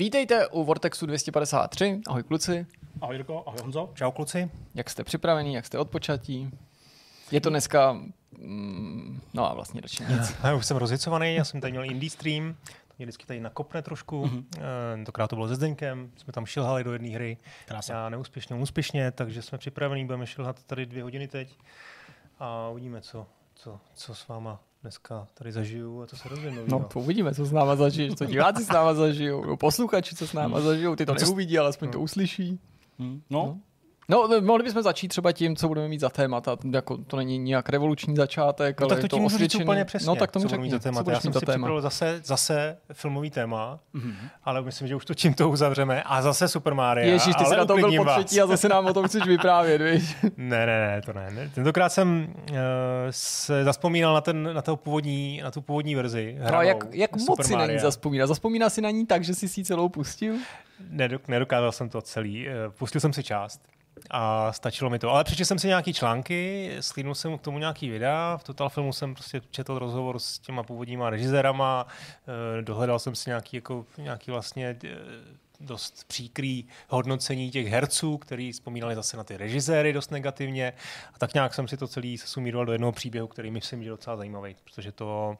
Vítejte u Vortexu 253. Ahoj kluci. Ahoj Jirko, ahoj Honzo. Čau kluci. Jak jste připravení, jak jste odpočatí? Je to dneska, mm, no a vlastně radši nic. Já už jsem rozjecovaný, já jsem tady měl indie stream, mě vždycky tady nakopne trošku. Mm-hmm. Tentokrát to bylo se Zdeňkem, jsme tam šilhali do jedné hry. Krása. Já neúspěšně, úspěšně, takže jsme připravení, budeme šilhat tady dvě hodiny teď a uvidíme, co, co, co s váma dneska tady zažiju a co se rozvím No to uvidíme, co s náma zažiješ, co diváci s náma zažijou, no, posluchači, co s náma zažijou, ty to neuvidí, ale aspoň to No. uslyší. Hmm. No, No. No, mohli bychom začít třeba tím, co budeme mít za témata. Jako, to není nějak revoluční začátek, No, ale tak to to ti můžu říct úplně přesně, No tak to mi budu řekni, mít za témata. Já jsem si téma. připravil zase, zase filmový téma, Mhm. ale myslím, že už to tímto uzavřeme. A zase Super Mario. Ježíš, ty jsi na to byl po třetí a zase nám o tom chceš vyprávět, víš? Ne, ne, ne, to ne. ne. Tentokrát jsem uh, se zaspomínal na, ten, na, původní, na tu původní verzi. No hranou jak, jak Super moc si na ní zaspomíná? Zaspomíná si na ní tak, že jsi si celou pustil? Nedok, nedokázal jsem to celý. Eh, Pustil jsem si část a stačilo mi to. Ale přečetl jsem si nějaký články, slídnul jsem k tomu nějaký videa, v Total Filmu jsem prostě četl rozhovor s těma původníma režisérama, eh, dohledal jsem si nějaký, jako, nějaký vlastně eh, dost příkrý hodnocení těch herců, který vzpomínali zase na ty režiséry dost negativně. A tak nějak jsem si to celý sumíroval do jednoho příběhu, který myslím, že je docela zajímavý, protože to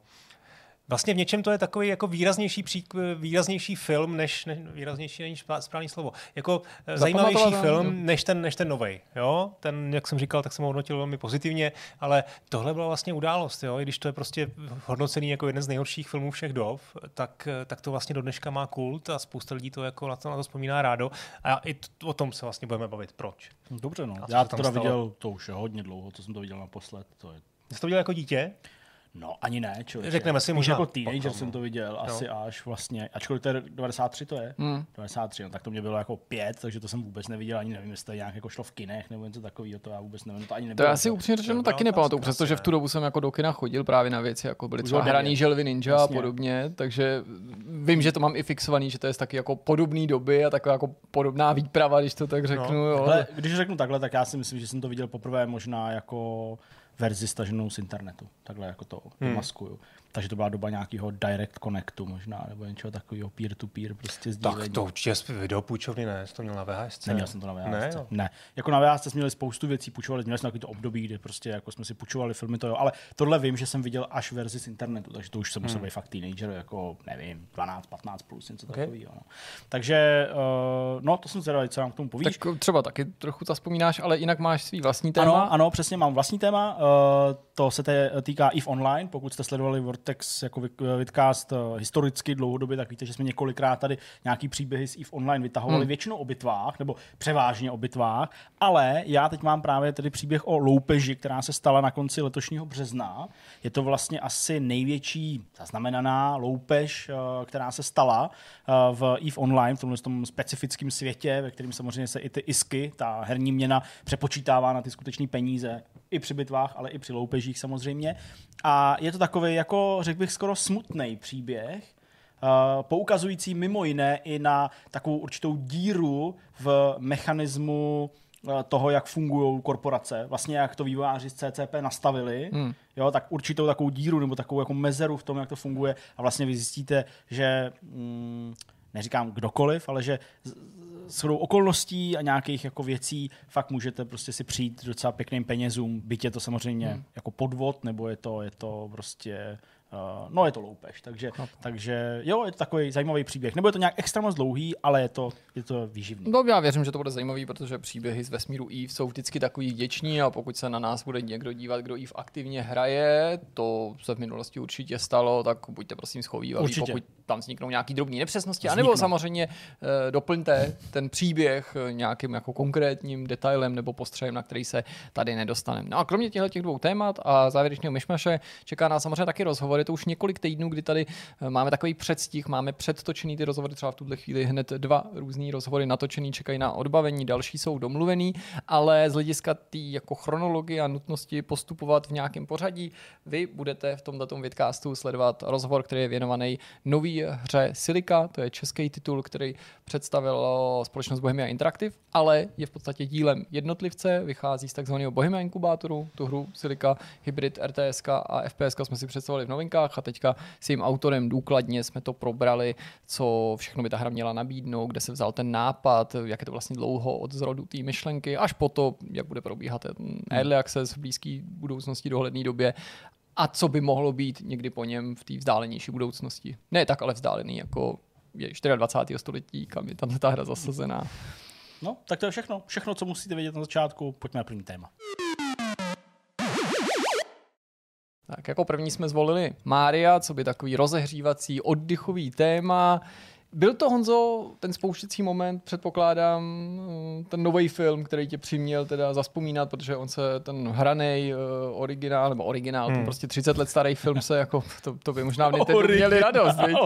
Vlastně v něčem to je takový jako výraznější, pří, výraznější film, než, než výraznější není správný slovo. Jako eh, zajímavější film, než ten, než ten novej. Jo? Ten, jak jsem říkal, tak jsem ho hodnotil velmi pozitivně, ale tohle byla vlastně událost. Jo? I když to je prostě hodnocený jako jeden z nejhorších filmů všech dob, tak, tak to vlastně do dneška má kult a spousta lidí to jako na to, na to vzpomíná rádo. A i t- o tom se vlastně budeme bavit. Proč? dobře no. Já to teda stalo? viděl, to už je hodně dlouho, co jsem to viděl naposled. To je Jsi to viděl jako dítě? No, ani ne, člověče. Řekneme si možná jako teenager jsem no. to viděl, No. asi až vlastně, ačkoliv to je 93 to je, Hmm. 93, no, tak to mě bylo jako pět, takže to jsem vůbec neviděl, ani nevím, jestli to nějak jako šlo v kinech nebo něco takového, to já vůbec nevím, to ani To nebylo. já si upřímně řečeno taky nepamatuju, přestože v tu dobu jsem jako do kina chodil právě na věci, jako byly třeba hraný želvy ninja a Jasně. podobně, takže vím, že to mám i fixovaný, že to je z taky jako podobný doby a taková jako podobná výprava, když to tak řeknu. No, jo. Ale když řeknu takhle, tak já si myslím, že jsem to viděl poprvé možná jako verzi staženou z internetu. Takhle jako to Hmm. maskuju. Takže to byla doba nějakého direct connectu možná, nebo něčeho takového peer-to-peer prostě Tak sdílení. to určitě videopůjčovny ne, jsi to měl na VHS. Neměl jsem to na VHS. Ne, Ne, jo. ne. Jako na VHS jsme měli spoustu věcí, půjčovali, měli jsme takový to období, kdy prostě jako jsme si půjčovali filmy, to jo, ale tohle vím, že jsem viděl až verzi z internetu, takže to už jsem musel Hmm. být fakt teenager, jako nevím, 12, 15 plus, něco Okay. takového. No. Takže, uh, no, to jsem zvědavý, co nám k tomu povíš. Tak třeba taky trochu zaspomínáš, ale jinak máš svý vlastní téma. Ano, ano, přesně mám vlastní téma. Uh, to se týká EVE Online. Pokud jste sledovali Vortex jako vid- vidcast uh, historicky dlouhodobě, tak víte, že jsme několikrát tady nějaký příběhy z EVE Online vytahovali, Hmm. většinou o bitvách, nebo převážně o bitvách, ale já teď mám právě tedy příběh o loupeži, která se stala na konci letošního března. Je to vlastně asi největší zaznamenaná loupež, uh, která se stala v EVE Online, v tomhle tom specifickém světě, ve kterém samozřejmě se i ty isky, ta herní měna, přepočítává na ty skutečné peníze i při bitvách, ale i při loupežích samozřejmě. A je to takový, jako řekl bych, skoro smutný příběh, Uh, poukazující mimo jiné i na takovou určitou díru v mechanismu uh, toho, jak fungují korporace. Vlastně jak to vývojáři z CCP nastavili, Hmm. jo, tak určitou takovou díru nebo takovou jako mezeru v tom, jak to funguje a vlastně vy zjistíte, že mm, neříkám kdokoliv, ale že shodou okolností a nějakých jako věcí fakt můžete prostě si přijít docela pěkným penězům, byť je to samozřejmě Hmm. jako podvod, nebo je to, je to prostě no je to loupež, takže, takže jo, je to takový zajímavý příběh. Nebo je to nějak extra moc dlouhý, ale je to, je to výživný. No, já věřím, že to bude zajímavý, protože příběhy z vesmíru EVE jsou vždycky takový vděční a pokud se na nás bude někdo dívat, kdo EVE aktivně hraje, to se v minulosti určitě stalo, tak buďte prosím schovývaví, Určitě. pokud tam vzniknou nějaké drobné nepřesnosti, Vzniknou. anebo samozřejmě eh, doplňte ten příběh eh, nějakým jako konkrétním detailem nebo postřehem, na který se tady nedostaneme. No a kromě těchto těch dvou témat a závěrečného myšmaše čeká nás samozřejmě taky rozhovor. Je to už několik týdnů, kdy tady eh, máme takový předstih, máme předtočený ty rozhovory, třeba v tuhle chvíli hned dva různý rozhovory natočený, čekají na odbavení, další jsou domluvený, ale z hlediska té jako chronologie a nutnosti postupovat v nějakém pořadí, vy budete v tomto vidcastu sledovat rozhovor, který je věnovaný nový hře Silica, to je český titul, který představil společnost Bohemia Interactive, ale je v podstatě dílem jednotlivce, vychází z takzvaného Bohemia inkubátoru, tu hru Silica, Hybrid, RTS a FPS jsme si představili v novém myšlenkách a teďka s tím autorem důkladně jsme to probrali, co všechno by ta hra měla nabídnout, kde se vzal ten nápad, jak je to vlastně dlouho od zrodu té myšlenky, až po to, jak bude probíhat ten early access v blízké budoucnosti, dohledné době a co by mohlo být někdy po něm v té vzdálenější budoucnosti. Ne tak ale vzdálený, jako je 24. století, kam je tam ta hra zasazená. No, tak to je všechno. Všechno, co musíte vědět na začátku. Pojďme na první téma. Tak jako první jsme zvolili Mária, co by takový rozehřívací, oddychový téma. Byl to, Honzo, ten spouštěcí moment, předpokládám, eh, ten nový film, který tě přiměl teda zaspomínat, protože on se, ten hraný uh, originál, nebo originál, hmm. to prostě 30 let starý film se jako, to, to by možná v měli radost, viď?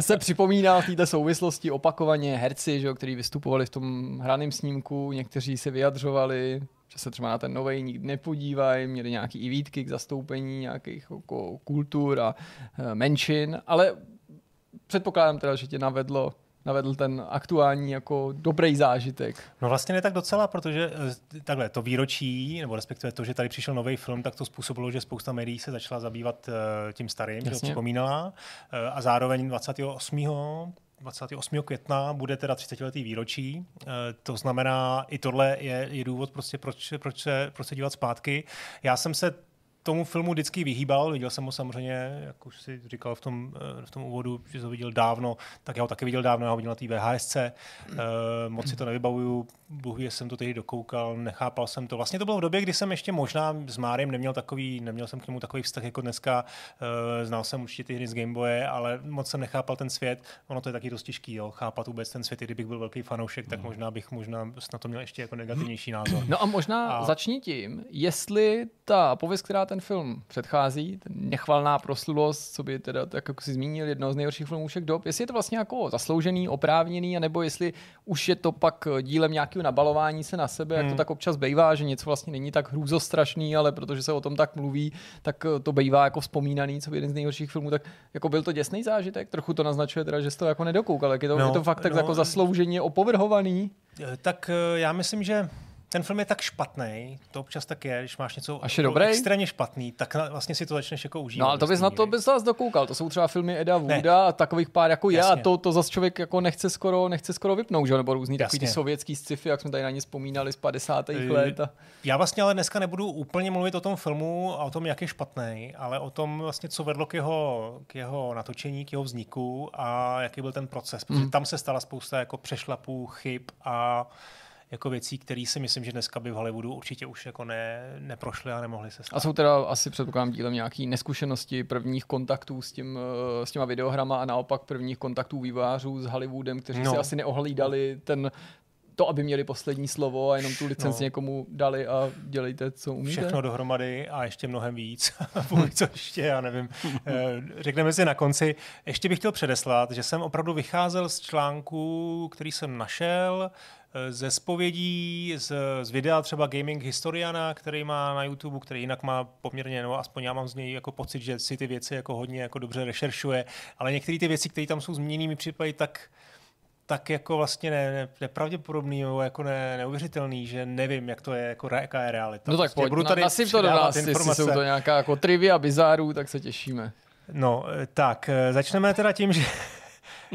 se připomíná v této souvislosti opakovaně herci, že, kteří vystupovali v tom hraném snímku, někteří se vyjadřovali, že se třeba na ten nový nikdy nepodívají, měli nějaký i výtky k zastoupení nějakých jako kultur a uh, menšin, ale předpokládám teda, že tě navedlo navedl ten aktuální jako dobrý zážitek. No vlastně ne tak docela, protože eh, takhle to výročí, nebo respektive to, že tady přišel nový film, tak to způsobilo, že spousta médií se začala zabývat uh, tím starým, Jasně. že ho připomínala. A zároveň 28. 28. května bude teda 30 letý výročí. To znamená, i tohle je, je důvod, prostě, proč, proč, se, proč se dívat zpátky. Já jsem se tomu filmu vždycky vyhýbal. Viděl jsem ho samozřejmě, jak už si říkal v tom, eh, v tom úvodu, že jsem ho viděl dávno, tak já ho taky viděl dávno, já ho viděl na té VHSC. E, eh, moc si to nevybavuju, Bůh ví, jsem to tehdy dokoukal, nechápal jsem to. Vlastně to bylo v době, kdy jsem ještě možná s Máriem neměl takový, neměl jsem k němu takový vztah jako dneska. E, znal jsem určitě ty hry z Gameboye, ale moc jsem nechápal ten svět. Ono to je taky dost těžký, jo, chápat vůbec ten svět. I kdybych byl velký fanoušek, tak mm. možná bych možná na to měl ještě jako negativnější názor. No a možná a... začni tím, jestli ta pověst, která ten film předchází, ten nechvalná proslulost, co by teda, tak jako si zmínil, jedno z nejhorších filmů všech dob, jestli je to vlastně jako zasloužený, oprávněný, anebo jestli už je to pak dílem nějakého nabalování se na sebe, hmm. jak to hmm. tak občas bejvá, že něco vlastně není tak hrůzostrašný, ale protože se o tom tak mluví, tak to bejvá jako vzpomínaný, co by jeden z nejhorších filmů, tak jako byl to děsný zážitek, trochu to naznačuje teda, že jsi to jako nedokoukal, jak je to, no, je to fakt tak no, jako zaslouženě opovrhovaný. Tak eh, já myslím, že ten film je tak špatný, to občas tak je, když máš něco Až je dobrý? extrémně špatný, tak vlastně si to začneš jako užívat. No ale to bys na to bys zase dokoukal, to jsou třeba filmy Eda Wooda a takových pár jako já, a to, to zase člověk jako nechce skoro, nechce skoro vypnout, že? nebo různý takový ty sovětský sci-fi, jak jsme tady na ně vzpomínali z 50. Uh, let. A... Já vlastně ale dneska nebudu úplně mluvit o tom filmu a o tom, jak je špatný, ale o tom vlastně, co vedlo k jeho, k jeho natočení, k jeho vzniku a jaký byl ten proces, protože mm. tam se stala spousta jako přešlapů, chyb a jako věcí, které si myslím, že dneska by v Hollywoodu určitě už jako ne, neprošly a nemohly se stát. A jsou teda asi předpokládám dílem nějaký neskušenosti prvních kontaktů s, tím, eh, s těma videohrama a naopak prvních kontaktů vývářů s Hollywoodem, kteří no. si asi neohlídali ten, to, aby měli poslední slovo a jenom tu licenci no. někomu dali a dělejte, co umíte. Všechno dohromady a ještě mnohem víc. co ještě, já nevím. Eh, řekneme si na konci. Ještě bych chtěl předeslat, že jsem opravdu vycházel z článku, který jsem našel, ze spovědí, z, z videa třeba Gaming Historiana, který má na YouTube, který jinak má poměrně, no aspoň já mám z něj jako pocit, že si ty věci jako hodně jako dobře rešeršuje, ale některé ty věci, které tam jsou změněny, mi připadají tak, tak jako vlastně ne, ne, nepravděpodobný nebo jako ne, neuvěřitelný, že nevím, jak to je, jako jaká je realita. No tak prostě pojď, budu tady na, to do nás, jestli jsou to nějaká jako trivia bizárů, tak se těšíme. No, eh, tak, eh, začneme teda tím, že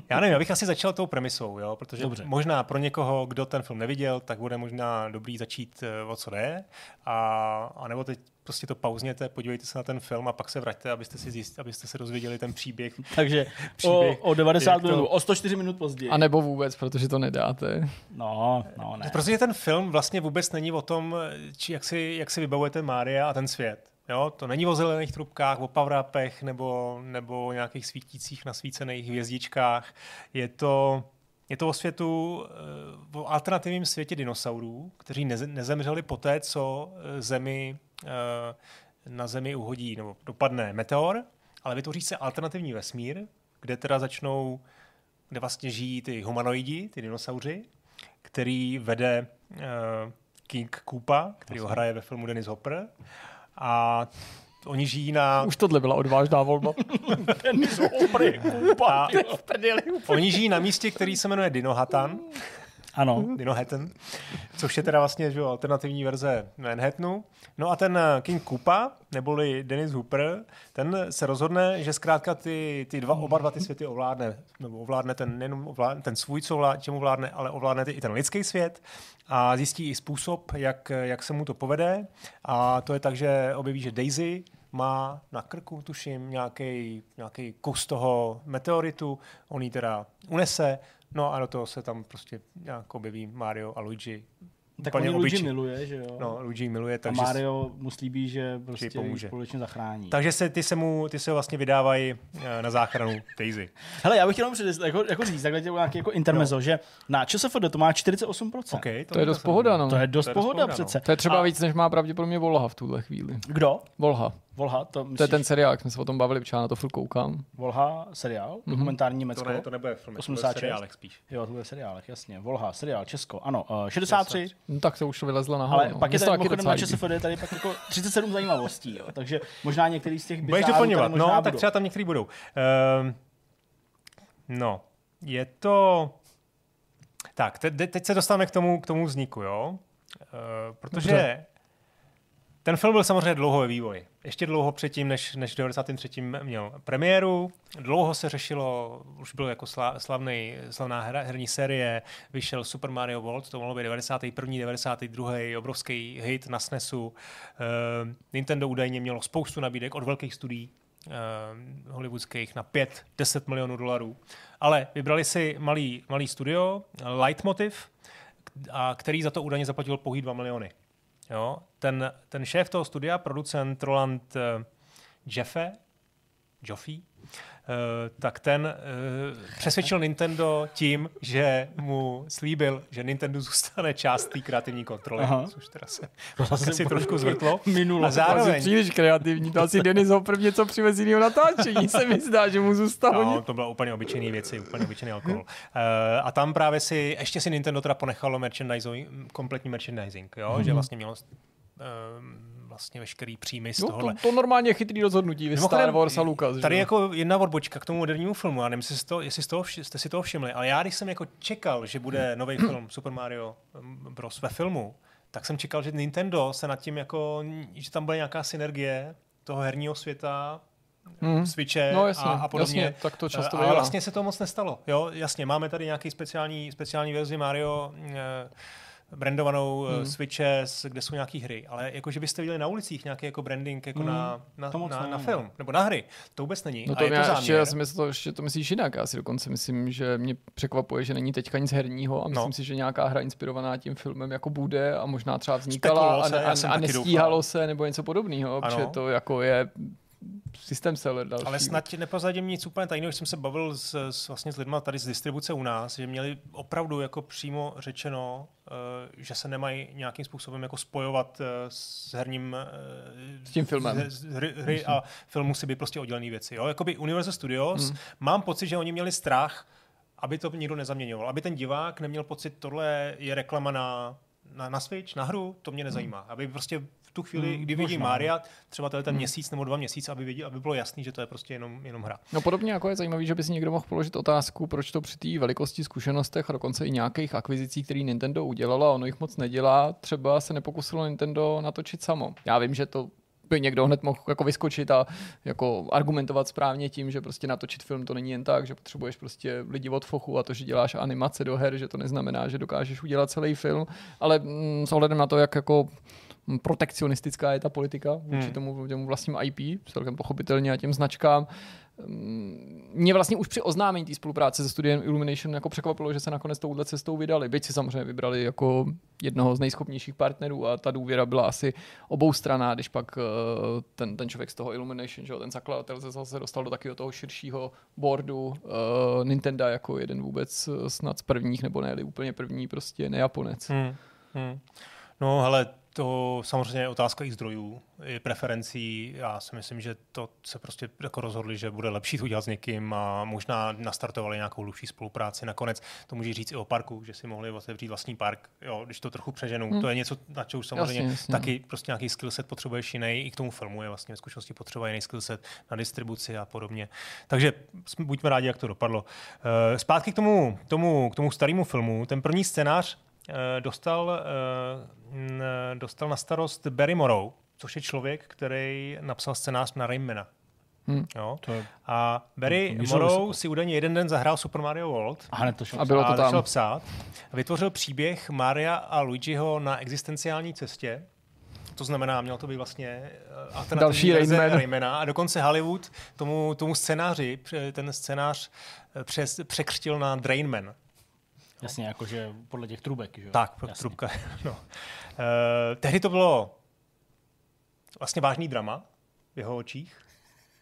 já nevím, já bych asi začal tou premisou, jo, protože Dobře. možná pro někoho, kdo ten film neviděl, tak bude možná dobrý začít, eh, o co jde, a, a nebo teď prostě to pauzněte, podívejte se na ten film a pak se vraťte, abyste si zjist, abyste se dozvěděli ten příběh. Takže příběh, o, o 90 minut, to... o 104 minut později. A nebo vůbec, protože to nedáte. No, no ne. Protože ten film vlastně vůbec není o tom, či jak si, jak si vybavujete Mária a ten svět. Jo, to není o zelených trubkách, o power nebo, nebo nějakých svítících nasvícených hvězdičkách. Je to, je to o světu, eh, o alternativním světě dinosaurů, kteří nezemřeli poté, co eh, zemi, eh, na Zemi uhodí nebo dopadne meteor, ale vytvoří se alternativní vesmír, kde teda začnou, kde vlastně žijí ty humanoidi, ty dinosauři, který vede King Koopa, který ho hraje ve filmu Dennis Hopper a oni žijí na... Už tohle byla odvážná volba. Ten jsou kupa, Oni žijí na místě, který se jmenuje Dinohatan. Ano. Dinohattan, což je teda vlastně že, jo, alternativní verze Manhattanu. No a ten eh, King Koopa, neboli Dennis Hooper, ten se rozhodne, že zkrátka ty, ty dva, oba dva ty světy ovládne, nebo ovládne ten, nejenom ovládne, ten svůj, co ovládne, čemu ovládne, ale ovládne ty, i ten lidský svět a zjistí i způsob, jak, jak se mu to povede. A to je tak, že objeví, že Daisy má na krku, tuším, nějaký, nějaký kus toho meteoritu, on ji teda unese, no a do toho se tam prostě nějak objeví Mario a Luigi. Tak Úplně on Luigi miluje, že jo? No, Luigi ji miluje, a takže, Mario mu slíbí, že prostě pomůže. společně zachrání. takže se, ty, se mu, ty se ho vlastně vydávají eh, na záchranu Daisy. Hele, já bych chtěl jenom předes, jako, jako říct, takhle tě nějaký jako intermezo, no. že na ČSFD to má 48%. Okay, To je dost pohoda, no. To je dost To je dost pohoda pohoda, no. přece. To je třeba A víc, než má pravděpodobně Volha v tuhle chvíli. Kdo? Volha. Volha, to, To je myslíš, ten seriál, jak jsme se o tom bavili, protože já na to furt koukám. Volha seriál, dokumentární Německo. To, ne, to nebude film, 86. to seriálek spíš. Jo, to bude seriálek, jasně. Volha, seriál, Česko, ano. Uh, 63, No tak to už vylezlo nahoru. ale no. pak je tady mimochodem na. ČSFD tady pak jako 37 zajímavostí, jo. takže možná některý z těch Budeš bizárů doplňovat, tady možná no, tak budou. třeba tam některý budou. Um, no, je to... Tak, te, teď se dostáváme k tomu, k tomu vzniku, jo? Uh, protože Dobře. ten film byl samozřejmě dlouho ve vývoji. Ještě dlouho předtím, než, než v 93. měl premiéru. Dlouho se řešilo, už byl jako sla, slavný, slavná hra, herní série, vyšel Super Mario World, to mohlo být 91. 92. obrovský hit na SNESu. Uh, Nintendo údajně mělo spoustu nabídek od velkých studií, uh, hollywoodských na 5-10 milionů dolarů. Ale vybrali si malý, malý studio, Lightmotiv, a který za to údajně zaplatil pouhý 2 miliony. Jo? Ten, ten šéf toho studia, producent Roland uh, Jeffe, Joffe, tak ten uh, přesvědčil Nintendo tím, že mu slíbil, že Nintendo zůstane část té kreativní kontroly, Aha. Což teda se asi trošku zvrtlo. Minulo. A zároveň, příliš kreativní, to asi Denis Hopper něco přivez jiného natáčení, se mi zdá, že mu zůstalo No, to bylo úplně obyčejný věci, úplně obyčejný alkohol. Uh, a tam právě si, ještě si Nintendo teda ponechalo merchandising, kompletní merchandising, jo? Mm-hmm. že vlastně mělo um, vlastně veškerý příjmy z No, tohohle. to, to normálně chytrý rozhodnutí, vy Star Wars a Lucas. že Tady jo? jako jedna odbočka k tomu modernímu filmu, já nevím, jestli, to, jestli z toho, vši- jste si toho všimli, ale já když jsem jako čekal, že bude nový film Super Mario um, Bros. ve filmu, tak jsem čekal, že Nintendo se nad tím jako, že tam bude nějaká synergie toho herního světa, Mhm. Switche No jasně, a, a podobně. jasně, tak to často bývá. vlastně se to moc nestalo. Jo, jasně, máme tady nějaký speciální, speciální verzi Mario eh, brandovanou hmm. Switche, s- kde jsou nějaké hry, ale jako, že byste viděli na ulicích nějaký jako branding jako Hmm, na, na, to na, na no. film, nebo na hry, to vůbec není. No a to je mě, to ještě, záměr. já si myslím, to, že to myslíš jinak. Já si dokonce myslím, že mě překvapuje, že není teďka nic herního a myslím No. si, že nějaká hra inspirovaná tím filmem jako bude a možná třeba vznikala Spekulovalo a, se, a, a nestíhalo doufal. se nebo něco podobného, protože to jako je systém seller další. Ale snad ti neprozradím nic úplně tajného, když jsem se bavil s, s, vlastně s lidma tady z distribuce u nás, že měli opravdu jako přímo řečeno, uh, že se nemají nějakým způsobem jako spojovat uh, s herním uh, S tím filmem. Z, z hry, hry a film musí být prostě oddělené věci. Jo? Jakoby Universal Studios, mám pocit, že oni měli strach, aby to nikdo nezaměňoval. Aby ten divák neměl pocit, tohle je reklama na, na, na Switch, na hru, to mě nezajímá. Aby prostě v tu chvíli, Hmm, kdy vidí možná. Mária, třeba ten měsíc nebo dva měsíce, aby, aby bylo jasný, že to je prostě jenom, jenom hra. No podobně jako je zajímavý, že by si někdo mohl položit otázku, proč to při té velikosti zkušenostech a dokonce i nějakých akvizicí, který Nintendo udělalo a ono jich moc nedělá, třeba se nepokusilo Nintendo natočit samo. Já vím, že to by někdo hned mohl jako vyskočit a jako argumentovat správně tím, že prostě natočit film to není jen tak, že potřebuješ prostě lidi od fochu a to, že děláš animace do her, že to neznamená, že dokážeš udělat celý film, ale mm, s ohledem na to, jak jako protekcionistická je ta politika vůči Hmm. tomu, tomu vlastním IP, celkem pochopitelně a těm značkám. Mm, Mě vlastně už při oznámení té spolupráce se studiem Illumination jako překvapilo, že se nakonec touhle cestou vydali. Byť si samozřejmě vybrali jako jednoho z nejschopnějších partnerů a ta důvěra byla asi oboustranná, když pak eh, ten, ten člověk z toho Illumination, že ten zakladatel se zase dostal do takového toho širšího boardu uh, Nintendo jako jeden vůbec eh, snad z prvních, nebo ne úplně první, prostě nejaponec. Hmm. Hmm. No, hele, to samozřejmě je otázka i zdrojů, i preferencí. Já si myslím, že to se prostě jako rozhodli, že bude lepší to udělat s někým a možná nastartovali nějakou hlubší spolupráci. Nakonec to může říct i o parku, že si mohli otevřít vlastní park, jo, když to trochu přeženu. Hmm. To je něco, na už samozřejmě jasně, jasně. taky prostě nějaký skillset potřebuješ jiný, i k tomu filmu je vlastně zkušenosti potřeba jiný skillset na distribuci a podobně. Takže buďme rádi, jak to dopadlo. Eh, zpátky k tomu, tomu, k tomu starému filmu. Ten první scénář dostal, eh, dostal na starost Barry Morrow, což je člověk, který napsal scénář na Raymana. Hmm. Jo? To je... A Barry to Morrow si údajně jeden den zahrál Super Mario World a, hned to šel a bylo to tam. psát. Vytvořil příběh Maria a Luigiho na existenciální cestě. To znamená, měl to být vlastně eh, alternativní verze Raymana. A dokonce Hollywood tomu, tomu scénáři, ten scénář přes, překřtil na Drainman. Jasně, jakože podle těch trubek. Že? Tak, Jasně. trubka. No. Uh, tehdy to bylo vlastně vážný drama v jeho očích.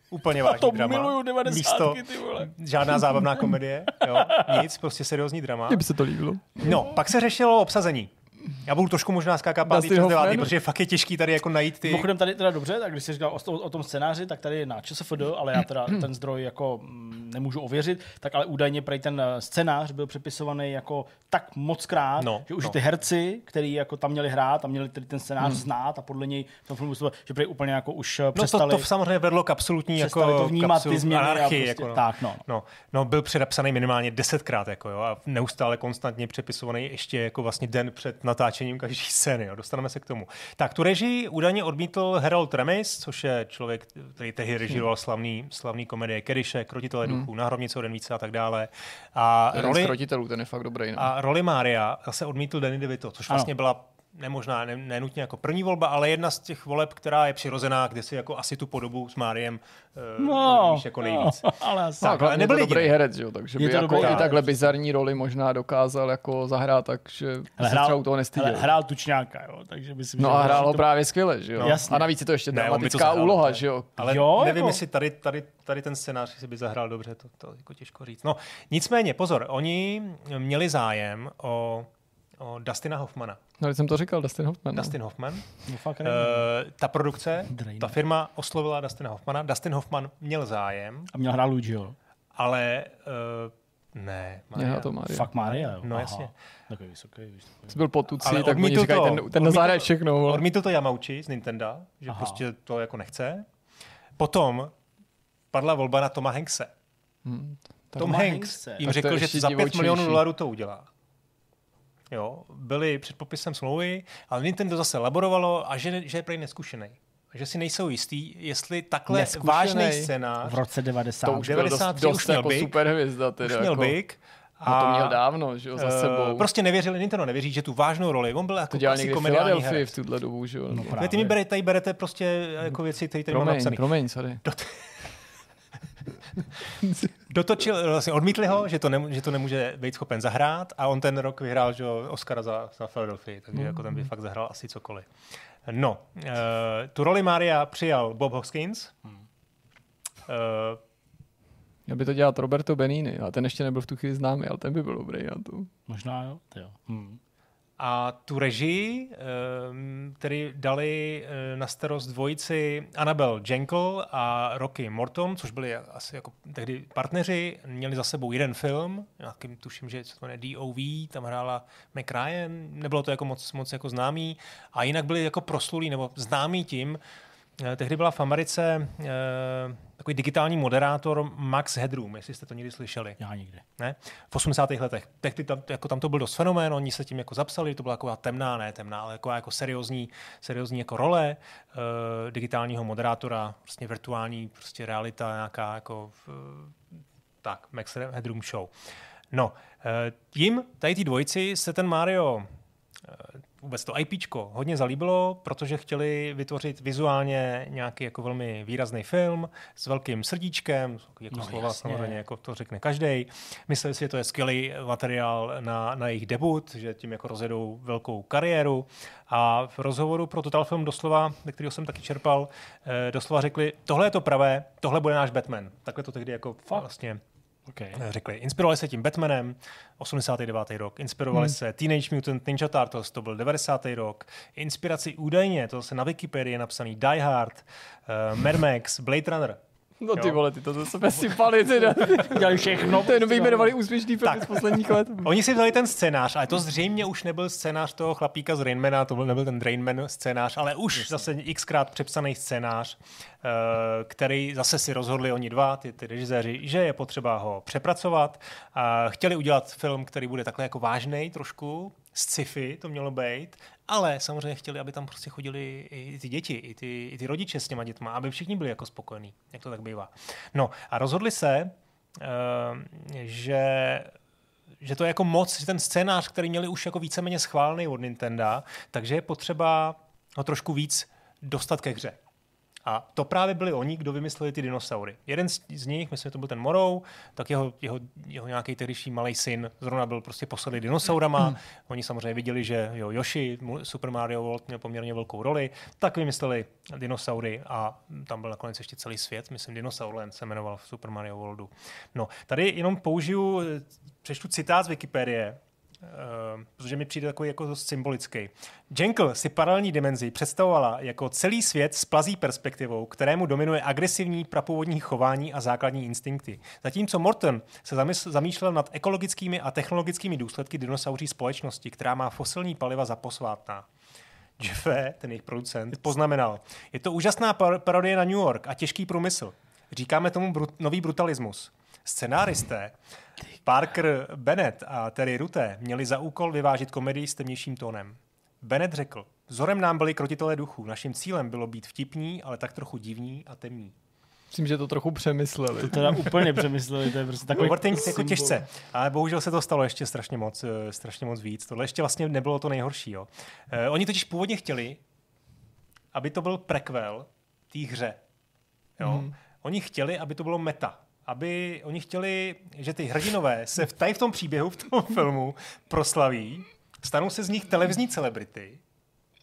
Úplně vážný to drama. miluju 90. Místo, ty vole. žádná zábavná komedie. Jo, nic, prostě seriózní drama. Mně by se to líbilo. No, pak se řešilo obsazení. Já budu trošku možná skákat pátý přes devátý, protože fakt je těžký tady jako najít ty... Mimochodem tady teda dobře, tak když jsi říkal o, o, tom scénáři, tak tady na ČSFD, ale já teda ten zdroj jako mm, nemůžu ověřit, tak ale údajně prej ten eh, scénář byl přepisovaný jako tak moc krát, no, že už no. ty herci, kteří jako tam měli hrát a měli ten scénář hmm. znát a podle něj v tom filmu že prej úplně jako už no přestali... to, to samozřejmě vedlo k absolutní jako to vnímat kapsul, ty změny anarchii, prostě, jako, no. tak, no. no. No, byl předepsaný minimálně desetkrát jako, jo, a neustále konstantně přepisovaný ještě jako vlastně den před natáčením každý scény, jo. dostaneme se k tomu. Tak tu režii údajně odmítl Harold Remis, což je člověk, který tehdy režíroval slavný, slavný komedie Kediše, Krotitele hmm. duchů, Na hrobnice den více a tak dále. A roli, krotitelů, ten je fakt dobrý. No. A roli Mária zase odmítl Danny DeVito, což vlastně ano. byla nemožná, ne, nenutně jako první volba, ale jedna z těch voleb, která je přirozená, kde si jako asi tu podobu s Máriem uh, no, víš jako nejvíc. No, ale, asi. tak, ale nebyl to dobrý herec, jo, takže je by jako i takhle bizarní roli možná dokázal jako zahrát, takže ale hrál, se třeba toho nestyděl. Ale hrál tučňáka, jo, takže myslím, No a hrál ho to... právě skvěle, že jo. No, a navíc je to ještě dramatická to úloha, že jo. Ale jo, nevím, jako... jestli tady, tady, tady ten scénář si by zahrál dobře, to, to jako těžko říct. No, nicméně, pozor, oni měli zájem o o Dustina Hoffmana. No, jsem to říkal, Dustin Hoffman. No. Dustin Hoffman. No, fakt uh, ta produkce, Drain. ta firma oslovila Dustina Hoffmana. Dustin Hoffman měl zájem. A měl hrát Luigiho. Ale uh, ne, Maria. to Maria. Fakt Maria, jo. No Aha. jasně. Takový vysoký, vysoký. Jsi byl potucí, ale tak oni říkají, ten, ten zahrát všechno. Odmítl to Yamauchi z Nintendo, že Aha. prostě to jako nechce. Potom padla volba na Toma Hankse. Hmm. Tom Hanks Hankse. jim řekl, že za 5 milionů dolarů to udělá. Jo, byli před popisem smlouvy, ale Nintendo zase laborovalo a že, že je prej neskušený. Že si nejsou jistý, jestli takhle Neskušenej. vážný scénář... V roce 90. To už 93 dost, dost už měl jako Big, superhvězda. Teda, už měl jako... Big, a no to měl dávno, že jo, za eh, sebou. Prostě nevěřili, Nintendo nevěří, že tu vážnou roli, on byl jako to dělal někdy v v tuhle dobu, že jo. No, no, ty mi berete, tady berete prostě jako věci, které tady mám napsané. Promiň, sorry. Dot... Dotočil, vlastně odmítli ho, že to, ne, že to nemůže být schopen zahrát a on ten rok vyhrál že, Oscara za, za Philadelphia, takže mm. jako ten by fakt zahrál asi cokoliv. No, uh, tu roli Maria přijal Bob Hoskins. Mm. Uh, Měl by to dělat Roberto Benini, a ten ještě nebyl v tu chvíli známý, ale ten by byl dobrý na to. Možná jo, to jo. Hmm. A tu režii, ehm, který dali eh, na starost dvojici Annabel Jenkel a Rocky Morton, což byli asi jako tehdy partneři, měli za sebou jeden film, nějakým tuším, že se to jmenuje DOV, tam hrála McRyan, nebylo to jako moc, moc jako známý, a jinak byli jako proslulí nebo známí tím, tehdy byla v Americe uh, takový digitální moderátor Max Headroom, jestli jste to někdy slyšeli. Já nikdy. Ne? V 80. letech. Tehdy tam, jako tam to byl dost fenomén, oni se tím jako zapsali, to byla taková temná, ne temná, ale jako, jako seriózní, seriózní jako role uh, digitálního moderátora, prostě virtuální prostě realita, nějaká jako uh, tak, Max Headroom show. No, uh, jim, tady ty dvojici, se ten Mario vůbec to IP hodně zalíbilo, protože chtěli vytvořit vizuálně nějaký jako velmi výrazný film s velkým srdíčkem, jako no, slova jasně. samozřejmě, jako to řekne každý. Mysleli si, že to je skvělý materiál na, na jejich debut, že tím jako rozjedou velkou kariéru. A v rozhovoru pro Total Film doslova, ve kterého jsem taky čerpal, eh, doslova řekli, tohle je to pravé, tohle bude náš Batman. Takhle to tehdy jako Fakt? vlastně Okay. Řekli, inspirovali se tím Batmanem, 89. rok, inspirovali hmm. se Teenage Mutant Ninja Turtles, to byl 90. rok, inspiraci údajně, to se na Wikipedii je napsaný Die Hard, uh, Mad Max, Blade Runner, No ty jo. vole, ty to ze sebe sypali, ty Dělali všechno. To jenom vyjmenovali úspěšný film z posledních let. Oni si vzali ten scénář, ale to zřejmě už nebyl scénář toho chlapíka z Rainmana, to byl, nebyl ten Rainman scénář, ale už Jasně. zase xkrát přepsaný scénář, uh, který zase si rozhodli oni dva, ty, ty režiséři, že je potřeba ho přepracovat. Uh, chtěli udělat film, který bude takhle jako vážný trošku, sci-fi to mělo být, ale samozřejmě chtěli, aby tam prostě chodili i ty děti, i ty, i ty rodiče s těma dětma, aby všichni byli jako spokojení, jak to tak bývá. No a rozhodli se, uh, že že to je jako moc, že ten scénář, který měli už jako víceméně schválený od Nintendo, takže je potřeba ho trošku víc dostat ke hře. A to právě byli oni, kdo vymysleli ty dinosaury. Jeden z, nich, myslím, že to byl ten Morou, tak jeho, jeho, jeho nějaký tehdejší malý syn zrovna byl prostě posadlý dinosaurama. Mm. Oni samozřejmě viděli, že jo, Yoshi, Super Mario World měl poměrně velkou roli, tak vymysleli dinosaury a tam byl nakonec ještě celý svět, myslím, Dinosaurland se jmenoval v Super Mario Worldu. No, tady jenom použiju, přečtu citát z Wikipedie, Uh, protože mi přijde takový jako symbolický. Jenkl si paralelní dimenzi představovala jako celý svět s plazí perspektivou, kterému dominuje agresivní prapůvodní chování a základní instinkty. Zatímco Morton se zamýšlel nad ekologickými a technologickými důsledky dinosauří společnosti, která má fosilní paliva za posvátná. Jeffe, ten jejich producent, poznamenal, je to úžasná par- parodie na New York a těžký průmysl. Říkáme tomu brut- nový brutalismus. Scenáristé Parker Bennett a Terry Rutte měli za úkol vyvážit komedii s temnějším tónem. Bennett řekl, vzorem nám byli krotitelé duchů, naším cílem bylo být vtipní, ale tak trochu divní a temní. Myslím, že to trochu přemysleli. To teda úplně přemysleli, to je prostě takový Overthink jako těžce, ale bohužel se to stalo ještě strašně moc, eh, strašně moc víc. Tohle ještě vlastně nebylo to nejhorší. Jo. Eh, oni totiž původně chtěli, aby to byl prequel té hře. Jo. Mm. Oni chtěli, aby to bylo meta aby oni chtěli, že ty hrdinové se v, tady v tom příběhu, v tom filmu proslaví, stanou se z nich televizní celebrity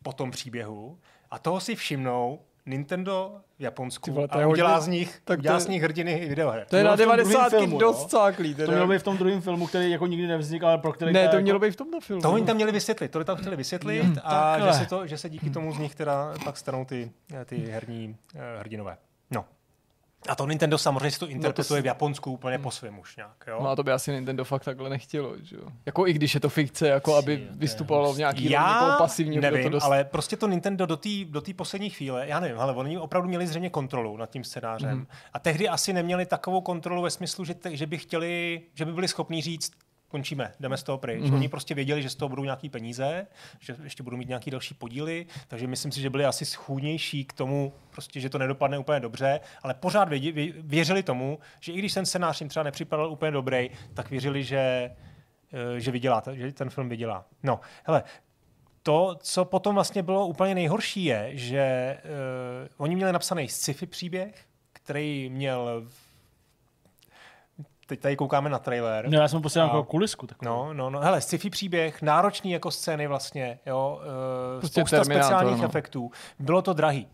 po tom příběhu a toho si všimnou Nintendo v Japonsku vole, a udělá hodně, z nich, tak udělá to, z nich hrdiny videoher. To je na 90. dost cáklý. To mělo být v tom druhém filmu, který jako nikdy nevznikl, ale pro který... Ne, to jako... mělo být v tomto filmu. To oni tam měli vysvětlit, to tam chtěli vysvětlit hmm, a že se, to, že se díky tomu z nich teda pak stanou ty, ty herní uh, hrdinové. No. A to Nintendo samozřejmě si to interpretuje no to v Japonsku úplně po svém už nějak. Jo? No a to by asi Nintendo fakt takhle nechtělo. Že jo? Jako i když je to fikce, jako aby vystupovalo v nějaký já pasivní. nevím, to dost... ale prostě to Nintendo do té do poslední chvíle, já nevím, ale oni opravdu měli zřejmě kontrolu nad tím scénářem. Mm. A tehdy asi neměli takovou kontrolu ve smyslu, že, te, že by chtěli, že by byli schopni říct, končíme, jdeme z toho pryč. Mm-hmm. Oni prostě věděli, že z toho budou nějaký peníze, že ještě budou mít nějaký další podíly, takže myslím si, že byli asi schůdnější k tomu, prostě, že to nedopadne úplně dobře, ale pořád vědě, věřili tomu, že i když ten scénář jim třeba nepřipadal úplně dobrý, tak věřili, že, eh, že vydělá, že ten film vydělá. No, hele, to, co potom vlastně bylo úplně nejhorší, je, že uh, oni měli napsaný sci-fi příběh, který měl teď tady koukáme na trailer. No, já jsem posílal jako kulisku. Takovou. No, no, no, hele, sci-fi příběh, náročný jako scény vlastně, jo, uh, prostě spousta speciálních no. efektů. Bylo to drahý.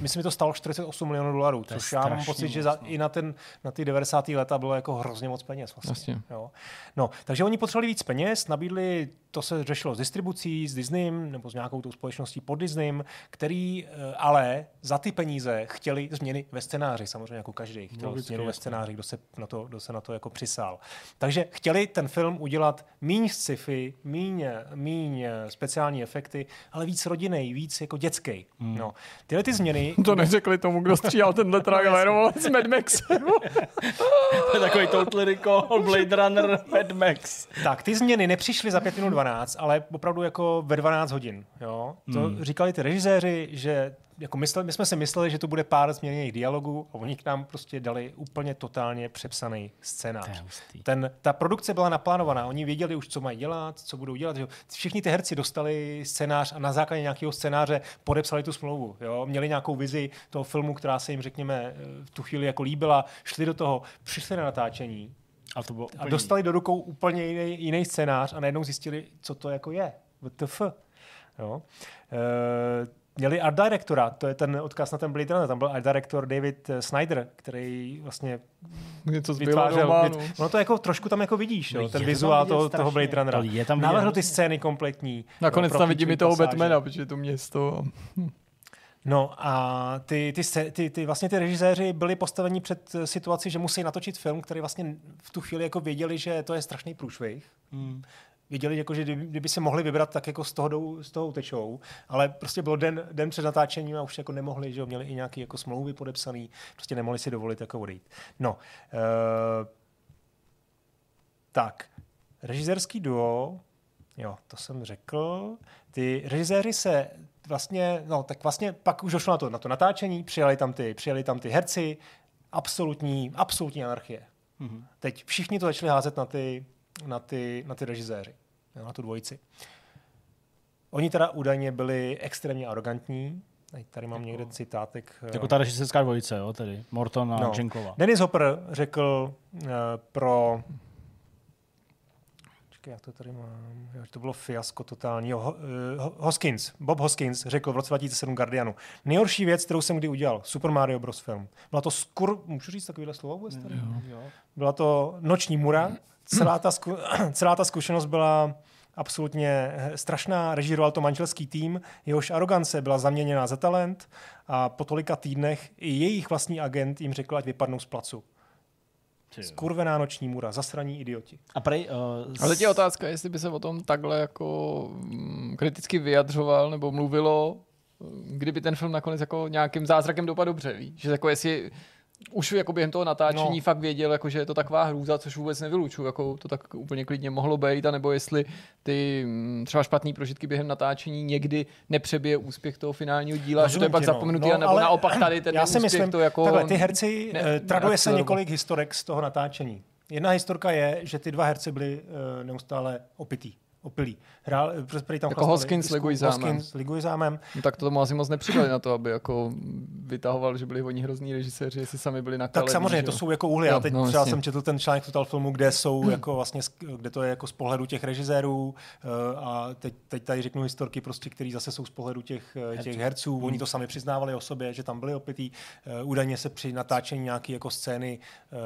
Myslím, že to stalo 48 milionů dolarů, což já mám pocit, že za, no. i na, ten, na ty 90. leta bylo jako hrozně moc peněz. Vlastně. Jo. No, takže oni potřebovali víc peněz, nabídli, to se řešilo s distribucí, s Disneym nebo s nějakou tou společností pod Disneym, který eh, ale za ty peníze chtěli změny ve scénáři, samozřejmě jako každý chtěl no, změnu ve scénáři, kdo se, na to, kdo se na to jako přisál. Takže chtěli ten film udělat míň sci-fi, míň, míň speciální efekty, ale víc rodinný, víc jako dětský. Hmm. No. Tyhle ty změny... To neřekli tomu, kdo stříhal tenhle trailer s Mad Maxem. to je takový Total Recall, Blade Runner, Mad Max. Tak, ty změny nepřišly za 5 minut 12, ale opravdu jako ve 12 hodin. Jo? To hmm. říkali ty režiséři, že jako mysleli, my jsme si mysleli, že to bude pár změněných dialogů a oni k nám prostě dali úplně totálně přepsaný scénář. Ten, ta produkce byla naplánovaná, oni věděli už, co mají dělat, co budou dělat. Že? Všichni ty herci dostali scénář a na základě nějakého scénáře podepsali tu smlouvu. Jo? Měli nějakou vizi toho filmu, která se jim, řekněme, v tu chvíli jako líbila, šli do toho, přišli na natáčení, a, to bylo a dostali do rukou úplně jiný, jiný scénář a najednou zjistili, co to jako je. WTF. Jo? E, měli art directora, to je ten odkaz na ten Blade Runner, tam byl art director David eh, Snyder, který vlastně Něco vytvářel, no. ono to jako trošku tam jako vidíš, No jo, ten to vizuál toho, toho strašně. Blade Runnera. Je tam hrozně. ty scény kompletní. Nakonec jo, tam vidím i toho pasáže. Batmana, protože je to město. No a ty, ty, ty, ty, vlastně ty režiséři byli postaveni před eh, situaci, že musí natočit film, který vlastně v tu chvíli jako věděli, že to je strašný průšvih. Hmm. Věděli, jako, že kdyby, kdyby se mohli vybrat, tak jako z toho, jdou, z toho utečou. Ale prostě byl den, den před natáčením a už jako nemohli, že jo, měli i nějaké jako smlouvy podepsané, prostě nemohli si dovolit jako odejít. No, uh, tak, režisérský duo, jo, to jsem řekl. Ty režiséři se vlastně, no tak vlastně pak už došlo na to, na to natáčení, přijali tam ty, přijali tam ty herci, absolutní, absolutní anarchie. Mhm. Teď všichni to začali házet na ty, na ty, na ty režiséři, na tu dvojici. Oni teda údajně byli extrémně arrogantní. Tady mám někde citátek. eh, Jako ta režisérská dvojice, jo, tedy Morton a No. Jenkova. Dennis Hopper řekl uh, pro... Čekaj, jak to tady mám? Jo, to bylo fiasko totální. Jo, Ho- eh, Ho- Hoskins, Bob Hoskins řekl v roce 2007 Guardianu. Nejhorší věc, kterou jsem kdy udělal, Super Mario Bros. film. Byla to skur... Můžu říct takovýhle slovo vůbec tady? Jo. Byla to noční mura. Celá ta, zku... celá ta zkušenost byla absolutně eh, strašná. Režíroval to manželský tým, jehož arogance byla zaměněná za talent a po tolika týdnech i jejich vlastní agent jim řekl, ať vypadnou z placu. Skurvená noční mura, zasraní idioti. A prej, uh, Ale teď je otázka, jestli by se o tom takhle jako mm, kriticky vyjadřoval nebo mluvilo, mm, kdyby ten film nakonec jako nějakým zázrakem dopadl dobře, víš? Že jako jestli už jako během toho natáčení No. fakt věděl, jako, že je to taková hrůza, což vůbec nevylučuju, jako to tak úplně klidně mohlo být, anebo jestli ty mm, třeba špatné prožitky během natáčení někdy nepřebije úspěch toho finálního díla, že to je Rozumím pak no. zapomenutý, No, nebo ale naopak tady ten Já si úspěch myslím, to jako... takhle, ty herci, ne- ne, traduje se několik historek z toho natáčení. Jedna historka je, že ty dva herci byli uh, neustále opitý, opilí. Hrál, eh, prý tam Jako Hoskins s Leguizámem. Hoskins s. No, tak to tomu asi moc nepřidali na to, aby jako vytahoval, že byli oni hrozní režiséři, jestli sami byli na Tak samozřejmě, to jsou jako úhly. Jo, Já teď no, třeba jasně. jsem četl ten článek Total filmu, kde jsou jako vlastně, kde to je jako z pohledu těch režisérů eh, a teď, teď tady řeknu historky, prostě, které zase jsou z pohledu těch, herců. těch herců. Oni to sami přiznávali o sobě, že tam byli opitý. Eh, Údajně se při natáčení nějaké jako scény eh,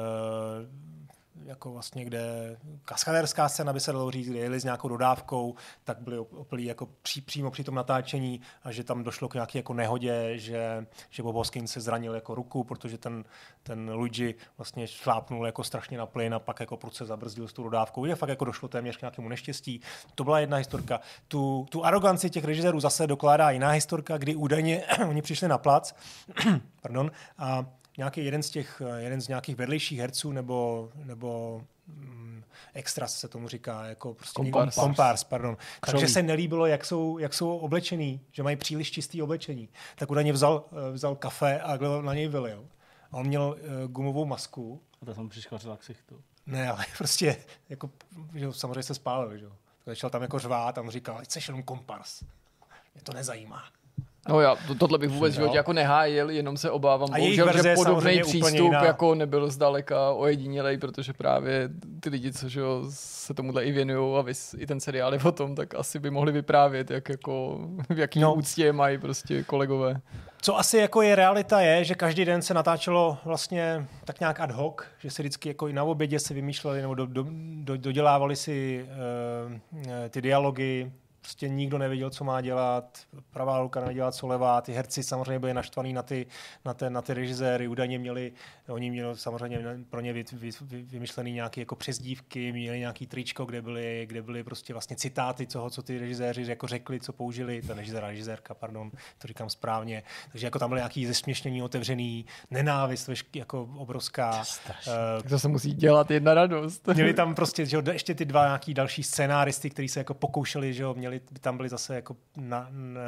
jako vlastně, kde kaskaderská scéna by se dalo říct, kde jeli s nějakou dodávkou, tak byli op- opilí jako pří, přímo při tom natáčení a že tam došlo k nějaké jako nehodě, že, že Bob Hoskins se zranil jako ruku, protože ten, ten Luigi vlastně šlápnul jako strašně na plyn a pak jako prudce zabrzdil s tou dodávkou. Je fakt jako došlo téměř k nějakému neštěstí. To byla jedna historka. Tu, tu aroganci těch režisérů zase dokládá jiná historka, kdy údajně oni přišli na plac pardon, a nějaký jeden z těch, jeden z nějakých vedlejších herců nebo, nebo mm, extras se tomu říká, jako prostě Kompárs. kompárs pardon. Takže Křoví. se nelíbilo, jak jsou, jak jsou oblečený, že mají příliš čistý oblečení. Tak údajně vzal, eh, vzal kafe a na něj vylil. A on měl uh, gumovou masku. A to jsem přiškařila ksichtu. Ne, ale prostě, jako, že samozřejmě se spálil, že jo. Tak Začal tam jako řvát a on říkal, ať jsi jenom kompars. Mě to nezajímá. No já to, tohle bych vůbec životě jako nehájil, jenom se obávám, A bohužel, že podobný přístup jako nebyl zdaleka ojedinělej, protože právě ty lidi, co že jo, se tomuhle i věnují a vys, i ten seriál je o tom, tak asi by mohli vyprávět, jak jako, v jaký no. úctě mají prostě kolegové. Co asi jako je realita je, že každý den se natáčelo vlastně tak nějak ad hoc, že se vždycky jako i na obědě se vymýšleli nebo do, do, do, dodělávali si uh, ty dialogy, prostě nikdo nevěděl, co má dělat, pravá ruka nevěděla, co levá, ty herci samozřejmě byli naštvaní na ty, na ty, na ty režiséry, údajně měli, oni měli samozřejmě pro ně vy, vy, vy, vymyšlený nějaké jako přezdívky, měli nějaký tričko, kde byly, kde byly prostě vlastně citáty toho, co ty režiséři jako řekli, co použili, ta režiséra, režisérka, pardon, to říkám správně, takže jako tam byly nějaký zesměšnění, otevřený, nenávist, jako obrovská. eh, Tak to se musí dělat jedna radost. Měli tam prostě že jo, ještě ty dva nějaký další scénáristy, kteří se jako pokoušeli, že jo, měli, tam byli zase jako na, na,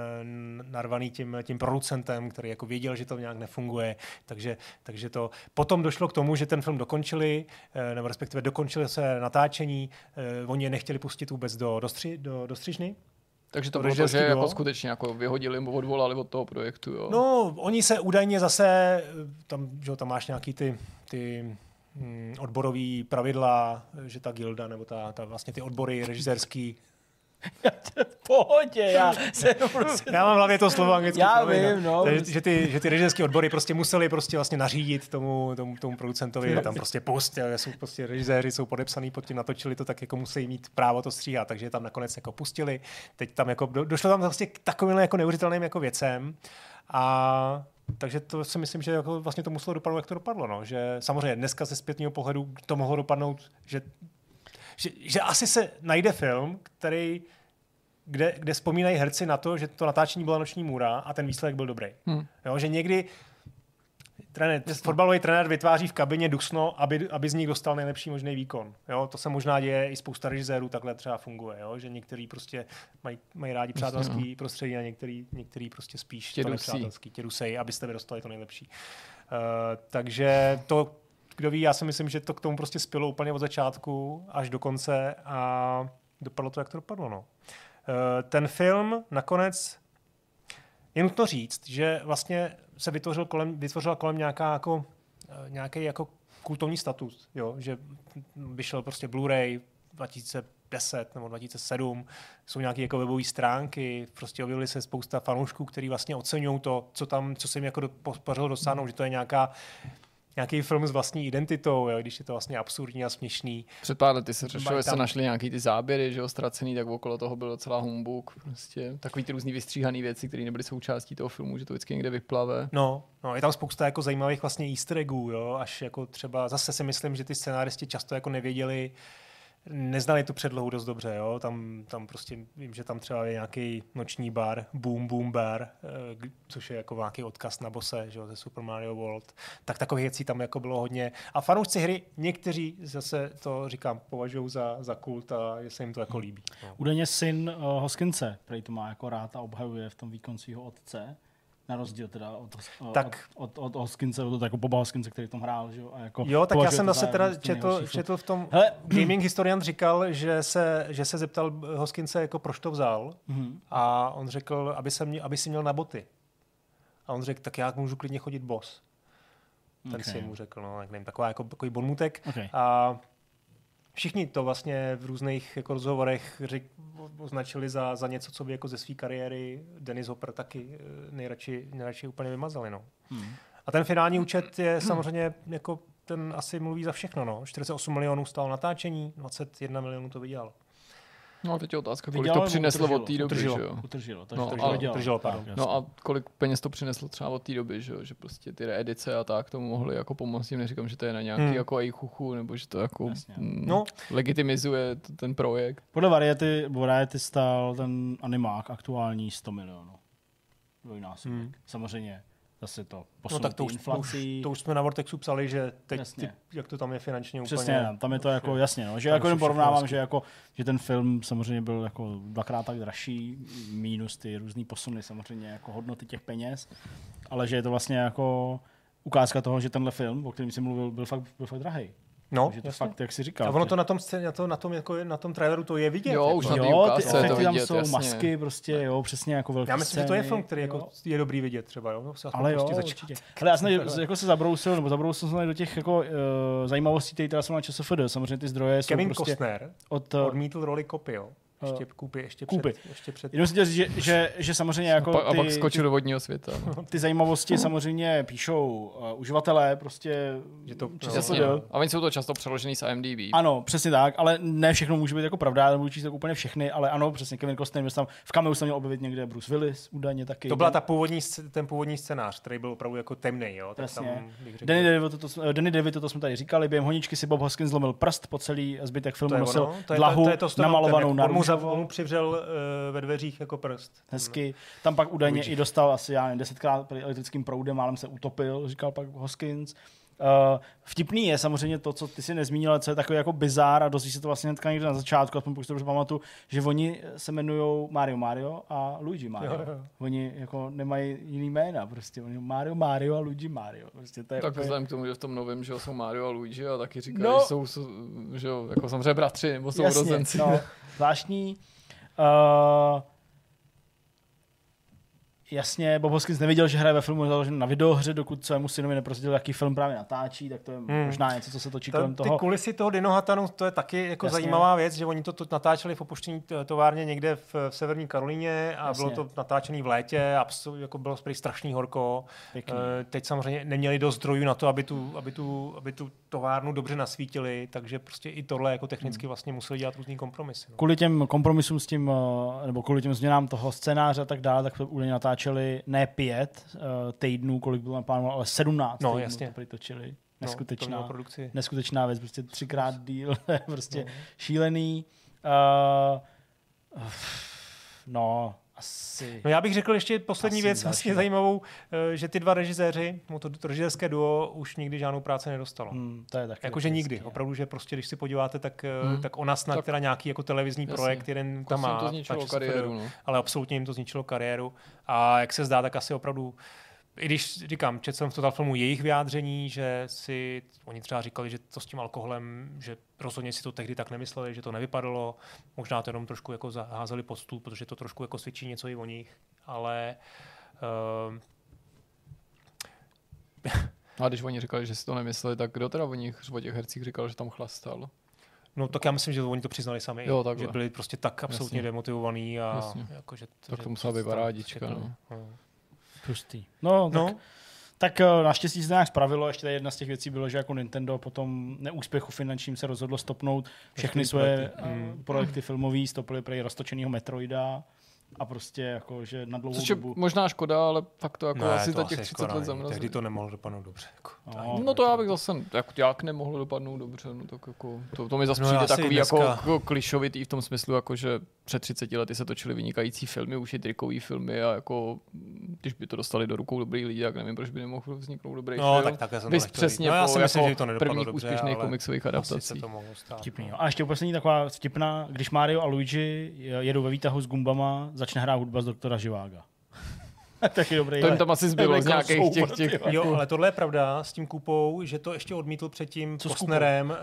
narvaný tím, tím producentem, který jako věděl, že to nějak nefunguje, takže, takže to potom došlo k tomu, že ten film dokončili, eh, nebo respektive dokončili se natáčení, eh, oni je nechtěli pustit vůbec do, do, stři, do, do střižny, Takže to bylo to, že jako skutečně jako vyhodili odvolali od toho projektu. Jo. No, oni se údajně zase, tam, že jo, tam máš nějaký ty, ty hm, odborový pravidla, že ta gilda nebo ta, ta vlastně ty odbory režisérský v pohodě, já se prostě... Já mám v hlavě to slovo anglicky. Já promiň, vím, no. Takže, že, ty, že ty režiserské odbory prostě museli prostě vlastně nařídit tomu, tomu, tomu producentovi, že tam prostě pust, jsou prostě režiséři, jsou podepsaný pod tím, natočili to, tak jako musí mít právo to stříhat, takže tam nakonec jako pustili. Teď tam jako, do, došlo tam vlastně k takovým jako neuvěřitelným jako věcem a takže to si myslím, že jako vlastně to muselo dopadnout, jak to dopadlo. No. Že samozřejmě dneska ze zpětného pohledu to mohlo dopadnout, že, že, že asi se najde film, který kde, kde vzpomínají herci na to, že to natáčení byla noční můra a ten výsledek byl dobrý. Hmm. Jo, že někdy trenér, fotbalový trenér vytváří v kabině dusno, aby, aby z nich dostal nejlepší možný výkon. Jo, to se možná děje i spousta režisérů, takhle třeba funguje, jo, že někteří prostě mají, mají rádi přátelský no. prostředí a některý, některý prostě spíš Tě to nepřátelský, tě dusej, abyste vy dostali to nejlepší. Uh, takže to, kdo ví, já si myslím, že to k tomu prostě spělo úplně od začátku až do konce a dopadlo to, jak to dopadlo. No. Uh, ten film nakonec je nutno říct, že vlastně se vytvořil kolem, vytvořila kolem nějaká jako, eh, nějaký jako kultovní status, jo? že vyšel prostě Blu-ray 2010 nebo 2007, jsou nějaké jako webové stránky, prostě objevily se spousta fanoušků, kteří vlastně oceňují to, co tam, co se jim jako do, podařilo dosáhnout, že to je nějaká nějaký film s vlastní identitou, jo, když je to vlastně absurdní a směšný. Před pár lety se řešilo, že se tam- našly nějaký ty záběry, že jo, ztracený, tak okolo toho byl docela humbuk. Prostě takový ty různý vystříhané věci, které nebyly součástí toho filmu, že to vždycky někde vyplave. No, no, je tam spousta jako zajímavých vlastně easter eggů, jo, až jako třeba, zase si myslím, že ty scenáristi často jako nevěděli, neznali tu předlohu dost dobře, jo, tam, tam prostě vím, že tam třeba je nějaký noční bar, Boom Boom Bar, eh, což je jako nějaký odkaz na bose, že jo, ze Super Mario World, tak takových věcí tam jako bylo hodně. A fanoušci hry, někteří zase to říkám, považují za, za kult a že se jim to jako líbí. No. Údajně syn uh, Hoskince, který to má jako rád a obhajuje v tom výkon svého otce, na rozdíl teda od, Tak. od, od, od Hoskince, od jako Boba Hoskince, který v tom hrál, že jo? A jako Jo, tak já jsem zase za teda četl, četl v tom, Hele, Gaming historian říkal, že se, že se zeptal Hoskince, jako proč to vzal Mhm. a on řekl, aby, se mě, aby si měl na boty. A on řekl, tak já můžu klidně chodit bos. Ten Okay. okay. si mu řekl, no, jak nevím, taková, jako, takový bonmutek. Okay. A všichni to vlastně v různých jako rozhovorech řek, označili za, za něco, co by jako ze své kariéry Dennis Hopper taky eh, nejradši, nejradši úplně vymazali. No. Hmm. A ten finální účet je samozřejmě jako ten asi mluví za všechno. No. 48 milionů stalo natáčení, 21 milionů to vydělalo. No a teď je otázka, kolik Vydělalo to přineslo utržilo? od té doby, utržilo, že jo? Utržilo, takže No, to vydělalo. utržilo, Tak, pardon. jasně. No a kolik peněz to přineslo třeba od té doby, že, jo? že prostě ty reedice a tak tomu mohly jako pomoct. Tím neříkám, že to je na nějaký Hmm. jako chuchu, nebo že to jako Jasně. mm, No. legitimizuje t- ten projekt. Podle variety, variety stál ten animák aktuální 100 milionů. Dvojnásobek. Hmm. Samozřejmě zase to No posunutý tak to už, to, inflací. už, to už jsme na Vortexu psali, že teď, Jasně. ty, jak to tam je finančně Přesně, úplně... tam je to jako jasně, no, že tam jako jenom porovnávám, že, jako, že ten film samozřejmě byl jako dvakrát tak dražší, minus ty různý posuny samozřejmě jako hodnoty těch peněz, ale že je to vlastně jako ukázka toho, že tenhle film, o kterém jsem mluvil, byl fakt, byl fakt drahý. No, že to jasně. fakt, jak jsi A říkal. ono že- to na tom, scéně- na tom, na tom, jako na tom traileru to je vidět. Jo, jako. už na Jo, ty to efekty tam vidět, jsou, jasně. masky, prostě, jo, přesně jako velké Já myslím, že to je film, který jo. jako je dobrý vidět třeba, jo? Se Ale jo, prostě určitě. Ale já jsem jako se zabrousil, nebo zabrousil jsem do těch jako, uh, zajímavostí, které teda jsou na ČSFD. Samozřejmě ty zdroje jsou Kevin prostě Costner od... Uh, odmítl roli kopy, jo? Ještě kupy, ještě Kupy. před, ještě před jenom říct, že, že, že samozřejmě jako Pa, a pak ty, skočil do vodního světa. No. ty zajímavosti samozřejmě píšou uh, uživatelé, prostě Že to-. Jasně. A oni jsou to často přeložený z IMDb. Ano, přesně tak, ale ne všechno může být jako pravda, já nebudu číst tak úplně všechny, ale ano, přesně Kevin Costner, tam, v kameu jsem měl objevit někde Bruce Willis, údajně taky. To byla ta původní, ten původní scénář, který byl opravdu jako temný, jo? Tak tam, bych řekl, Danny DeVito, to, to, Danny DeVito, to jsme tady říkali, během honičky si Bob Hoskins zlomil prst, po celý zbytek filmu to nosil ono, to je, dlahu to, to je to namalovanou na on mu, přivřel uh, ve dveřích jako prst. Hezky. Tam pak údajně i dostal asi, já nevím, desetkrát elektrickým proudem, málem se utopil, říkal pak Hoskins. Uh, vtipný je samozřejmě to, co ty si nezmínil, ale co je takový jako bizár a dozví se to vlastně hnedka někde na začátku, aspoň pokud si to dobře pamatuju, že oni se jmenují Mario Mario a Luigi Mario. Jo, jo. Oni jako nemají jiný jména, prostě oni Mario Mario a Luigi Mario. Prostě to je Tak úplně... vzhledem k tomu, že v tom novém, že jsou Mario a Luigi a taky říkají, No. no. že jsou, jsou, že jo, jako samozřejmě bratři nebo jsou Jasně, rozenci. no, zvláštní. Uh, Jasně, Bob Hoskins neviděl, že hraje ve filmu založeném na videohře, dokud svému synovi neprozradil, jaký film právě natáčí, tak to je hmm. možná něco, co se točí Ta, kolem ty toho. kulisy toho Dinohatanu, to je taky jako Jasně. zajímavá věc, že oni to, to natáčeli v opuštění továrně někde v, v severní Karolíně a Jasně. bylo to natáčené v létě a jako bylo prý strašný horko. Pěkný. Eh, Teď samozřejmě neměli dost zdrojů na to, aby tu, aby tu, aby tu továrnu dobře nasvítili, takže prostě i tohle jako technicky vlastně museli dělat různý kompromisy. No. Kvůli těm kompromisům s tím, eh, nebo kvůli těm změnám toho scénáře a tak dále, tak to údajně natáčeli ne pět uh, týdnů, kolik bylo naplánováno, ale 17 No, týdnů jasně. to prý točili. No, to Neskutečná, produkci. neskutečná věc, prostě třikrát díl, prostě No. šílený. Uh, no, asi... No já bych řekl ještě poslední Asi věc, další. vlastně zajímavou, eh, že ty dva režiséři, no to, režisérské duo už nikdy žádnou práci nedostalo. Hmm, to je taky Jakože nikdy. no. Opravdu, že prostě, když si podíváte, tak, Hmm. hmm. tak ona snad Tak- teda nějaký jako televizní Jasně. projekt, jeden tam Tam má. to zničilo kariéru. No. Ale absolutně jim to zničilo kariéru. A jak se zdá, tak asi opravdu i když říkám, četl jsem v Total filmu jejich vyjádření, že si, oni třeba říkali, že to s tím alkoholem, že rozhodně si to tehdy tak nemysleli, že to nevypadalo, možná to jenom trošku jako zaházeli pod stůl, protože to trošku jako svědčí něco i o nich, ale uh, A když oni říkali, že si to nemysleli, tak kdo teda o nich, o těch hercích říkal, že tam chlastal? No tak já myslím, že oni to přiznali sami, Jo, takhle. že byli prostě tak absolutně Jasně. demotivovaný a Jasně. jako, že, Tak to musela být parádička, no. no. Hustý. No, tak, No, tak eh, naštěstí se to nějak spravilo. Ještě tady jedna z těch věcí bylo, že jako Nintendo po tom neúspěchu finančním se rozhodlo stopnout všechny Veškerý svoje projekty. projekty, Mm. projekty filmový, stopili prej roztočenýho Metroida a prostě jako, že na dlouhou Což je dobu. možná škoda, ale fakt to jako ne, asi to za těch asi 30 škoda let zamrazili. Tehdy to nemohlo dopadnout dobře. Jako, No, No to já bych zase, jak, jak nemohlo dopadnout dobře, no tak jako, to, to mi zase No, přijde takový dneska- jako, jako klišovitý v tom smyslu, jako že před 30 lety se točily vynikající filmy, už i trikový filmy a jako, když by to dostali do rukou dobrý lidi, tak nevím, proč by nemohl vzniknout dobrý No, film. tak takhle jsem Vys přesně. No, já si myslím, jako že to nedopadlo prvních dobře, úspěšných ale komiksových adaptací. se to mohlo stát. Vtipný, no. jo. A ještě poslední taková vtipná, když Mario a Luigi jedou ve výtahu s Gumbama, začne hrát hudba z doktora Živága. Taky dobrý. To jim tam asi zbylo z nějakých těch, těch Jo, ale tohle je pravda s tím kupou, že to ještě odmítl předtím Co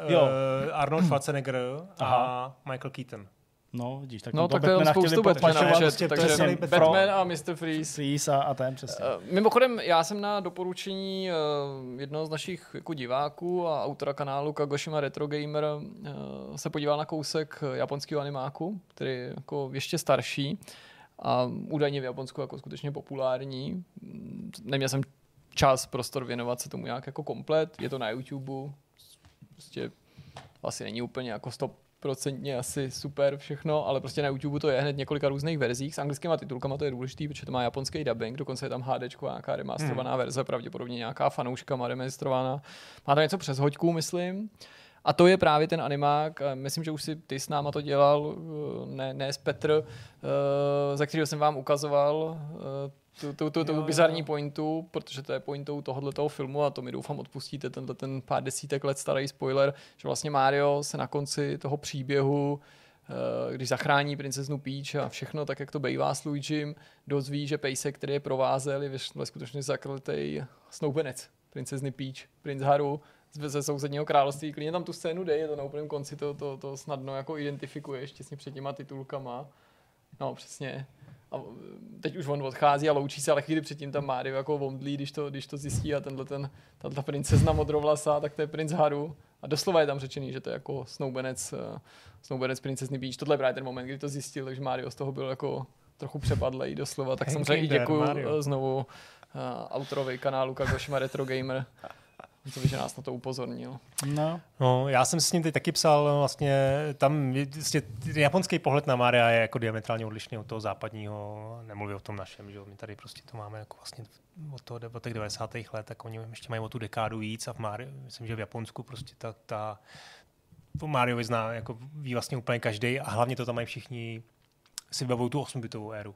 Jo. uh, Arnold Schwarzenegger a. Michael Keaton. No, vidíš, tak No tak to spoustu chtěli Batmana, prostě takže přesně Batman a Mr. Freeze. Freeze a, a ten přesně. Eh, Mimochodem, já jsem na doporučení eh, jednoho z našich jako diváků a autora kanálu Kagoshima Retro Gamer eh, se podíval na kousek japonského animáku, který je jako ještě starší a údajně v Japonsku jako skutečně populární. Neměl jsem čas, prostor věnovat se tomu nějak jako komplet. Je to na YouTube. Prostě asi není úplně jako stop procentně asi super všechno, ale prostě na YouTube to je hned několika různých verzích. S anglickými titulkama to je důležitý, protože to má japonský dubbing, dokonce je tam HD, nějaká remasterovaná hmm. verze, pravděpodobně nějaká fanouška má remasterovaná. Má to něco přes hoďku, myslím. A to je právě ten animák, myslím, že už si ty s náma to dělal, eh, ne, ne s Petr, eh, za kterého jsem vám ukazoval eh, tu, tu, tu, tu Jo, bizarní jo. pointu, protože to je pointou tohohle toho filmu a to mi doufám odpustíte, tenhle ten pár desítek let starý spoiler, že vlastně Mario se na konci toho příběhu když zachrání princeznu Peach a všechno, tak jak to bývá s Luigim, dozví, že Pejsek, který je provázel, je ve- skutečnosti zakletej snoubenec princezny Peach, princ Haru, ze sousedního království. Klidně tam tu scénu dej, je to na úplném konci, to, to, to snadno jako identifikuješ těsně před těma titulkama. No, přesně. A teď už on odchází a loučí se, ale chvíli předtím tam Mario jako vomdlí, když to, když to zjistí a tenhle ten, tato princezna modrovlasá, tak to je princ Haru. A doslova je tam řečený, že to je jako snoubenec, eh, snoubenec princezny Peach. Tohle je právě ten moment, kdy to zjistil, takže Mario z toho byl jako trochu přepadlej doslova. Tak Hank samozřejmě i děkuju eh, znovu uh, autorovi kanálu Kagoshima Retro Gamer, to, že nás na to upozornil. No, No, já jsem s ním teď taky psal, no, vlastně tam vlastně, japonský pohled na Maria je jako diametrálně odlišný od toho západního, nemluvím o tom našem, že jo, my tady prostě to máme jako vlastně od, toho, od těch 90. let, tak oni ještě mají o tu dekádu víc a v Mario, myslím, že v Japonsku prostě ta, ta to Mario vyzná, jako ví vlastně úplně každý a hlavně to tam mají všichni si vybavují tu 8-bitovou éru.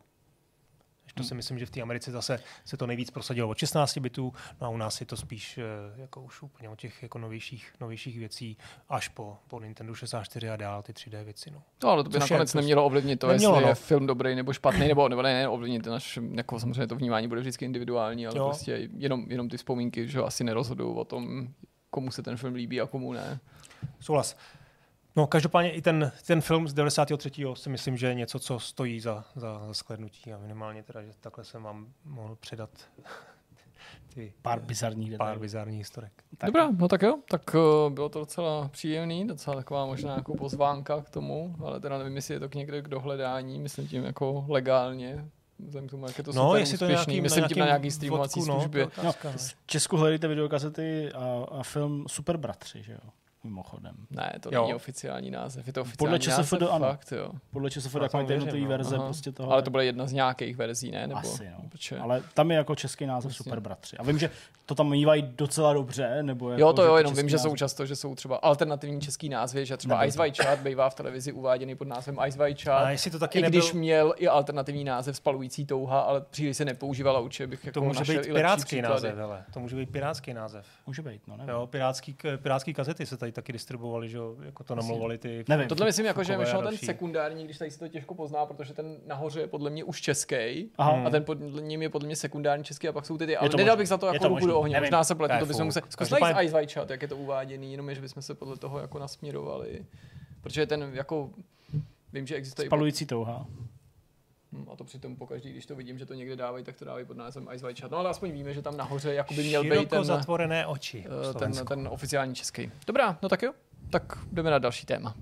To si myslím, že v té Americe zase se to nejvíc prosadilo od 16 bitů, no a u nás je to spíš eh, jako už úplně od těch jako novějších, novějších věcí až po, po Nintendo 64 a dál ty 3D věci. No. No, ale to by Což je nakonec prostě- nemělo ovlivnit to, Nemělo, jestli no. je film dobrý nebo špatný, nebo, nebo ne, ne ovlivnit to naš, jako samozřejmě to vnímání bude vždycky individuální, ale Jo. prostě jenom, jenom ty vzpomínky, že asi nerozhodují o tom, komu se ten film líbí a komu ne. Souhlas. No, každopádně i ten, ten film z 93. si myslím, že je něco, co stojí za, za, za shlednutí a minimálně teda, že takhle jsem vám mohl předat ty Pár bizarních pár detailů. bizarních historek. Tak. Dobrá, no tak jo, tak uh, bylo to docela příjemný, docela taková možná jako pozvánka k tomu, ale teda nevím, jestli je to k někde k dohledání, myslím tím jako legálně, vzhledem k tomu, jak je to No, super jestli to úspěšný, nějaký, myslím tím na nějaký streamovací vodku, službě. No, to otázka, no. V Česku hledejte videokazety a, a film Super bratři, že jo? Mimochodem. Ne, to Jo. není oficiální název, je to Podle oficiální ČSFD název, ano. fakt, jo. Podle ČSFD Já jako mají jednotlivé no. verze Aha. prostě toho. Ale to byla jedna z nějakých verzí, ne? Nebo, Asi, no. Protože... Ale tam je jako český název Jasně. Super bratři. A vím, že to tam mývají docela dobře, nebo jako, Jo, to že jo, jenom vím, že název- jsou často, že jsou třeba alternativní český názvy, že třeba Ice White Chat bývá v televizi uváděný pod názvem Ice White Chat. A jestli to taky I nebyl, když měl i alternativní název Spalující touha, ale příliš se nepoužívala, určitě bych jako to může být pirátský název, hele. To může být pirátský název. Může být, no nevím. Jo, pirátský, pirátský kazety se tady taky distribuovaly, že jo, jako to namlouvali ty... Nevím. Tohle myslím, jako, že myšleno ten sekundární, když tady se to těžko pozná, protože ten nahoře je podle mě už český Aha. a ten pod ním je podle mě sekundární český a pak jsou ty ty, ale nedal bych za to jako. Do ohně, Nevím. možná se pletu, To bychom museli, zkus najít Ice White Chat, jak je to uváděný, jenom je, že bychom se podle toho jako nasměrovali, protože ten jako Vím, že existuje i pod, Spalující touha. hm, a to přitom pokaždý, když to vidím, že to někde dávají, tak to dávají pod názvem Ice White Chat. No ale aspoň víme, že tam nahoře jako by měl být Široko ten, zatvorené oči. eh, ten, ten oficiální český. Dobrá, no tak jo, tak jdeme na další téma.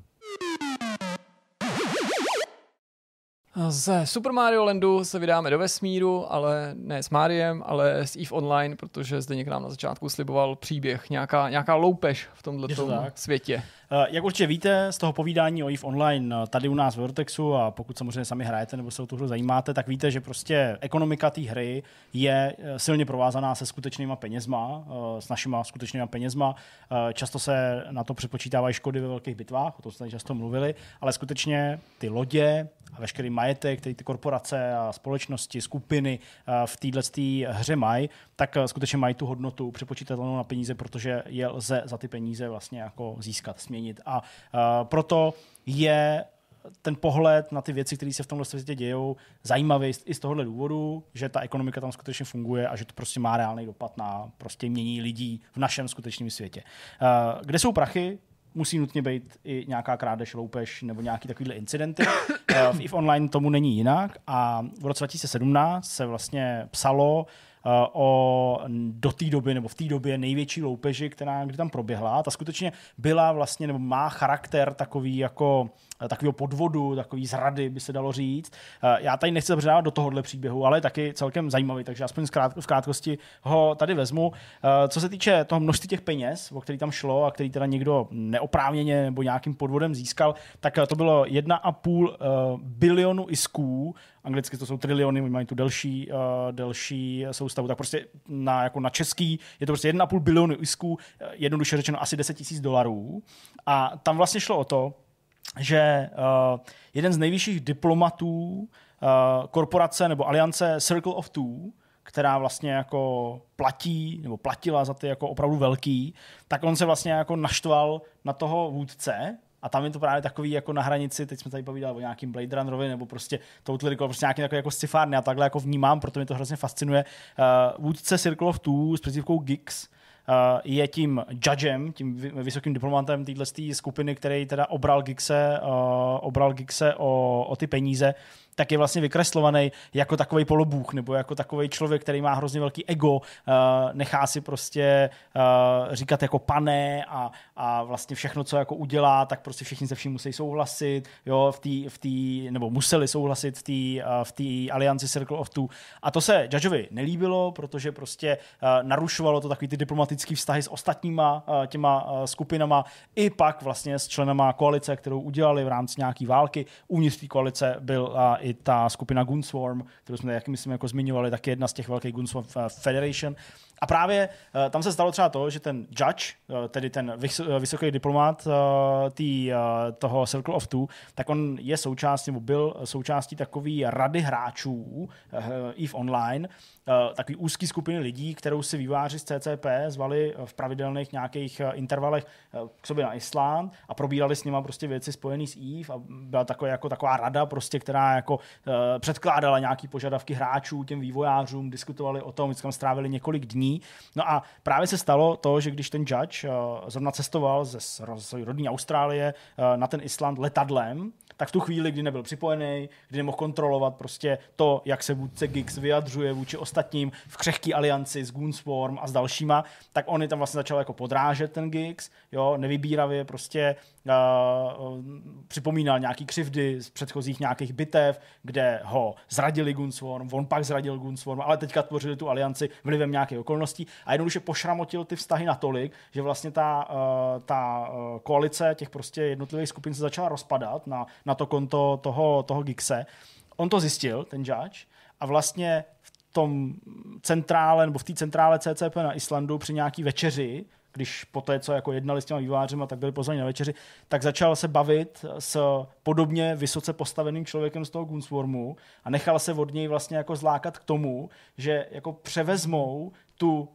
Ze Super Mario Landu se vydáme do vesmíru, ale ne s Mariem, ale s EVE Online, protože zde někdo nám na začátku sliboval příběh, nějaká, nějaká loupež v tomto světě. Eh, Jak určitě víte z toho povídání o EVE Online eh, tady u nás v Vortexu a pokud samozřejmě sami hrajete nebo se o tu hru zajímáte, tak víte, že prostě ekonomika té hry je eh, silně provázaná se skutečnýma penězma, s našima skutečnýma penězma. Často se na to přepočítávají škody ve velkých bitvách, o tom jsme často mluvili, ale skutečně ty lodě a veškerý majetek, který ty korporace a společnosti, skupiny v této hře mají, tak skutečně mají tu hodnotu přepočítatelnou na peníze, protože je lze za ty peníze vlastně jako získat, změnit. A uh, proto je ten pohled na ty věci, které se v tomhle světě dějou, zajímavý i z tohohle důvodu, že ta ekonomika tam skutečně funguje a že to prostě má reálný dopad na prostě mění lidí v našem skutečném světě. Uh, kde jsou prachy, musí nutně být i nějaká krádež, loupež nebo nějaký takovýhle incidenty. Eh, v EVE Online tomu není jinak a v roce 2017 se vlastně psalo o do té doby, nebo v té době největší loupeži, která kdy tam proběhla. Ta skutečně byla vlastně, nebo má charakter takový jako eh, takového podvodu, takový zrady, by se dalo říct. Eh, Já tady nechci zabředávat do tohohle příběhu, ale je taky celkem zajímavý, takže aspoň v krátkosti ho tady vezmu. Eh, Co se týče toho množství těch peněz, o který tam šlo a který teda někdo neoprávněně nebo nějakým podvodem získal, tak eh, to bylo 1,5 eh, bilionu isků, anglicky to jsou triliony, oni mají tu delší, uh, delší soustavu, tak prostě na, jako na český je to prostě 1,5 bilionu isků, eh, jednoduše řečeno asi 10 tisíc dolarů. A tam vlastně šlo o to, že uh, jeden z nejvyšších diplomatů uh, korporace nebo aliance Circle of Two, která vlastně jako platí, nebo platila za ty jako opravdu velký, tak on se vlastně jako naštval na toho vůdce, a tam je to právě takový jako na hranici, teď jsme tady povídali o nějakým Blade Runnerovi, nebo prostě Total Recall, prostě nějaký takový jako sci-fárny a takhle jako vnímám, proto mě to hrozně fascinuje. Uh, vůdce Circle of Two s přezdívkou Gix, je tím judgem, tím vy- vysokým diplomatem téhle skupiny, který teda obral Gixe, uh, obral Gixe o, o ty peníze, tak je vlastně vykreslovaný jako takový polobůh, nebo jako takový člověk, který má hrozně velký ego, uh, nechá si prostě uh, říkat jako pane a, a vlastně všechno, co jako udělá, tak prostě všichni se vším musí souhlasit, jo, v té, v tý, nebo museli souhlasit v té uh, v tý alianci Circle of Two. A to se Judgeovi nelíbilo, protože prostě narušovalo to takový ty diplomatický vztahy s ostatníma těma skupinama, i pak vlastně s členama koalice, kterou udělali v rámci nějaký války. Uvnitř té koalice byl i ta skupina Gunswarm, kterou jsme, jak myslím, jako zmiňovali, tak jedna z těch velkých Gunswarm Federation. A právě uh, tam se stalo třeba to, že ten judge, uh, tedy ten vys- vysoký diplomat uh, tý, toho Circle of Two, tak on je součástí, nebo byl součástí takové rady hráčů uh, EVE Online, takový úzký skupiny lidí, kterou si výváři z CCP zvali v pravidelných nějakých intervalech k sobě na Island a probírali s nima prostě věci spojené s EVE a byla taková, jako taková rada, prostě, která jako předkládala nějaký požadavky hráčů těm vývojářům, diskutovali o tom, vždycky strávili několik dní není. No a právě se stalo to, že když ten judge uh, zrovna cestoval ze rodní Austrálie uh, na ten Island letadlem, tak v tu chvíli, kdy nebyl připojený, kdy nemohl kontrolovat prostě to, jak se vůdce Gix vyjadřuje vůči ostatním v křehký alianci s Goonswarm a s dalšíma, tak on tam vlastně začal jako podrážet ten Gix, jo, nevybíravě prostě připomínal nějaký křivdy z předchozích nějakých bitev, kde ho zradili Gunsworm, on pak zradil Gunsworm, ale teďka tvořili tu alianci vlivem nějakých okolností a jednoduše pošramotil ty vztahy natolik, že vlastně ta, uh, ta uh, koalice těch prostě jednotlivých skupin se začala rozpadat na, na to konto toho, toho Gixe. On to zjistil, ten judge, a vlastně v tom centrále, nebo v té centrále CCP na Islandu při nějaký večeři když po té, co jako jednali s těma vývářema, tak byli pozvaní na večeři, tak začal se bavit s podobně vysoce postaveným člověkem z toho Gunswormu a nechal se od něj vlastně jako zlákat k tomu, že jako převezmou tu uh,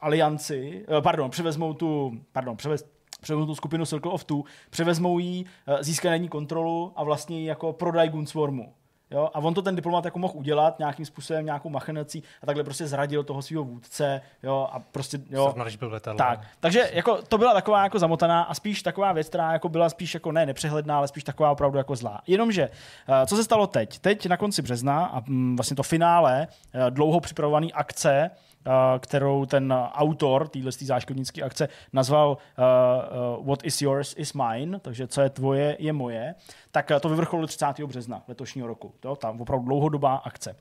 alianci, uh, pardon, převezmou tu, pardon, převez, převezmou tu skupinu Circle of Two, převezmou jí, uh, získají kontrolu a vlastně ji jako prodají Gunswormu. Jo? A on to ten diplomat jako mohl udělat nějakým způsobem, nějakou machinací a takhle prostě zradil toho svého vůdce. Jo? A prostě, jo. byl letadlo. Tak. Takže jako, to byla taková jako zamotaná a spíš taková věc, která jako byla spíš jako ne nepřehledná, ale spíš taková opravdu jako zlá. Jenomže, eh, co se stalo teď? Teď na konci března a mm, vlastně to finále eh, dlouho připravované akce kterou ten autor téhle záškodnické akce nazval What is yours is mine, takže co je tvoje, je moje, tak to vyvrcholilo 30. března letošního roku. To, tam opravdu dlouhodobá akce.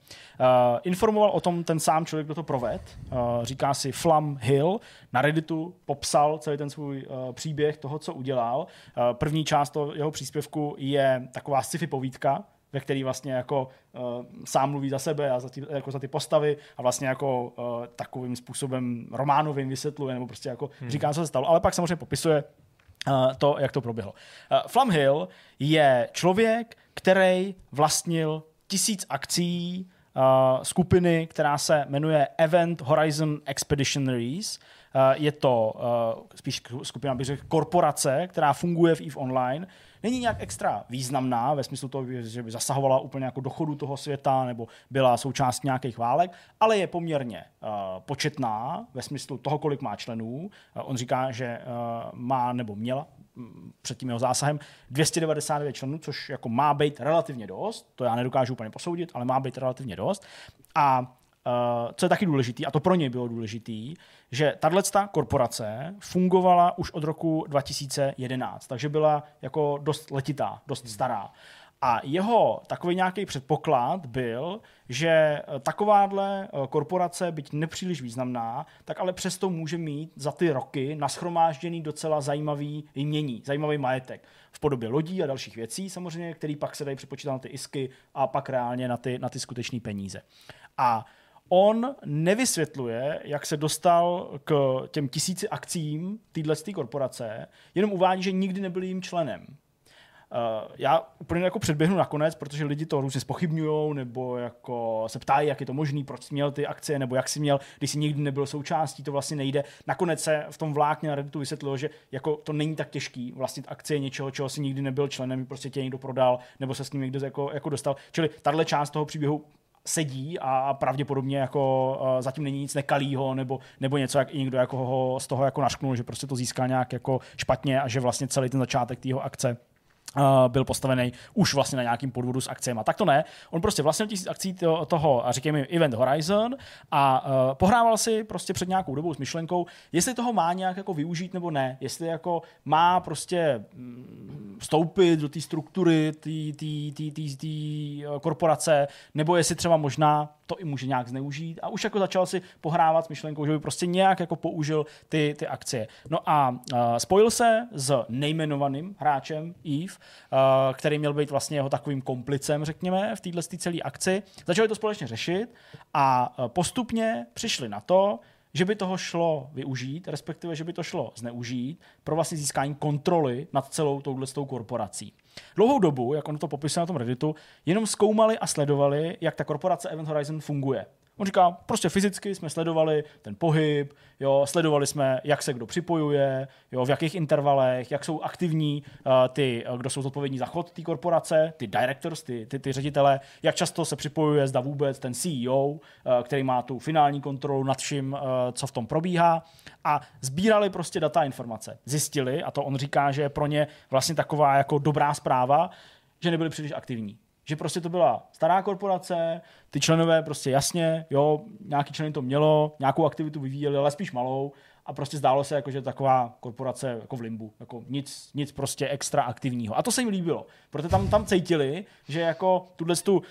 Informoval o tom ten sám člověk, kdo to proved, říká si Flam Hill, na Redditu popsal celý ten svůj příběh toho, co udělal. První část toho jeho příspěvku je taková sci-fi povídka, ve který vlastně jako uh, sám mluví za sebe a za, ty, jako za ty postavy a vlastně jako uh, takovým způsobem románovým vysvětluje nebo prostě jako hmm. říká, co se stalo, ale pak samozřejmě popisuje uh, to, jak to proběhlo. Uh, Flam Hill je člověk, který vlastnil tisíc akcí uh, skupiny, která se jmenuje Event Horizon Expeditionaries. Je to uh, spíš skupina, bych řekl, korporace, která funguje v EVE Online, není nějak extra významná ve smyslu toho, že by zasahovala úplně jako do chodu toho světa nebo byla součást nějakých válek, ale je poměrně uh, početná ve smyslu toho, kolik má členů. Uh, on říká, že uh, má nebo měla mm, před tím jeho zásahem 299 členů, což jako má být relativně dost, to já nedokážu úplně posoudit, ale má být relativně dost. A Uh, co je taky důležitý, a to pro něj bylo důležitý, že tahle korporace fungovala už od roku 2011, takže byla jako dost letitá, dost stará. A jeho takový nějaký předpoklad byl, že takováhle eh, korporace, byť nepříliš významná, tak ale přesto může mít za ty roky naschromážděný docela zajímavý jmění, zajímavý majetek v podobě lodí a dalších věcí samozřejmě, který pak se dají přepočítat na ty isky a pak reálně na ty, na ty skutečné peníze. A on nevysvětluje, jak se dostal k těm tisíci akcím téhle korporace, jenom uvádí, že nikdy nebyl jím členem. Uh, já úplně jako předběhnu nakonec, protože lidi to různě spochybňují, nebo jako se ptají, jak je to možný, proč jsi měl ty akcie, nebo jak jsi měl, když jsi nikdy nebyl součástí, to vlastně nejde. Nakonec se v tom vlákně na Redditu vysvětlilo, že jako to není tak těžký vlastnit akcie něčeho, čeho si nikdy nebyl členem, prostě tě někdo prodal, nebo se s ním někdo jako, jako dostal. Čili tahle část toho příběhu sedí a pravděpodobně jako zatím není nic nekalýho nebo, nebo něco, jak i někdo jako ho z toho jako našknul, že prostě to získá nějak jako špatně a že vlastně celý ten začátek tého akce Uh, byl postavený už vlastně na nějakým podvodu s akcemi. Tak to ne. On prostě vlastnil tisíc akcí toho, toho řekněme, Event Horizon a uh, pohrával si prostě před nějakou dobou s myšlenkou, jestli toho má nějak jako využít nebo ne. Jestli jako má prostě mm, vstoupit do té struktury té korporace, nebo jestli třeba možná to i může nějak zneužít a už jako začal si pohrávat s myšlenkou, že by prostě nějak jako použil ty, ty akcie. No a uh, spojil se s nejmenovaným hráčem Eve, uh, který měl být vlastně jeho takovým komplicem, řekněme, v této celé akci. Začali to společně řešit a postupně přišli na to, že by toho šlo využít, respektive, že by to šlo zneužít pro vlastně získání kontroly nad celou touhle korporací. Dlouhou dobu, jak on to popisuje na tom Redditu, jenom zkoumali a sledovali, jak ta korporace Event Horizon funguje. On říká, prostě fyzicky jsme sledovali ten pohyb, jo, sledovali jsme, jak se kdo připojuje, jo, v jakých intervalech, jak jsou aktivní uh, ty, uh, kdo jsou zodpovědní za chod té korporace, ty directors, ty, ty, ty ředitele, jak často se připojuje, zda vůbec ten CEO, uh, který má tu finální kontrolu nad vším, uh, co v tom probíhá. A sbírali prostě data informace. Zjistili, a to on říká, že je pro ně vlastně taková jako dobrá zpráva, že nebyli příliš aktivní že prostě to byla stará korporace, ty členové prostě jasně, jo, nějaký členy to mělo, nějakou aktivitu vyvíjeli, ale spíš malou a prostě zdálo se, jako, že taková korporace jako v limbu, jako nic, nic prostě extra aktivního. A to se jim líbilo, protože tam, tam cítili, že jako tuhle tu uh,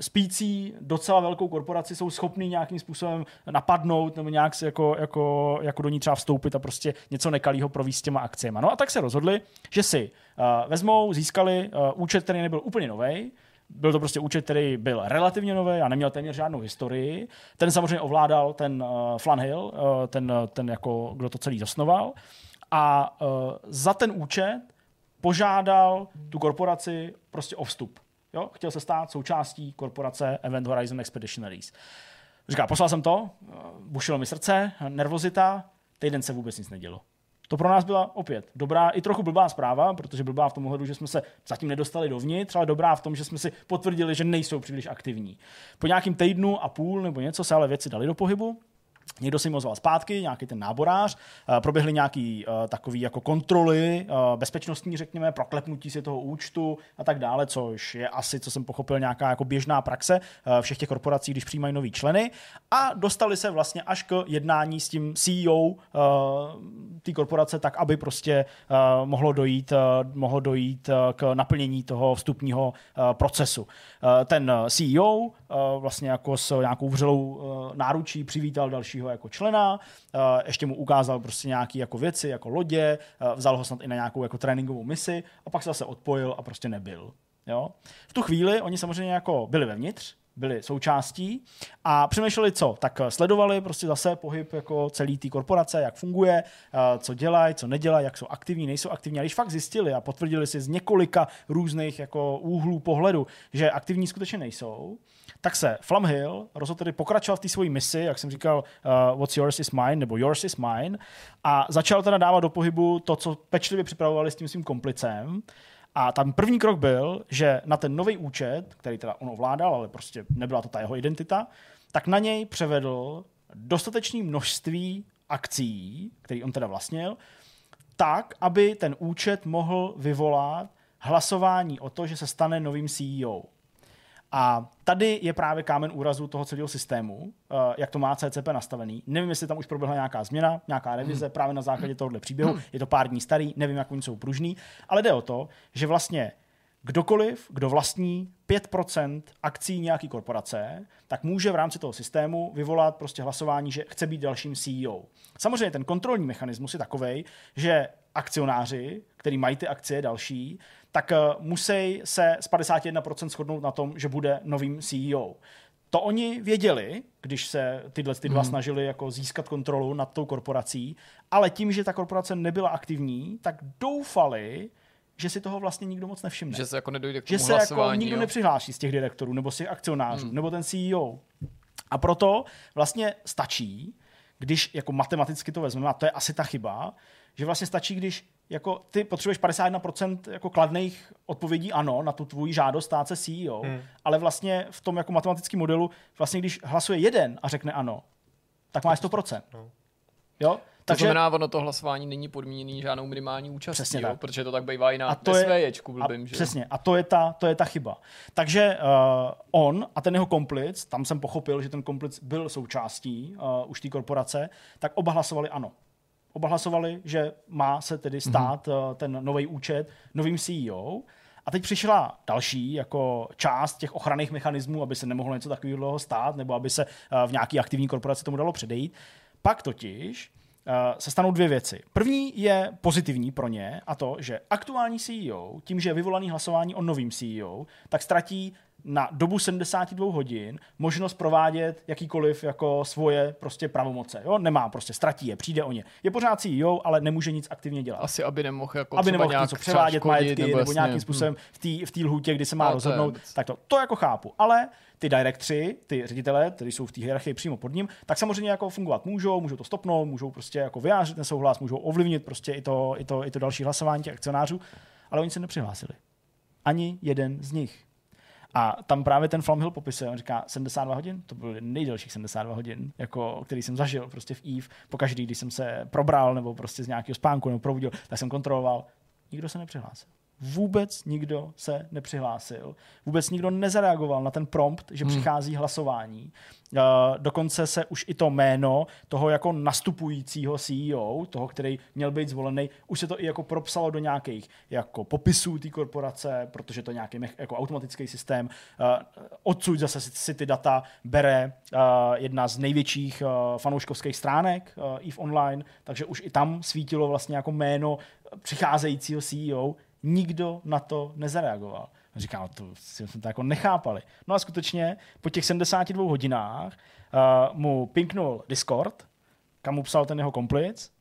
spící docela velkou korporaci jsou schopní nějakým způsobem napadnout nebo nějak si jako, jako, jako do ní třeba vstoupit a prostě něco nekalého províst s těma akciemi. No a tak se rozhodli, že si uh, vezmou, získali uh, účet, který nebyl úplně nový, byl to prostě účet, který byl relativně nový a neměl téměř žádnou historii. Ten samozřejmě ovládal ten uh, Flanhill, uh, ten, ten jako, kdo to celý zasnoval. A uh, za ten účet požádal tu korporaci prostě o vstup. Jo? Chtěl se stát součástí korporace Event Horizon Expeditionaries. Říká, poslal jsem to, bušilo mi srdce, nervozita, týden se vůbec nic nedělo. To pro nás byla opět dobrá i trochu blbá zpráva, protože blbá v tom ohledu, že jsme se zatím nedostali dovnitř, ale dobrá v tom, že jsme si potvrdili, že nejsou příliš aktivní. Po nějakým týdnu a půl nebo něco se ale věci dali do pohybu Někdo si jim ozval zpátky, nějaký ten náborář, eh, proběhly nějaký uh, takový jako kontroly uh, bezpečnostní, řekněme, proklepnutí si toho účtu a tak dále, což je asi, co jsem pochopil, nějaká jako běžná praxe všech těch korporací, když přijímají nový členy a dostali se vlastně až k jednání s tím CEO té korporace, tak aby prostě mohlo dojít, mohlo dojít k naplnění toho vstupního procesu. Ten CEO vlastně jako s nějakou vřelou uh, náručí přivítal dalšího jako člena, eh, ještě mu ukázal prostě nějaké jako věci, jako lodě, eh, vzal ho snad i na nějakou jako tréninkovou misi a pak se zase odpojil a prostě nebyl. Jo? V tu chvíli oni samozřejmě jako byli vevnitř, byli součástí a přemýšleli co? Tak eh, sledovali prostě zase pohyb jako celý té korporace, jak funguje, co dělají, co nedělají, jak jsou aktivní, nejsou aktivní. A když fakt zjistili a potvrdili si z několika různých jako úhlů pohledu, že aktivní skutečně nejsou, tak se Flamhill rozhodl tedy pokračovat v té své misi, jak jsem říkal, uh, what's yours is mine, nebo yours is mine, a začal teda dávat do pohybu to, co pečlivě připravovali s tím svým komplicem. A tam první krok byl, že na ten nový účet, který teda on ovládal, ale prostě nebyla to ta jeho identita, tak na něj převedl dostatečné množství akcí, který on teda vlastnil, tak, aby ten účet mohl vyvolat hlasování o to, že se stane novým CEO. A tady je právě kámen úrazu toho celého systému, eh, jak to má CCP nastavený. Nevím, jestli tam už proběhla nějaká změna, nějaká revize hmm. právě na základě tohohle příběhu. Hmm. Je to pár dní starý, nevím, jak oni jsou pružný, ale jde o to, že vlastně kdokoliv, kdo vlastní 5% akcí nějaké korporace, tak může v rámci toho systému vyvolat prostě hlasování, že chce být dalším CEO. Samozřejmě ten kontrolní mechanismus je takový, že akcionáři, který mají ty akcie další, tak uh, musí se z 51% shodnout na tom, že bude novým CEO. To oni věděli, když se tyhle ty dva hmm. snažili jako získat kontrolu nad tou korporací, ale tím, že ta korporace nebyla aktivní, tak doufali, že si toho vlastně nikdo moc nevšimne. Že se jako nedojde k tomu Že se jako nikdo jo? nepřihláší z těch direktorů nebo z těch akcionářů, hmm. nebo ten CEO. A proto vlastně stačí, když jako matematicky to vezmeme, a to je asi ta chyba, že vlastně stačí, když jako ty potřebuješ 51% jako kladných odpovědí ano na tu tvůj žádost stát se CEO, hmm. ale vlastně v tom jako matematickém modelu, vlastně když hlasuje jeden a řekne ano, tak máš 100%. No. Jo? To Takže, znamená, ono to hlasování není podmíněný žádnou minimální účastí, přesně jo? Tak. protože to tak bývá i na, a to je, blbým, a, že? Přesně, a to je, ta, to je ta chyba. Takže uh, on a ten jeho komplic, tam jsem pochopil, že ten komplic byl součástí uh, už té korporace, tak oba hlasovali ano oba hlasovali, že má se tedy stát mm-hmm. ten nový účet novým CEO. A teď přišla další jako část těch ochranných mechanismů, aby se nemohlo něco takového stát, nebo aby se eh, v nějaké aktivní korporaci tomu dalo předejít. Pak totiž uh, se stanou dvě věci. První je pozitivní pro ně a to, že aktuální CEO, tím, že je vyvolaný hlasování o novým CEO, tak ztratí na dobu 72 hodin možnost provádět jakýkoliv jako svoje prostě pravomoce. Jo? Nemá, prostě ztratí je, přijde o ně. Je pořád CEO, ale nemůže nic aktivně dělat. Asi, aby nemohl jako aby nemohl nějak něco převádět škodit, majetky nebo, jasně, nějakým hm. způsobem v té v té lhůtě, kdy se má je rozhodnout. Tak to, to jako chápu. Ale ty directory, ty ředitelé, kteří jsou v té hierarchii přímo pod ním, tak samozřejmě jako fungovat můžou, můžou to stopnout, můžou prostě jako vyjádřit nesouhlas, můžou ovlivnit prostě i to, i to, i to další hlasování těch akcionářů, ale oni se nepřihlásili. Ani jeden z nich. A tam právě ten Flamhill popisuje, on říká 72 hodin, to byly nejdelších 72 hodin, jako, který jsem zažil prostě v EVE, pokaždý, když jsem se probral nebo prostě z nějakého spánku nebo probudil, tak jsem kontroloval. Nikdo se nepřihlásil. Vůbec nikdo se nepřihlásil. Vůbec nikdo nezareagoval na ten prompt, že hmm. přichází hlasování. Uh, dokonce se už i to jméno toho jako nastupujícího CEO, toho, který měl být zvolený, už se to i jako propsalo do nějakých jako popisů té korporace, protože to nějaký jako automatický systém. Uh, odsud zase si, ty data bere uh, jedna z největších uh, fanouškovských stránek uh, EVE Online, takže už i tam svítilo vlastně jako jméno přicházejícího CEO. Nikdo na to nezareagoval. Říkám, no to jsme to jako nechápali. No a skutečně po těch 72 hodinách uh, mu pinknul Discord, kam mu psal ten jeho komplic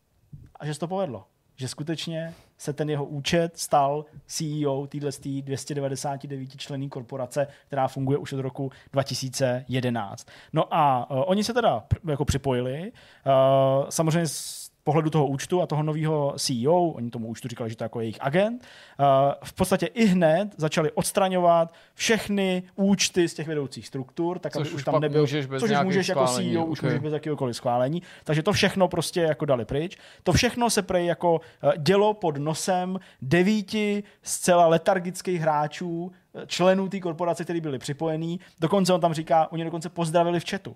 a že se to povedlo. Že skutečně se ten jeho účet stal CEO téhle 299 členný korporace, která funguje už od roku 2011. No a uh, oni se teda pr- jako připojili. Uh, samozřejmě pohledu toho účtu a toho nového CEO, oni tomu účtu říkali, že to je jako jejich agent, uh, v podstatě i hned začali odstraňovat všechny účty z těch vedoucích struktur, tak Což aby už už tam nebyl, můžeš bez což už můžeš jako schválení, CEO, už ok. můžeš bez jakéhokoliv schválení. Takže to všechno prostě jako dali pryč. To všechno se prej jako eh, dělo pod nosem devíti zcela letargických hráčů, eh, členů té korporace, kteří byli připojení. Dokonce on tam říká, oni dokonce pozdravili v chatu.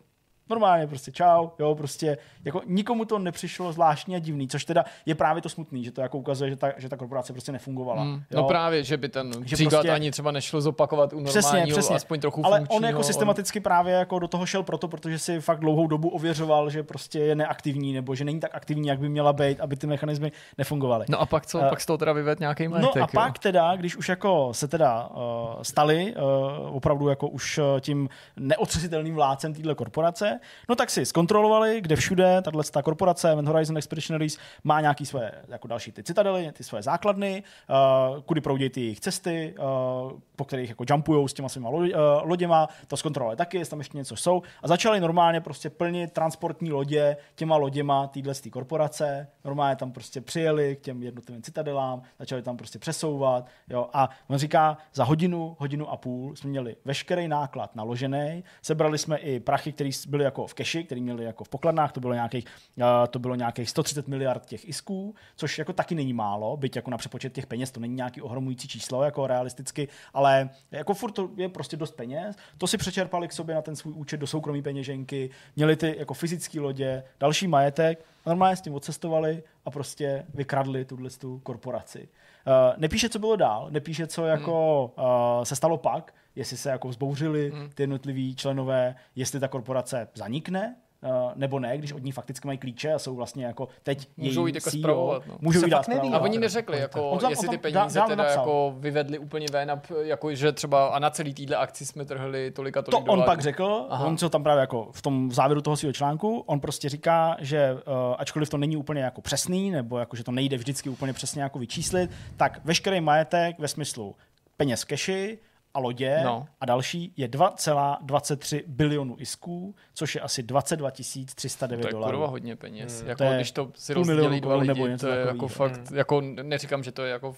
Normálně prostě čau, jo, prostě jako nikomu to nepřišlo zvláštní a divný, což teda je právě to smutný, že to jako ukazuje, že ta, že ta korporace prostě nefungovala. Mm, jo. no právě, že by ten Že příklad prostě- ani třeba nešlo zopakovat u Přesně, normálního, přesně. aspoň trochu Ale funkčního. on jako systematicky právě jako do toho šel proto, protože si fakt dlouhou dobu ověřoval, že prostě je neaktivní nebo že není tak aktivní, jak by měla být, aby ty mechanismy nefungovaly. No a pak co? Eh, pak z toho teda vyved nějaký No majetek, a jo? pak teda, když už jako se teda uh, stali uh, opravdu jako už uh, tím neotřesitelným vládcem téhle korporace, no tak si zkontrolovali, kde všude tahle ta korporace Event Horizon Expeditionaries má nějaký své jako další ty citadely, ty své základny, uh, kudy proudí ty jejich cesty, uh, po kterých jako jumpujou s těma svýma lo, uh, loděma, to zkontrolovali taky, jestli tam ještě něco jsou. A začali normálně prostě plnit transportní lodě těma loděma téhle korporace, normálně tam prostě přijeli k těm jednotlivým citadelám, začali tam prostě přesouvat, jo, a on říká, za hodinu, hodinu a půl jsme měli veškerý náklad naložený, sebrali jsme i prachy, které byly jako v keši, které měli jako v pokladnách, to bylo nějakých, uh, to bylo nějakých 130 miliard těch isků, což jako taky není málo, byť jako na přepočet těch peněz to není nějaký ohromující číslo, jako realisticky, ale jako furt to je prostě dost peněz. To si přečerpali k sobě na ten svůj účet do soukromí peněženky, měli ty jako fyzické lodě, další majetek, normálně s tím odcestovali a prostě vykradli tuhle tu korporaci. Uh, nepíše, co bylo dál, nepíše, co jako uh, se stalo pak, jestli se jako vzbouřili ty jednotliví členové, jestli ta korporace zanikne, uh, nebo ne, když od ní fakticky mají klíče a jsou vlastně jako teď Můžou jít jako CEO, spravovat, no. Můžou To se jí dát fakt neví. A oni neřekli, jako, on tam- jestli on ty dá- peníze dál teda napsal. jako vyvedli úplně ven, a jako, že třeba a na celý týhle akci jsme trhli tolik a To tolik on dolarů. pak řekl, Aha. on co tam právě jako v tom závěru toho svého článku, on prostě říká, že uh, ačkoliv to není úplně jako přesný, nebo jako, že to nejde vždycky úplně přesně jako vyčíslit, tak veškerý majetek ve smyslu peněz keši a lodě No. a další je 2,23 bilionu isků, což je asi 22 309 To je kurva dolarů. hodně peněz. Hmm. jako, To je když to si rozdělí dva lidi, nebo něco to je jako takovýho. fakt, jako neříkám, že to je jako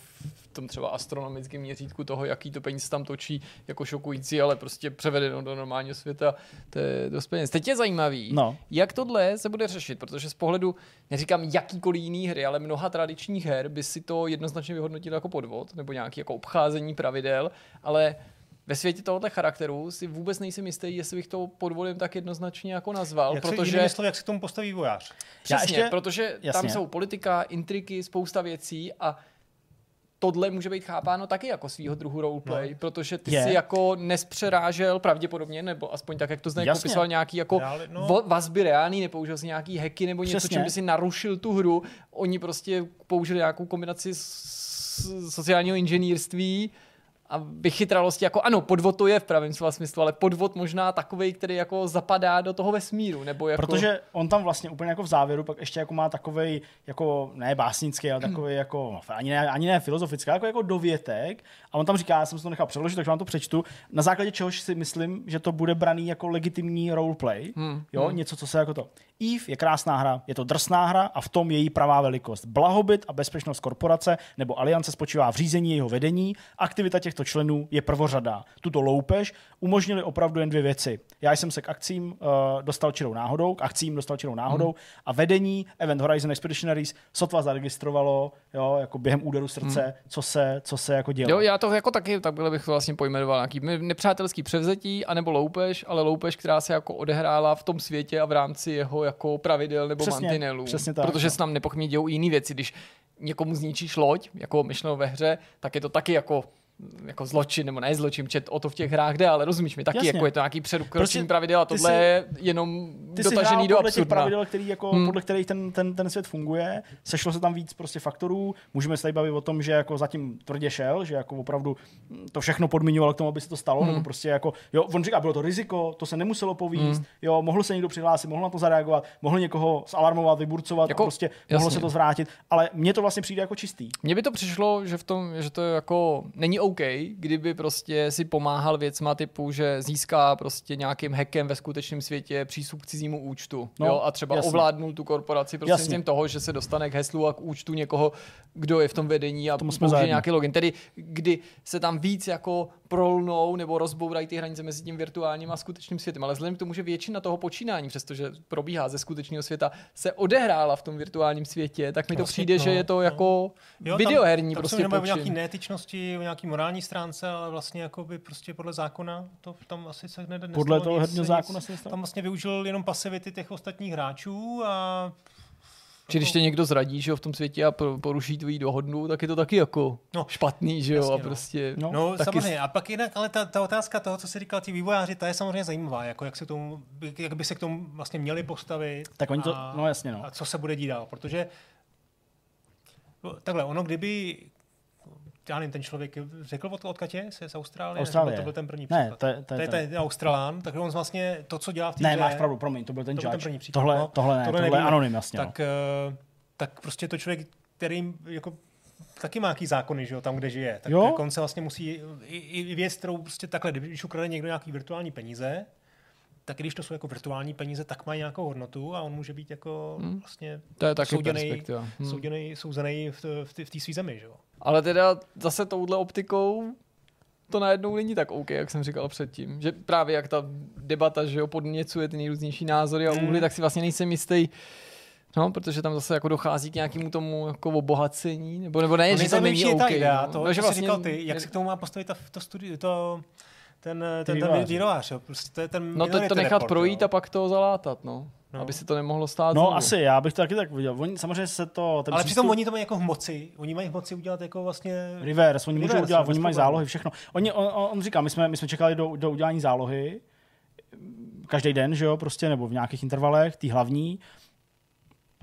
tom třeba astronomickém měřítku toho, jaký to peníze tam točí, jako šokující, ale prostě převedeno do normálního světa, to je dost peněz. Teď je zajímavý, No. jak tohle se bude řešit, protože z pohledu, neříkám jakýkoliv jiný hry, ale mnoha tradičních her by si to jednoznačně vyhodnotilo jako podvod, nebo nějaký jako obcházení pravidel, ale ve světě tohoto charakteru si vůbec nejsem jistý, jestli bych to podvodem tak jednoznačně jako nazval, Jak, protože... jinými slovy, jak se k tomu postaví vojář? Přesně, Já ještě- protože tam jasně. jsou politika, intriky, spousta věcí a tohle může být chápáno taky jako svýho druhu roleplay, no. protože ty Je. si jako nespřerážel pravděpodobně, nebo aspoň tak, jak to Jasně. popisoval nějaký jako Reáli- no. vazby reálný, nepoužil si nějaký hacky nebo něco, Přesně. čím by si narušil tu hru. Oni prostě použili nějakou kombinaci s sociálního inženýrství a vychytralosti, jako ano, podvod to je v pravém slova smyslu, ale podvod možná takový, který jako zapadá do toho vesmíru, nebo jako... Protože on tam vlastně úplně jako v závěru pak ještě jako má takový jako ne básnický, ale takový jako, no, ani ne, ani ne filozofický, jako, jako dovětek a on tam říká, já jsem si to nechal přeložit, takže vám to přečtu, na základě čehož si myslím, že to bude braný jako legitimní roleplay, hmm. jo, hmm. něco, co se jako to. Eve je krásná hra, je to drsná hra a v tom její pravá velikost. Blahobyt a bezpečnost korporace nebo aliance spočívá v řízení jeho vedení, aktivita těchto členů je prvořadá. Tuto loupež umožnili opravdu jen dvě věci. Já jsem se k akcím uh, dostal čirou náhodou, k akcím dostal čirou náhodou hmm. a vedení Event Horizon Expeditionaries sotva zaregistrovalo, jo, jako během úderu srdce, hmm. co se, co se jako dělo. Jo, já to jako taky, tak bych to vlastně pojmenoval nějaký nepřátelský převzetí, anebo loupež, ale loupež, která se jako odehrála v tom světě a v rámci jeho jako pravidel nebo přesně, mantinelů. Přesně tak, protože no. se tam nepochybně dějou jiné věci. Když někomu zničíš loď, jako myšleno ve hře, tak je to taky jako jako zločin, nebo ne zločin, čet o to v těch hrách jde, ale rozumíš mi taky, Jasně. jako je to nějaký předukročení prostě pravidel a tohle je jenom ty dotažený do absurdna. těch pravidel, který jako, hmm. podle kterých ten, ten, ten, svět funguje, sešlo se tam víc prostě faktorů, můžeme se tady bavit o tom, že jako zatím tvrdě šel, že jako opravdu to všechno podmiňoval k tomu, aby se to stalo, hmm. nebo prostě jako, jo, on říká, bylo to riziko, to se nemuselo povíst, hmm. jo, mohl se někdo přihlásit, mohl na to zareagovat, mohl někoho zalarmovat, vyburcovat, jako, a prostě jasně. mohlo se to zvrátit, ale mně to vlastně přijde jako čistý. Mně by to přišlo, že v tom, že to jako není OK, kdyby prostě si pomáhal věcma typu, že získá prostě nějakým hackem ve skutečném světě přístup k cizímu účtu no, jo, a třeba jasně. ovládnul tu korporaci prostě toho, že se dostane k heslu a k účtu někoho, kdo je v tom vedení a použije nějaký login. Tedy kdy se tam víc jako prolnou nebo rozbourají ty hranice mezi tím virtuálním a skutečným světem. Ale vzhledem k tomu, že většina toho počínání, přestože probíhá ze skutečného světa, se odehrála v tom virtuálním světě, tak mi to vlastně, přijde, no, že je to no. jako jo, videoherní tam, tam prostě o nějaký neetičnosti, nějaký morální stránce, ale vlastně jako by prostě podle zákona to tam asi se hned Podle toho herního zákona se Tam vlastně využil jenom pasivity těch ostatních hráčů a či když tě někdo zradí, že jo, v tom světě a poruší tvoji dohodnu, tak je to taky jako no, špatný, že jo, jasně, a no. prostě... No, no taky... samozřejmě, a pak jinak, ale ta, ta otázka toho, co si říkal ti vývojáři, ta je samozřejmě zajímavá, jako jak, se tomu, jak by se k tomu vlastně měli postavit. Tak oni to, a, no jasně, no. A co se bude dít dál, protože takhle, ono kdyby já nevím, ten člověk řekl od, od Katě z, z Austrálie? Austrálie. To byl ten první příklad. Ne, to je, to je, to je, ten Australán, tak on vlastně to, co dělá v té Ne, máš pravdu, promiň, to byl ten to byl ten první příklad. Tohle, no, tohle ne, tohle, tohle je anonym, jasně. Tak, no. uh, tak prostě to člověk, který jako taky má nějaký zákony, že jo, tam, kde žije. Tak jo? on se vlastně musí, i, i věc, kterou prostě takhle, když ukrade někdo nějaký virtuální peníze, tak když to jsou jako virtuální peníze, tak mají nějakou hodnotu a on může být jako hmm. vlastně to je taky souděnej, hmm. souděnej, souzenej v, v, v té své zemi. Že? Ale teda zase touhle optikou to najednou není tak OK, jak jsem říkal předtím. Že právě jak ta debata, že jo, podněcuje ty nejrůznější názory a úhly, hmm. tak si vlastně nejsem jistý, No, protože tam zase jako dochází k nějakému tomu jako obohacení, nebo, nebo ne, no, že to není OK. Idea, to, no, že vlastně, říkal ty, jak se k tomu má postavit ta, to studio, to, ten, ten, ten vývojář, jo. Prostě to je ten No to, to nechat report, projít jo. a pak to zalátat, no. No. Aby se to nemohlo stát. No znovu. asi, já bych to taky tak viděl. Oni, samozřejmě se to... Ten Ale přístup... přitom oni to mají jako v moci. Oni mají v moci udělat jako vlastně... Reverse, oni reverse, můžou udělat, oni mají zálohy, všechno. Oni, on, on, on, říká, my jsme, my jsme čekali do, do udělání zálohy, každý den, že jo, prostě, nebo v nějakých intervalech, ty hlavní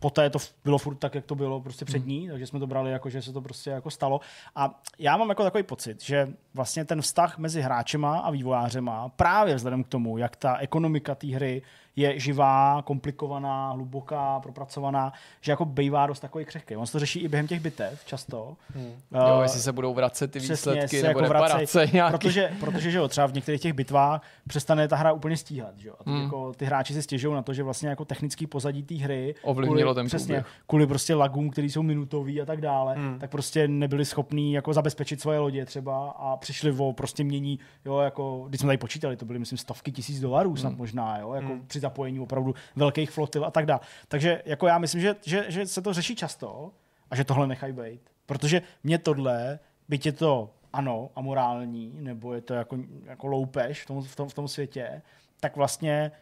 poté to bylo furt tak, jak to bylo prostě před ní, takže jsme to brali jako, že se to prostě jako stalo. A já mám jako takový pocit, že vlastně ten vztah mezi hráčema a vývojářema právě vzhledem k tomu, jak ta ekonomika té hry je živá, komplikovaná, hluboká, propracovaná, že jako bývá dost takový křehký. On se to řeší i během těch bitev často. Hmm. Uh, jo, jestli se budou vracet ty výsledky nebo jako reparace nějaký. Protože, protože že jo, třeba v některých těch bitvách přestane ta hra úplně stíhat. Že jo? A hmm. jako ty hráči si stěžují na to, že vlastně jako technický pozadí té hry ovlivnilo ten přesně, průběh. kvůli prostě lagům, který jsou minutový a tak dále, hmm. tak prostě nebyli schopní jako zabezpečit svoje lodě třeba a přišli o prostě mění, jo, jako, když jsme tady počítali, to byly myslím stovky tisíc dolarů snad hmm. možná, jo, jako hmm. při zapojení opravdu velkých flotil a tak dále. Takže jako já myslím, že, že, že se to řeší často a že tohle nechají být. Protože mě tohle, byť je to ano, amorální, nebo je to jako, jako loupež v tom, v, tom, v tom světě, tak vlastně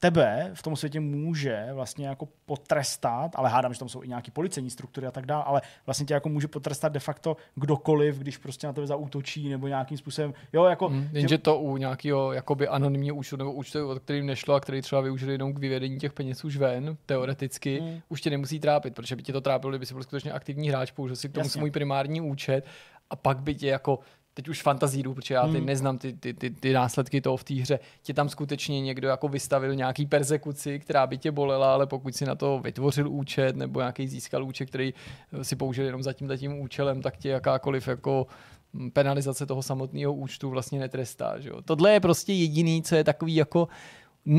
tebe v tom světě může vlastně jako potrestat, ale hádám, že tam jsou i nějaké policejní struktury a tak dále, ale vlastně tě jako může potrestat de facto kdokoliv, když prostě na tebe zaútočí nebo nějakým způsobem. Jo, jako, hmm, jenže že... to u nějakého jakoby anonymního účtu nebo účtu, o kterým nešlo a který třeba využili jenom k vyvedení těch peněz už ven, teoreticky, hmm. už tě nemusí trápit, protože by tě to trápilo, kdyby jsi byl skutečně aktivní hráč, použil si k tomu Jasně. svůj primární účet a pak by tě jako teď už fantazíru, protože já ty Hmm. neznám ty, ty, ty, ty následky toho v té hře, tě tam skutečně někdo jako vystavil nějaký persekuci, která by tě bolela, ale pokud si na to vytvořil účet nebo nějaký získal účet, který eh, si použil jenom za tímhle tím účelem, tak tě jakákoliv jako mm, penalizace toho samotného účtu vlastně netrestá. Že jo? Tohle je prostě jediný, co je takový jako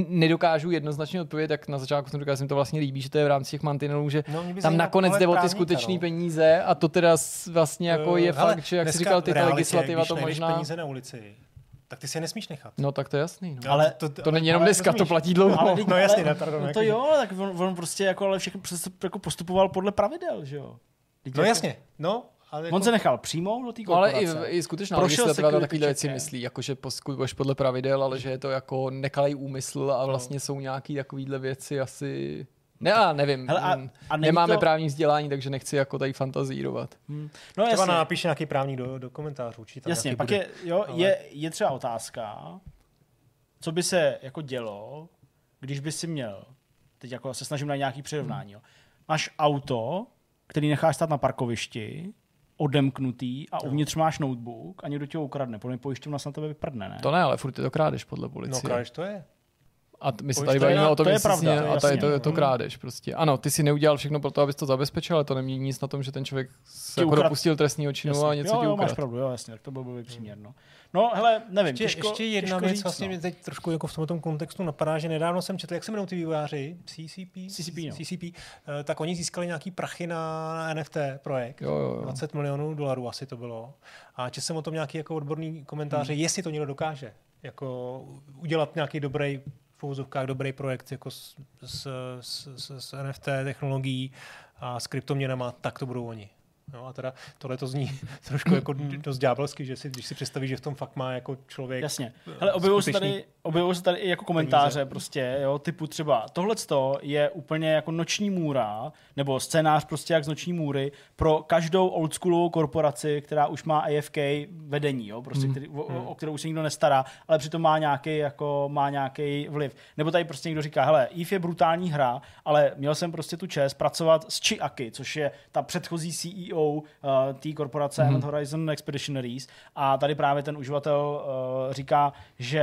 nedokážu jednoznačně odpovědět, tak na začátku jsem říkal, že mi to vlastně líbí, že to je v rámci těch mantinelů, že No, tam nakonec jde o ty skutečné no. peníze a to teda vlastně jako je Eh, hele, fakt, že jak jsi říkal, ty ta legislativa když to možná... peníze na ulici, tak ty si je nesmíš nechat. No tak to je jasný. No. Ale to, To není jenom dneska, to rozumíš? platí dlouho. Ale, No jasně, ale, ne, pardon, no jako to jo, tak on, on prostě jako, ale všechno jako postupoval podle pravidel, že jo. Teď No jako- jasně, no. Ale jako, On se nechal přijmout do té No, ale korporace. i, i skutečná Prošel legislativa na takovýhle věci myslí, jako že poskutuješ podle pravidel, ale že je to jako nekalej úmysl a vlastně jsou nějaký takovýhle věci asi... Ne, a nevím. Hele, a- mm, a Nemáme to- právní vzdělání, takže nechci jako tady fantazírovat. Hmm. No Třeba jasně, napíše nějaký právník do, do komentářů. Určitě tam jasně pak bude. je, jo, Ale- je, je třeba otázka, co by se jako dělo, když by si měl, teď jako se snažím na nějaký přirovnání, jo. máš auto, který necháš stát na parkovišti, odemknutý a uvnitř máš notebook a někdo tě ho ukradne, podle mě pojišťovna se na tebe vyprdne, ne? To ne, ale furt je to krádež podle No, policie. krádež to je. A t- my se tady bavíme o tom, to je pravda, to je a to je to, je to krádež prostě. Ano, ty si neudělal všechno pro to, abys to zabezpečil, ale to nemění nic na tom, že ten člověk se jako dopustil trestního činu Jasně. a něco jo, ti jo, máš pravdu, jo, jasně, tak to byl blbý příměr, no. No, hele, nevím, Ještě, těžko, ještě jedna těžko věc, říct, vlastně no. mě teď trošku jako v tomto kontextu napadá, že nedávno jsem četl, jak se jmenují ty vývojáři, CCP, CCP, no. CCP eh, tak oni získali nějaký prachy na, na NFT projekt, Jo, jo, jo. 20 milionů dolarů asi to bylo. A četl jsem o tom nějaký jako odborný komentáře, Hmm. jestli to někdo dokáže, jako udělat nějaký dobrý v uvozovkách dobrý projekt jako s, s, s, s NFT technologií a s kryptoměnama, tak to budou oni. No a teda tohle to zní trošku jako Hmm. dost ďábelsky, že si, když si představíš, že v tom fakt má jako člověk Jasně. Hele, objevují se tady, objevují se tady i jako komentáře prostě, jo, typu třeba tohle je úplně jako noční můra, nebo scénář prostě jak z noční můry pro každou oldschoolovou korporaci, která už má AFK vedení, jo, prostě, který, o, o, o kterou už se nikdo nestará, ale přitom má nějaký jako má nějaký vliv. Nebo tady prostě někdo říká, hele, EVE je brutální hra, ale měl jsem prostě tu čest pracovat s Chiaki, což je ta předchozí CEO uh, té korporace mm-hmm. Horizon Expeditionaries a tady právě ten uživatel uh, říká, že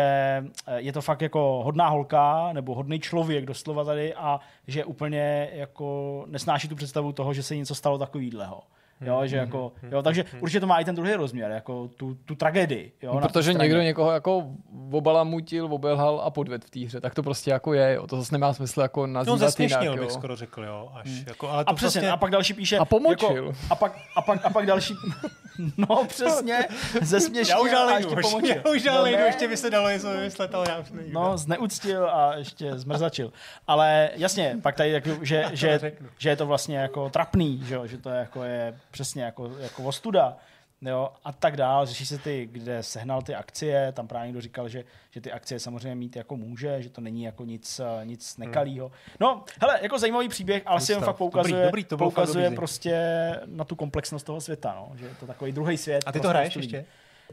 eh, je to fakt jako hodná holka nebo hodný člověk doslova tady a že úplně jako nesnáší tu představu toho, že se něco stalo takovýhleho. Jo, že jako, jo, takže určitě to má i ten druhý rozměr, jako tu, tu tragédii. Jo, No, protože straně. někdo někoho jako obalamutil, obelhal a podved v té hře, tak to prostě jako je, jo. to zase nemá smysl jako No nazývat jinak, zesměšnil jo. bych skoro řekl, jo. Až, jako, ale A to přesně, vlastně, a pak další píše... A pomočil. Jako, a, pak, a, pak, a pak další... No přesně, zesměšnil já už a ale ještě nejdu, pomočil. já už ale No nejdu, ne. ještě by se dalo něco vymyslet, ale já už nejdu. No, zneuctil a ještě zmrzačil. Ale jasně, pak tady, jako, že, že, že, je to vlastně jako trapný, že, jo, že to je, jako je přesně jako, jako ostuda. Jo, a tak dál, řeší se ty, kde sehnal ty akcie, tam právě někdo říkal, že, že ty akcie samozřejmě mít jako může, že to není jako nic, nic nekalýho. No, hele, jako zajímavý příběh, ale si jen fakt poukazuje, dobrý, dobrý, to fakt poukazuje dobrý. prostě na tu komplexnost toho světa, no, že je to takový druhý svět. A ty pro to hraješ ještě?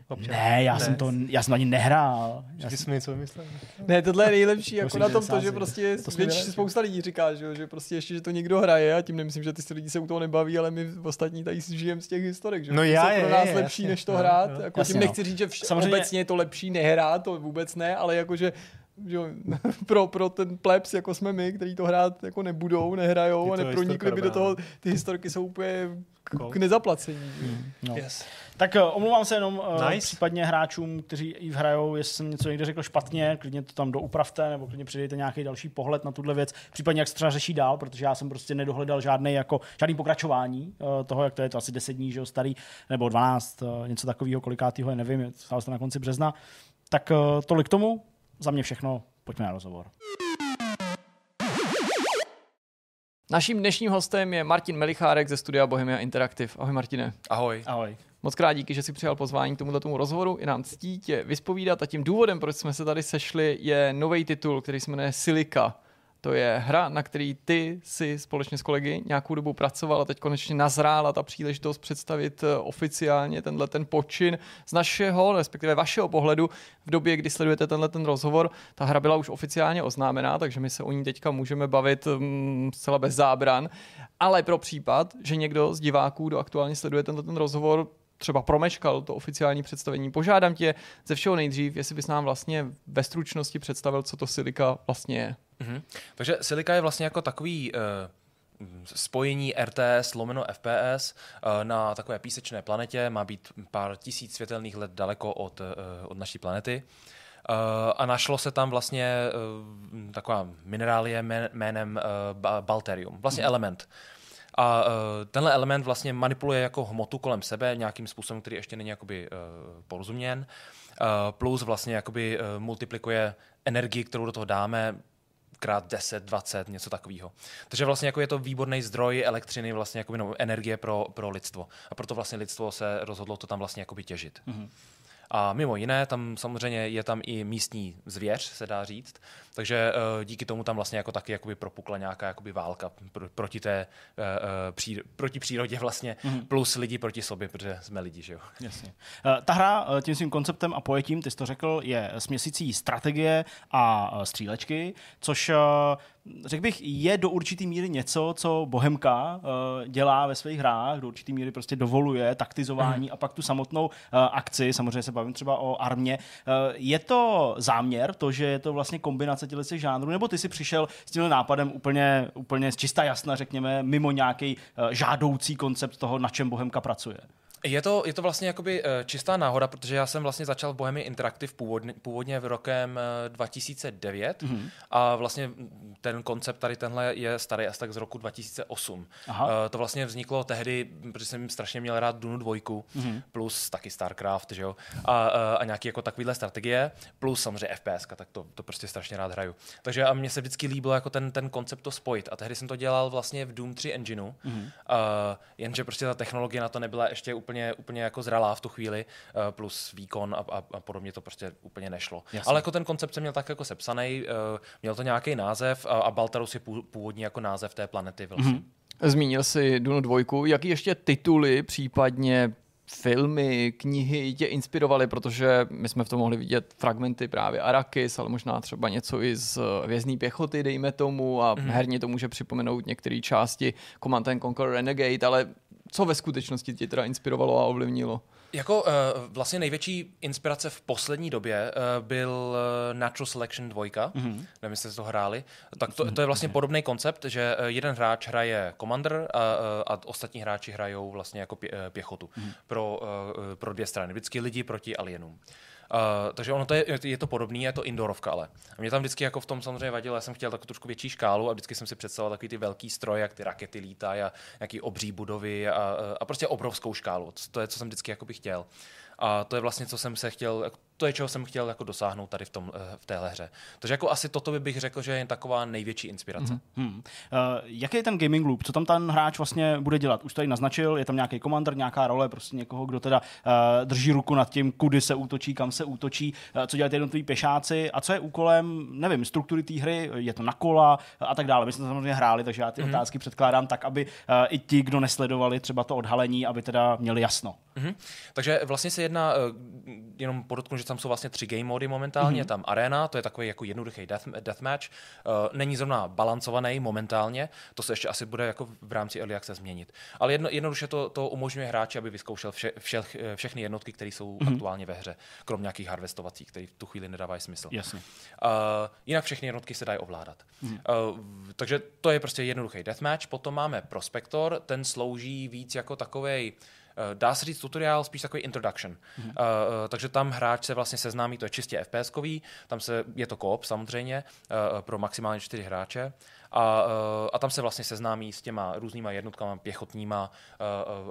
Občas. Ne, já Ne. jsem to, já jsem ani nehrál. Já jsem, něco vymyslel? Ne, tohle je nejlepší jako na tom to, že prostě To větší spousta lidí říká, že, jo, že prostě ještě, že to někdo hraje a tím nemyslím, že ty lidi se u toho nebaví, ale my ostatní tady si žijeme z těch historek, že No já, jsou pro je, nás je, lepší, jasně. než to Jo, hrát. jo. Jako Jasně, tím no. nechci říct, že vš- Samozřejmě- obecně je to lepší nehrát, to vůbec ne, ale jakože že jo, pro, pro ten plebs, jako jsme my, který to hrát jako nebudou, nehrajou Je a nepronikli by do toho, ty historky jsou úplně k, Cool. k nezaplacení. no. Yes. Tak uh, omlouvám se jenom uh, Nice. případně hráčům, kteří i hrajou, jestli jsem něco někde řekl špatně, klidně to tam doupravte, nebo klidně přidejte nějaký další pohled na tuhle věc, případně jak se třeba řeší dál, protože já jsem prostě nedohledal žádný jako žádný pokračování uh, toho, jak to je to asi 10 dní, že jo, starý, nebo 12, uh, něco takového, kolikátýho je, nevím, stalo se to na konci března. Tak tolik tomu, za mě všechno, pojďme na rozhovor. Naším dnešním hostem je Martin Melichárek ze studia Bohemia Interactive. Ahoj Martine. Ahoj. Ahoj. Moc krát díky, že jsi přijal pozvání k tomuto tomu rozhovoru. Je nám ctí tě vyspovídat a tím důvodem, proč jsme se tady sešli, je nový titul, který se jmenuje Silica. To je hra, na který ty si společně s kolegy nějakou dobu pracoval a teď konečně nazrála ta příležitost představit eh, oficiálně tenhle ten počin z našeho, respektive vašeho pohledu v době, kdy sledujete tenhle ten rozhovor. Ta hra byla už oficiálně oznámená, takže my se o ní teďka můžeme bavit mm, zcela bez zábran. Ale pro případ, že někdo z diváků, kdo aktuálně sleduje tenhle ten rozhovor, třeba promeškal to oficiální představení. Požádám tě ze všeho nejdřív, jestli bys nám vlastně ve stručnosti představil, co to Silika vlastně je. Mm-hmm. Takže Silika je vlastně jako takový uh, spojení RTS lomeno FPS uh, na takové písečné planetě. Má být pár tisíc světelných let daleko od, uh, od naší planety. A našlo se tam vlastně taková minerálie jménem Balterium, vlastně mm. A uh, tenhle element vlastně manipuluje jako hmotu kolem sebe nějakým způsobem, který ještě není jakoby uh, porozuměn. Uh, plus vlastně jakoby multiplikuje energii, kterou do toho dáme, krát 10, 20, něco takového. Takže vlastně jako je to výborný zdroj elektřiny, vlastně jako no, energie pro, pro lidstvo. A proto vlastně lidstvo se rozhodlo to tam vlastně jakoby těžit. Mm-hmm. A mimo jiné, tam samozřejmě je tam i místní zvěř, se dá říct, takže uh, díky tomu tam vlastně jako taky jakoby propukla nějaká jakoby válka pr- proti té uh, pří, proti přírodě vlastně, mm-hmm. plus lidi proti sobě, protože jsme lidi, že jo. Jasně. Ta hra tím svým konceptem a pojetím, ty jsi to řekl, je směsicí strategie a střílečky, což řekl bych, je do určitý míry něco, co Bohemka uh, dělá ve svých hrách, do určitý míry prostě dovoluje taktizování mm. a pak tu samotnou uh, akci, samozřejmě se bavím třeba o armě. Uh, je to záměr, to, že je to vlastně kombinace těchto žánrů, nebo ty si přišel s tím nápadem úplně, úplně z čistá jasna, řekněme, mimo nějaký uh, žádoucí koncept toho, na čem Bohemka pracuje? Je to, je to vlastně jakoby eh, čistá náhoda, protože já jsem vlastně začal v Bohemia Interactive původně, původně v rokem 2009 mm-hmm. a vlastně ten koncept tady tenhle je starý asi tak z roku 2008. Aha. Uh, to vlastně vzniklo tehdy, protože jsem strašně měl rád Dunu dvojku, mm-hmm. plus taky StarCraft, že jo, a, a, a nějaký jako takovýhle strategie, plus samozřejmě FPS, tak to, to prostě strašně rád hraju. Takže a mně se vždycky líbilo jako ten, ten koncept to spojit a tehdy jsem to dělal vlastně v Doom 3 engineu, mm-hmm. uh, jenže prostě ta technologie na to nebyla ještě úplně úplně, úplně jako zralá v tu chvíli, uh, plus výkon a, a, a podobně to prostě úplně nešlo. Jasně. Ale jako ten koncept jsem měl tak jako sepsaný, uh, měl to nějaký název a, a Baltarus je původní jako název té planety vlastně. Mm-hmm. Zmínil jsi Dunu dvojku. Jaký ještě tituly, případně filmy, knihy tě inspirovaly, protože my jsme v tom mohli vidět fragmenty právě Arakis, ale možná třeba něco i z vězný pěchoty, dejme tomu, a mm. herně to může připomenout některé části Command and Conquer Renegade, ale co ve skutečnosti tě teda inspirovalo a ovlivnilo? Jako uh, vlastně největší inspirace v poslední době uh, byl uh, Natural Selection 2, mm-hmm. nevím, jestli to hráli. Tak to, to je vlastně podobný koncept, že jeden hráč hraje Commander a, a ostatní hráči hrajou vlastně jako pě, pěchotu mm-hmm. pro, uh, pro dvě strany. Vždycky lidi proti alienům. Uh, takže ono to je, je to podobný, je to indoorovka, ale. A mě tam vždycky jako v tom samozřejmě vadilo, já jsem chtěl takovou trošku větší škálu a vždycky jsem si představoval takový ty velký stroje, jak ty rakety lítají a nějaký obří budovy a, a prostě obrovskou škálu. To je, co jsem vždycky jako bych chtěl. A to je vlastně, co jsem se chtěl, to je, čeho jsem chtěl jako dosáhnout tady v, tom, eh, v téhle hře. Takže jako asi toto by bych řekl, že je taková největší inspirace. Mm-hmm. Uh, jaký je ten gaming loop? Co tam ten hráč vlastně bude dělat? Už tady naznačil, je tam nějaký komandr, nějaká role, prostě někoho, kdo teda uh, drží ruku nad tím, kudy se útočí, kam se útočí, uh, co dělají jednotliví pešáci a co je úkolem, nevím, struktury té hry, je to na kola a tak dále. My jsme samozřejmě hráli, takže já ty mm-hmm. otázky předkládám tak, aby uh, i ti, kdo nesledovali třeba to odhalení, aby teda měli jasno. Mm-hmm. Takže vlastně se jedná, uh, jenom podotknu, že tam jsou vlastně tři game mody momentálně. Mm-hmm. Tam arena, to je takový jako jednoduchý death, deathmatch. Uh, není zrovna balancovaný momentálně, to se ještě asi bude jako v rámci early access změnit. Ale jedno, jednoduše to, to umožňuje hráči, aby vyzkoušel vše, vše, všechny jednotky, které jsou mm-hmm. aktuálně ve hře, krom nějakých harvestovacích, které v tu chvíli nedávají smysl. Jasně. Uh, jinak všechny jednotky se dají ovládat. Mm-hmm. Uh, takže to je prostě jednoduchý deathmatch. Potom máme Prospektor, ten slouží víc jako takovej Eh, dá se říct tutoriál, spíš takový introduction. Mm-hmm. Uh, takže tam hráč se vlastně seznámí, to je čistě FPS-kový, tam se, je to koop samozřejmě, uh, pro maximálně čtyři hráče. A, a tam se vlastně seznámí s těma různýma jednotkama pěchotníma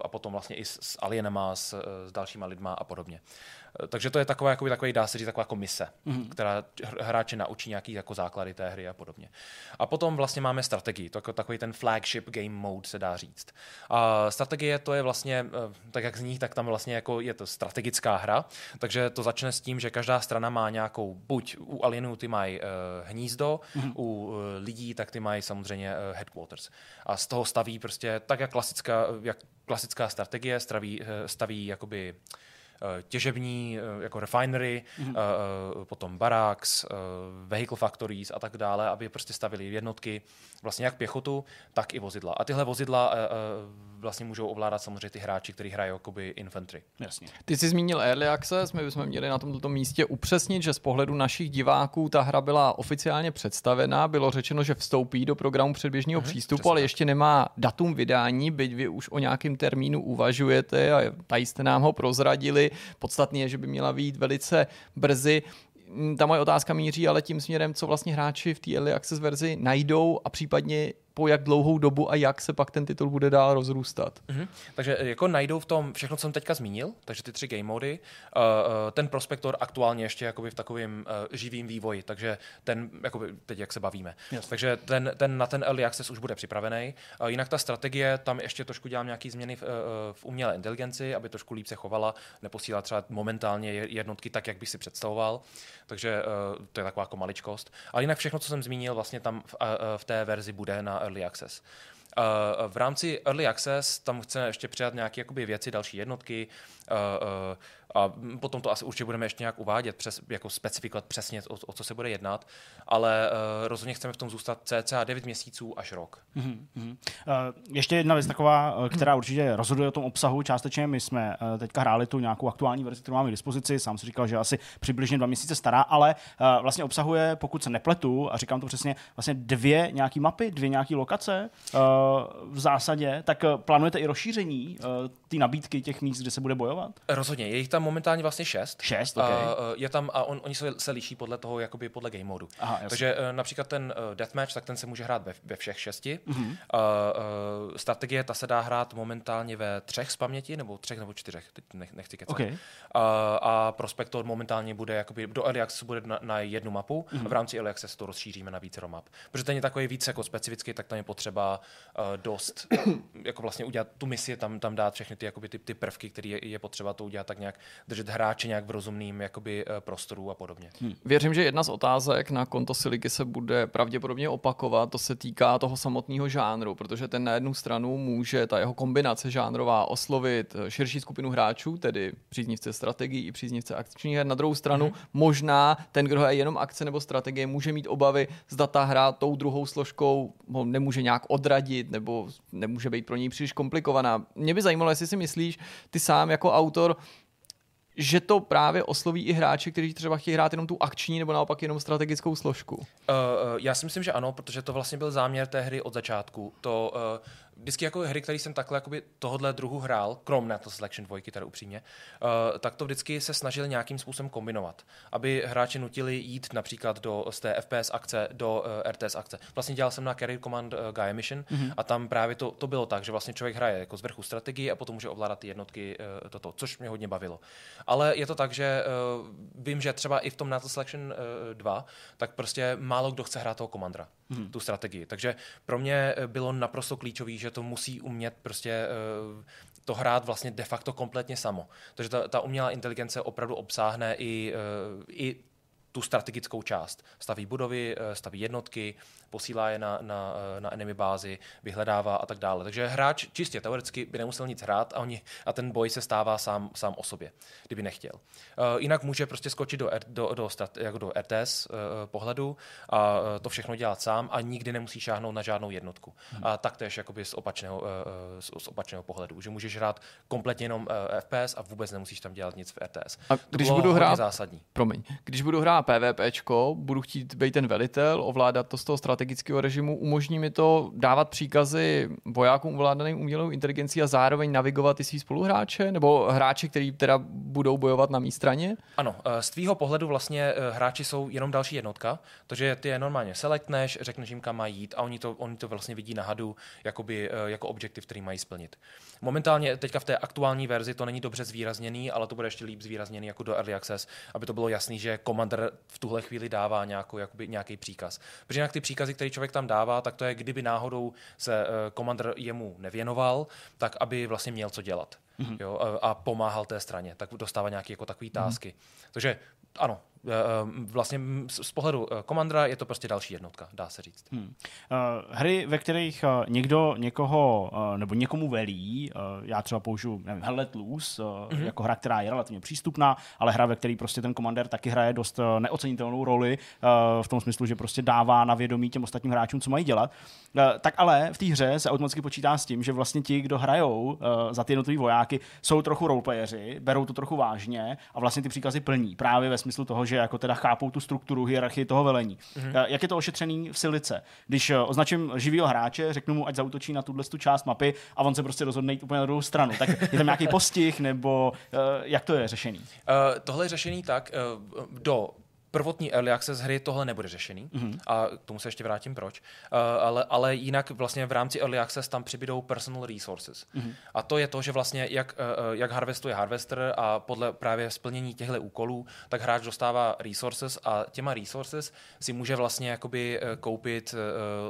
a potom vlastně i s, s alienama, s, s dalšíma lidma a podobně. Takže to je taková, jakoby, takový, dá se říct, taková komise, mm-hmm. která hráče naučí nějaký jako základy té hry a podobně. A potom vlastně máme strategii, to jako takový ten flagship game mode se dá říct. A strategie to je vlastně, eh, tak jak zní, tak tam vlastně jako je to strategická hra, takže to začne s tím, že každá strana má nějakou, buď u alienů ty mají uh, hnízdo, mm-hmm. u uh, lidí tak ty mají samozřejmě uh, headquarters. A z toho staví prostě tak, jak klasická, jak klasická strategie staví, staví jakoby těžební, uh, jako refinery, mm-hmm. potom barracks, vehicle factories a tak dále, aby prostě stavili jednotky, vlastně jak pěchotu, tak i vozidla. A tyhle vozidla vlastně můžou ovládat samozřejmě ty hráči, kteří hrají jakoby infantry. Jasně. Ty jsi zmínil Early Access, my bychom měli na tomto místě upřesnit, že z pohledu našich diváků ta hra byla oficiálně představená, bylo řečeno, že vstoupí do programu předběžného mm-hmm, přístupu, ale ještě nemá datum vydání, byť vy už o nějakém termínu uvažujete a tady jste nám ho prozradili. Podstatně je, že by měla být velice brzy. Ta moje otázka míří ale tím směrem, co vlastně hráči v té Early Access verzi najdou a případně po jak dlouhou dobu a jak se pak ten titul bude dál rozrůstat. Mm-hmm. Takže eh, jako najdou v tom všechno, co jsem teďka zmínil, takže ty tři game mody. Uh, uh, ten prospektor aktuálně ještě jakoby v takovém uh, živým vývoji, takže ten, jakoby teď jak se bavíme. Yes. Takže ten, ten, na ten early access už bude připravený. Uh, jinak ta strategie, tam ještě trošku dělám nějaké změny v, uh, v umělé inteligenci, aby trošku líp se chovala, neposílá třeba momentálně jednotky tak, jak bych si představoval. Takže uh, to je taková jako maličkost. Ale jinak všechno, co jsem zmínil, vlastně tam v, uh, v té verzi bude na Early Access. Uh, v rámci Early Access tam chceme ještě přidat nějaké věci, další jednotky, a potom to asi určitě budeme ještě nějak uvádět, přes, jako specifikovat přesně, o, o co se bude jednat, ale uh, rozhodně chceme v tom zůstat cca 9 měsíců až rok. Mm-hmm. Uh, ještě jedna věc taková, která určitě rozhoduje o tom obsahu částečně. My jsme uh, teďka hráli tu nějakou aktuální verzi, kterou máme k dispozici. Sám si říkal, že asi přibližně dva měsíce stará, ale uh, vlastně obsahuje, pokud se nepletu, a říkám to přesně, vlastně dvě nějaké mapy, dvě nějaké lokace uh, v zásadě. Tak plánujete i rozšíření uh, té nabídky těch míst, kde se bude bojovat? Rozhodně. Je jich tam momentálně vlastně šest. Šest, okay. uh, je tam a on, oni se, se liší podle toho, jakoby podle game modu. Aha, Takže uh, například ten uh, deathmatch, tak ten se může hrát ve, ve všech šesti. Mm-hmm. Uh, uh, strategie, ta se dá hrát momentálně ve třech z paměti, nebo třech nebo čtyřech, teď nech, nechci kecat. Okay. Uh, a Prospector momentálně bude, jakoby, do Early Access bude na, na jednu mapu mm-hmm. a v rámci Early Access to rozšíříme na více map. Protože ten je takový víc jako specifický, tak tam je potřeba uh, dost jako vlastně udělat tu misi, tam, tam dát všechny ty, jakoby, ty, ty prvky, které je, je potřeba to udělat tak nějak držet hráče nějak v rozumným jakoby, eh, prostoru a podobně. Hmm. Věřím, že jedna z otázek na konto Siliky se bude pravděpodobně opakovat. To se týká toho samotného žánru, protože ten na jednu stranu může ta jeho kombinace žánrová oslovit eh, širší skupinu hráčů, tedy příznivce strategií i příznivce akčních her. Na druhou stranu hmm. možná ten, kdo je jenom akce nebo strategie, může mít obavy, zda ta hra tou druhou složkou ho nemůže nějak odradit nebo nemůže být pro něj příliš komplikovaná. Mě by zajímalo, jestli si myslíš, ty sám jako autor, že to právě osloví i hráči, kteří třeba chtějí hrát jenom tu akční nebo naopak jenom strategickou složku? Uh, já si myslím, že ano, protože to vlastně byl záměr té hry od začátku. To uh, vždycky jako hry, které jsem takhle jakoby tohohle druhu hrál, krom na to Selection 2, teda upřímně, uh, tak to vždycky se snažili nějakým způsobem kombinovat. Aby hráči nutili jít například do, z té FPS akce do uh, RTS akce. Vlastně dělal jsem na Carrier Command uh, Gaia Mission mm-hmm. a tam právě to, to bylo tak, že vlastně člověk hraje jako z vrchu strategii a potom může ovládat ty jednotky uh, toto, což mě hodně bavilo. Ale je to tak, že uh, vím, že třeba i v tom NATO Selection uh, 2, tak prostě málo kdo chce hrát toho komandra, mm-hmm. tu strategii. Takže pro mě bylo naprosto klíčový, že to musí umět prostě uh, to hrát vlastně de facto kompletně samo. Takže ta, ta umělá inteligence opravdu obsáhne i, uh, i tu strategickou část. Staví budovy, eh, staví jednotky, posílá je na, na, eh, na enemy bázi, vyhledává a tak dále. Takže hráč čistě teoreticky by nemusel nic hrát a, oni, a ten boj se stává sám, sám o sobě, kdyby nechtěl. Uh, jinak může prostě skočit do, do, do, strat, jako do RTS uh, pohledu a uh, to všechno dělat sám a nikdy nemusí šáhnout na žádnou jednotku. Hmm. A taktéž jakoby z opačného, uh, z, z opačného pohledu, že můžeš hrát kompletně jenom uh, FPS a vůbec nemusíš tam dělat nic v RTS. A když budu hrát, zásadní. Promiň, když budu hrát PvPčko, budu chtít být ten velitel, ovládat to z toho strategického režimu, umožní mi to dávat příkazy vojákům ovládaným umělou inteligencí a zároveň navigovat i svý spoluhráče, nebo hráči, kteří teda budou bojovat na mý straně? Ano, eh, z tvýho pohledu vlastně eh, hráči jsou jenom další jednotka, takže ty je normálně selektneš, řekneš jim, kam mají jít a oni to, oni to vlastně vidí na hadu jakoby, eh, jako objektiv, který mají splnit. Momentálně teďka v té aktuální verzi to není dobře zvýrazněný, ale to bude ještě líp zvýrazněný jako do Early Access, aby to bylo jasný, že Commander v tuhle chvíli dává nějakou, jakoby, nějaký příkaz. Protože jinak ty příkazy, které člověk tam dává, tak to je, kdyby náhodou se uh, Commander jemu nevěnoval, tak aby vlastně měl co dělat. mm-hmm. jo, a, pomáhal té straně, tak dostává nějaké jako takové tásky. Mm-hmm. Takže ano, eh, eh, vlastně z pohledu komandra je to prostě další jednotka, dá se říct. Hmm. Hry, ve kterých někdo někoho nebo někomu velí, já třeba použiju nevím, Hell Let Loose, mm-hmm. jako hra, která je relativně přístupná, ale hra, ve které prostě ten komandér taky hraje dost neocenitelnou roli v tom smyslu, že prostě dává na vědomí těm ostatním hráčům, co mají dělat. Tak ale v té hře se automaticky počítá s tím, že vlastně ti, kdo hrajou za ty jednotlivé vojáky, jsou trochu roleplayeři, berou to trochu vážně a vlastně ty příkazy plní právě ve smyslu toho, že jako teda chápou tu strukturu, hierarchii toho velení. Mm-hmm. Jak je to ošetřený v Silice? Když eh, označím živého hráče, řeknu mu, ať zautočí na tuhle tu část mapy a on se prostě rozhodne jít úplně na druhou stranu. Tak je tam nějaký postih nebo uh, jak to je řešený? Uh, tohle je řešený tak, uh, do prvotní early access hry tohle nebude řešený mm-hmm. a k tomu se ještě vrátím proč, uh, ale, ale jinak vlastně v rámci early access tam přibydou personal resources. Mm-hmm. A to je to, že vlastně jak, uh, jak harvestuje harvester a podle právě splnění těchto úkolů, tak hráč dostává resources a těma resources si může vlastně jakoby koupit uh,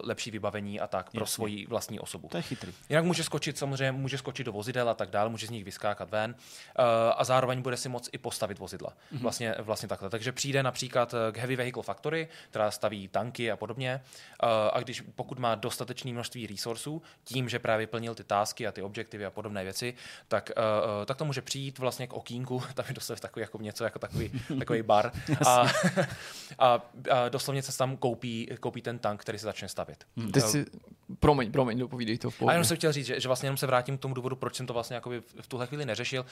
lepší vybavení a tak Jasně. pro svoji vlastní osobu. To je chytrý. Jinak může skočit samozřejmě, může skočit do vozidel a tak dále, může z nich vyskákat ven uh, a zároveň bude si moc i postavit vozidla. Mm-hmm. Vlastně, vlastně takhle. Takže přijde například například eh, k Heavy Vehicle Factory, která staví tanky a podobně. Eh, a když pokud má dostatečné množství resursů, tím, že právě plnil ty tásky a ty objektivy a podobné věci, tak, eh, tak to může přijít vlastně k okýnku, tam je doslov takový jako něco jako takový, takový bar. a, a, a, doslovně se tam koupí, koupí ten tank, který se začne stavět. Hmm. Ty si, promiň, promiň, dopovídej to. A jenom jsem chtěl říct, že, že vlastně jenom se vrátím k tomu důvodu, proč jsem to vlastně v tuhle chvíli neřešil,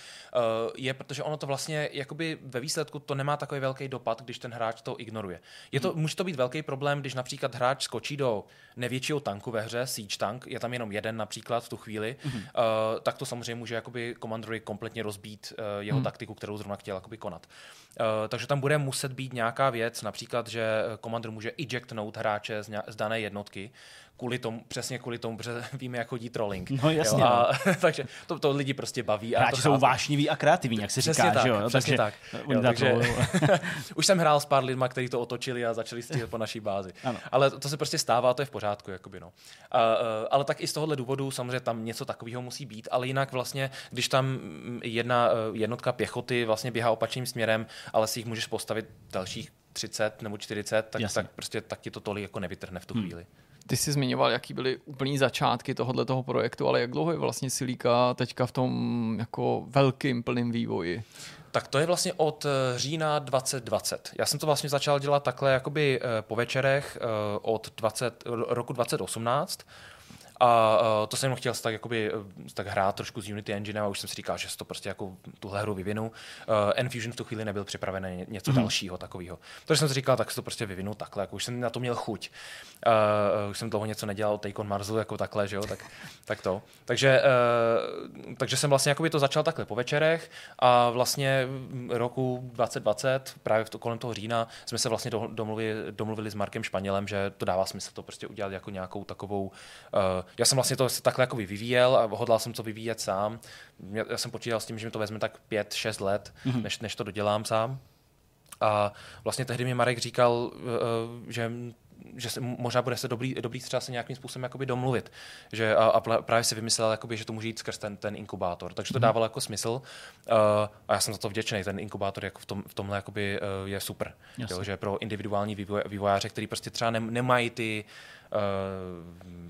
je, protože ono to vlastně jakoby ve výsledku to nemá takový velký dopad, když ten ten hráč to ignoruje. Je to, hmm. Může to být velký problém, když například hráč skočí do největšího tanku ve hře, Siege tank, je tam jenom jeden například v tu chvíli, hmm. uh, tak to samozřejmě může jakoby Commandery kompletně rozbít uh, jeho hmm. taktiku, kterou zrovna chtěl jakoby konat. Uh, takže tam bude muset být nějaká věc, například, že Commander může ejectnout hráče z, z dané jednotky, kvůli tomu, přesně kvůli tomu, protože víme, jak chodí trolling. No jasně. Jo? A, no. takže to, to lidi prostě baví. Hráči to jsou vášniví a kreativní, jak se přesně říká, tak, že jo? Přesně takže, tak. Jo, takže, už jsem hrál s pár lidma, kteří to otočili a začali střílet po naší bázi. Ano. Ale to se prostě stává, to je v pořádku. Jakoby, no. a, ale tak i z tohohle důvodu samozřejmě tam něco takového musí být, ale jinak vlastně, když tam jedna jednotka pěchoty vlastně běhá opačným směrem, ale si jich můžeš postavit dalších 30 nebo 40, tak, tak prostě tak ti to tolik jako nevytrhne v tu hmm. Ty jsi zmiňoval, jaký byly úplný začátky tohohle toho projektu, ale jak dlouho je vlastně Silíka teďka v tom jako velkým plným vývoji? Tak to je vlastně od eh, října 2020. Já jsem to vlastně začal dělat takhle jakoby eh, po večerech eh, od 20, roku 2018 a uh, to jsem chtěl tak, jakoby, tak hrát trošku s Unity Engine a už jsem si říkal, že to prostě jako tuhle hru vyvinu. Uh, Enfusion v tu chvíli nebyl připraven na něco mm-hmm. dalšího takového. Takže jsem si říkal, tak si to prostě vyvinu takhle, jako už jsem na to měl chuť. Uh, už jsem dlouho něco nedělal, Take on Marsu jako takhle, že jo, tak, tak to. Takže, uh, takže jsem vlastně jakoby to začal takhle po večerech a vlastně roku 2020, právě v to, kolem toho října, jsme se vlastně domluvili, domluvili s Markem Španělem, že to dává smysl to prostě udělat jako nějakou takovou uh, já jsem vlastně to takhle jako vyvíjel a hodlal jsem to vyvíjet sám. Já, já jsem počítal s tím, že mi to vezme tak 5-6 let, mm-hmm. než, než to dodělám sám. A vlastně tehdy mi Marek říkal, uh, že že se, možná bude se dobrý, dobrý třeba se nějakým způsobem jakoby domluvit. Že, a, a právě si vymyslel, jakoby, že to může jít skrz ten, ten inkubátor. Takže to mm. dávalo jako smysl. Uh, a já jsem za to vděčný. Ten inkubátor jako v, tom, v tomhle jakoby, uh, je super. Jo, že pro individuální vývoj, vývojáře, který prostě třeba ne, nemají ty uh,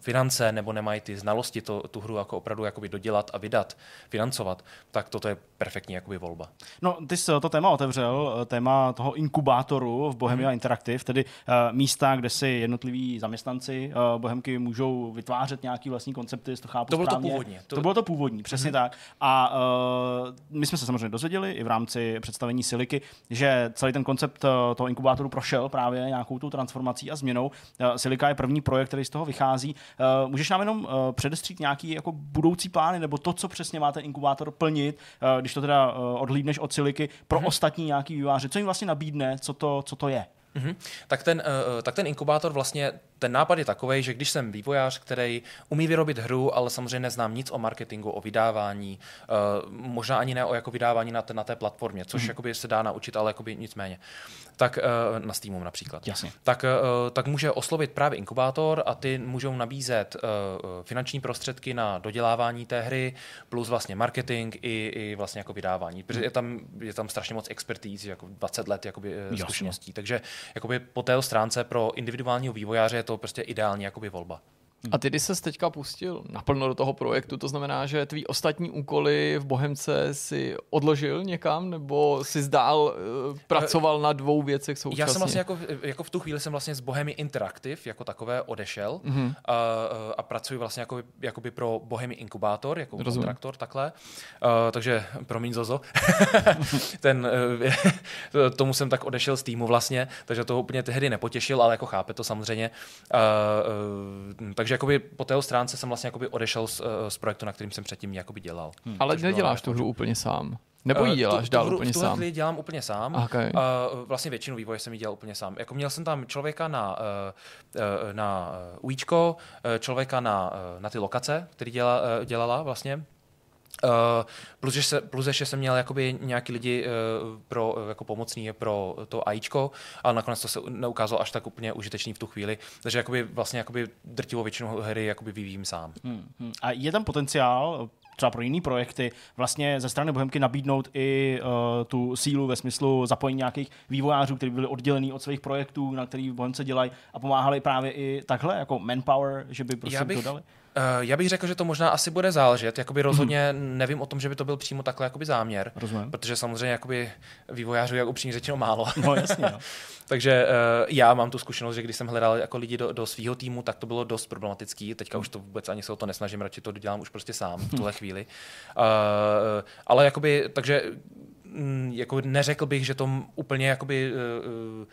finance nebo nemají ty znalosti to, tu hru jako opravdu jakoby dodělat a vydat, financovat, tak toto je perfektní jakoby volba. No, ty jsi to téma otevřel, téma toho inkubátoru v Bohemia hmm. Interactive, tedy uh, místa, kde si jednotliví zaměstnanci uh, Bohemky můžou vytvářet nějaký vlastní koncepty, to chápu To bylo správně. to původně. To, to bylo to původní, přesně hmm. tak. A uh, my jsme se samozřejmě dozvěděli i v rámci představení Siliky, že celý ten koncept uh, toho inkubátoru prošel právě nějakou tou transformací a změnou. Uh, Silika je první projekt, který z toho vychází. Uh, můžeš nám jenom uh, předestřít nějaký jako budoucí plány nebo to, co přesně má ten inkubátor plnit, uh, když to teda odhlídneš od Siliky, pro hmm. ostatní nějaký výváře, co jim vlastně nabídne, co to, co to je? Mm-hmm. Tak, ten, uh, tak ten inkubátor vlastně ten nápad je takový, že když jsem vývojář, který umí vyrobit hru, ale samozřejmě neznám nic o marketingu, o vydávání, uh, možná ani ne o jako vydávání na té, na té platformě, což mm. jakoby se dá naučit, ale jakoby nicméně, tak uh, na Steamu například. Jasně. Tak, uh, tak může oslovit právě inkubátor a ty můžou nabízet uh, finanční prostředky na dodělávání té hry, plus vlastně marketing i, i vlastně jako vydávání. Protože je tam, je tam strašně moc expertíz, jako 20 let jakoby, Jasně. zkušeností. Takže jakoby po té stránce pro individuálního vývojáře je to prostě ideální jakoby volba. A ty, když ses teďka pustil naplno do toho projektu, to znamená, že tvý ostatní úkoly v Bohemce si odložil někam, nebo si zdál uh, pracoval na dvou věcech současně? Já jsem vlastně jako, jako v tu chvíli jsem vlastně z Bohemy Interactive jako takové odešel Mhm. a, a pracuji vlastně jako, jakoby pro Bohemy Inkubátor, jako Rozumím. kontraktor, takhle. Uh, takže promiň Zozo. Ten, tomu jsem tak odešel z týmu vlastně, takže to úplně tehdy nepotěšil, ale jako chápe to samozřejmě. Uh, uh, takže jakoby po té stránce jsem vlastně jakoby odešel z, uh, z projektu, na kterým jsem předtím jakoby dělal. Hmm. Ale neděláš tu hru úplně sám. Nebo ji Eh, děláš tu, dál tu hru, úplně sám. chvíli dělám úplně sám. Okay. A vlastně většinu vývoje jsem ji dělal úplně sám. Jako měl jsem tam člověka na, eh, eh, na UIčko, eh, člověka na, eh, na ty lokace, který děla, eh, dělala vlastně. Uh, plus, že se, plus ještě jsem měl jakoby nějaký lidi uh, pro, uh, jako pomocný pro to AIčko, ale nakonec to se neukázalo až tak úplně užitečný v tu chvíli. Takže jakoby, vlastně jakoby drtivou většinu hry jakoby vyvím sám. Hmm, hmm. A je tam potenciál třeba pro jiné projekty vlastně ze strany Bohemky nabídnout i uh, tu sílu ve smyslu zapojení nějakých vývojářů, kteří byli oddělení od svých projektů, na který v Bohemce dělají a pomáhali právě i takhle, jako manpower, že by prostě Já bych- dodali? Uh, já bych řekl, že to možná asi bude záležet. Jakoby rozhodně nevím o tom, že by to byl přímo takhle jakoby záměr. Rozumím. Protože samozřejmě jakoby vývojářů je upřímně řečeno málo. No jasně, no. Takže uh, já mám tu zkušenost, že když jsem hledal jako lidi do, do svého týmu, tak to bylo dost problematický. Teďka už to vůbec ani se o to nesnažím, radši to dělám už prostě sám v tuhle chvíli. Uh, ale jakoby, takže mm, jako neřekl bych, že to úplně jakoby uh,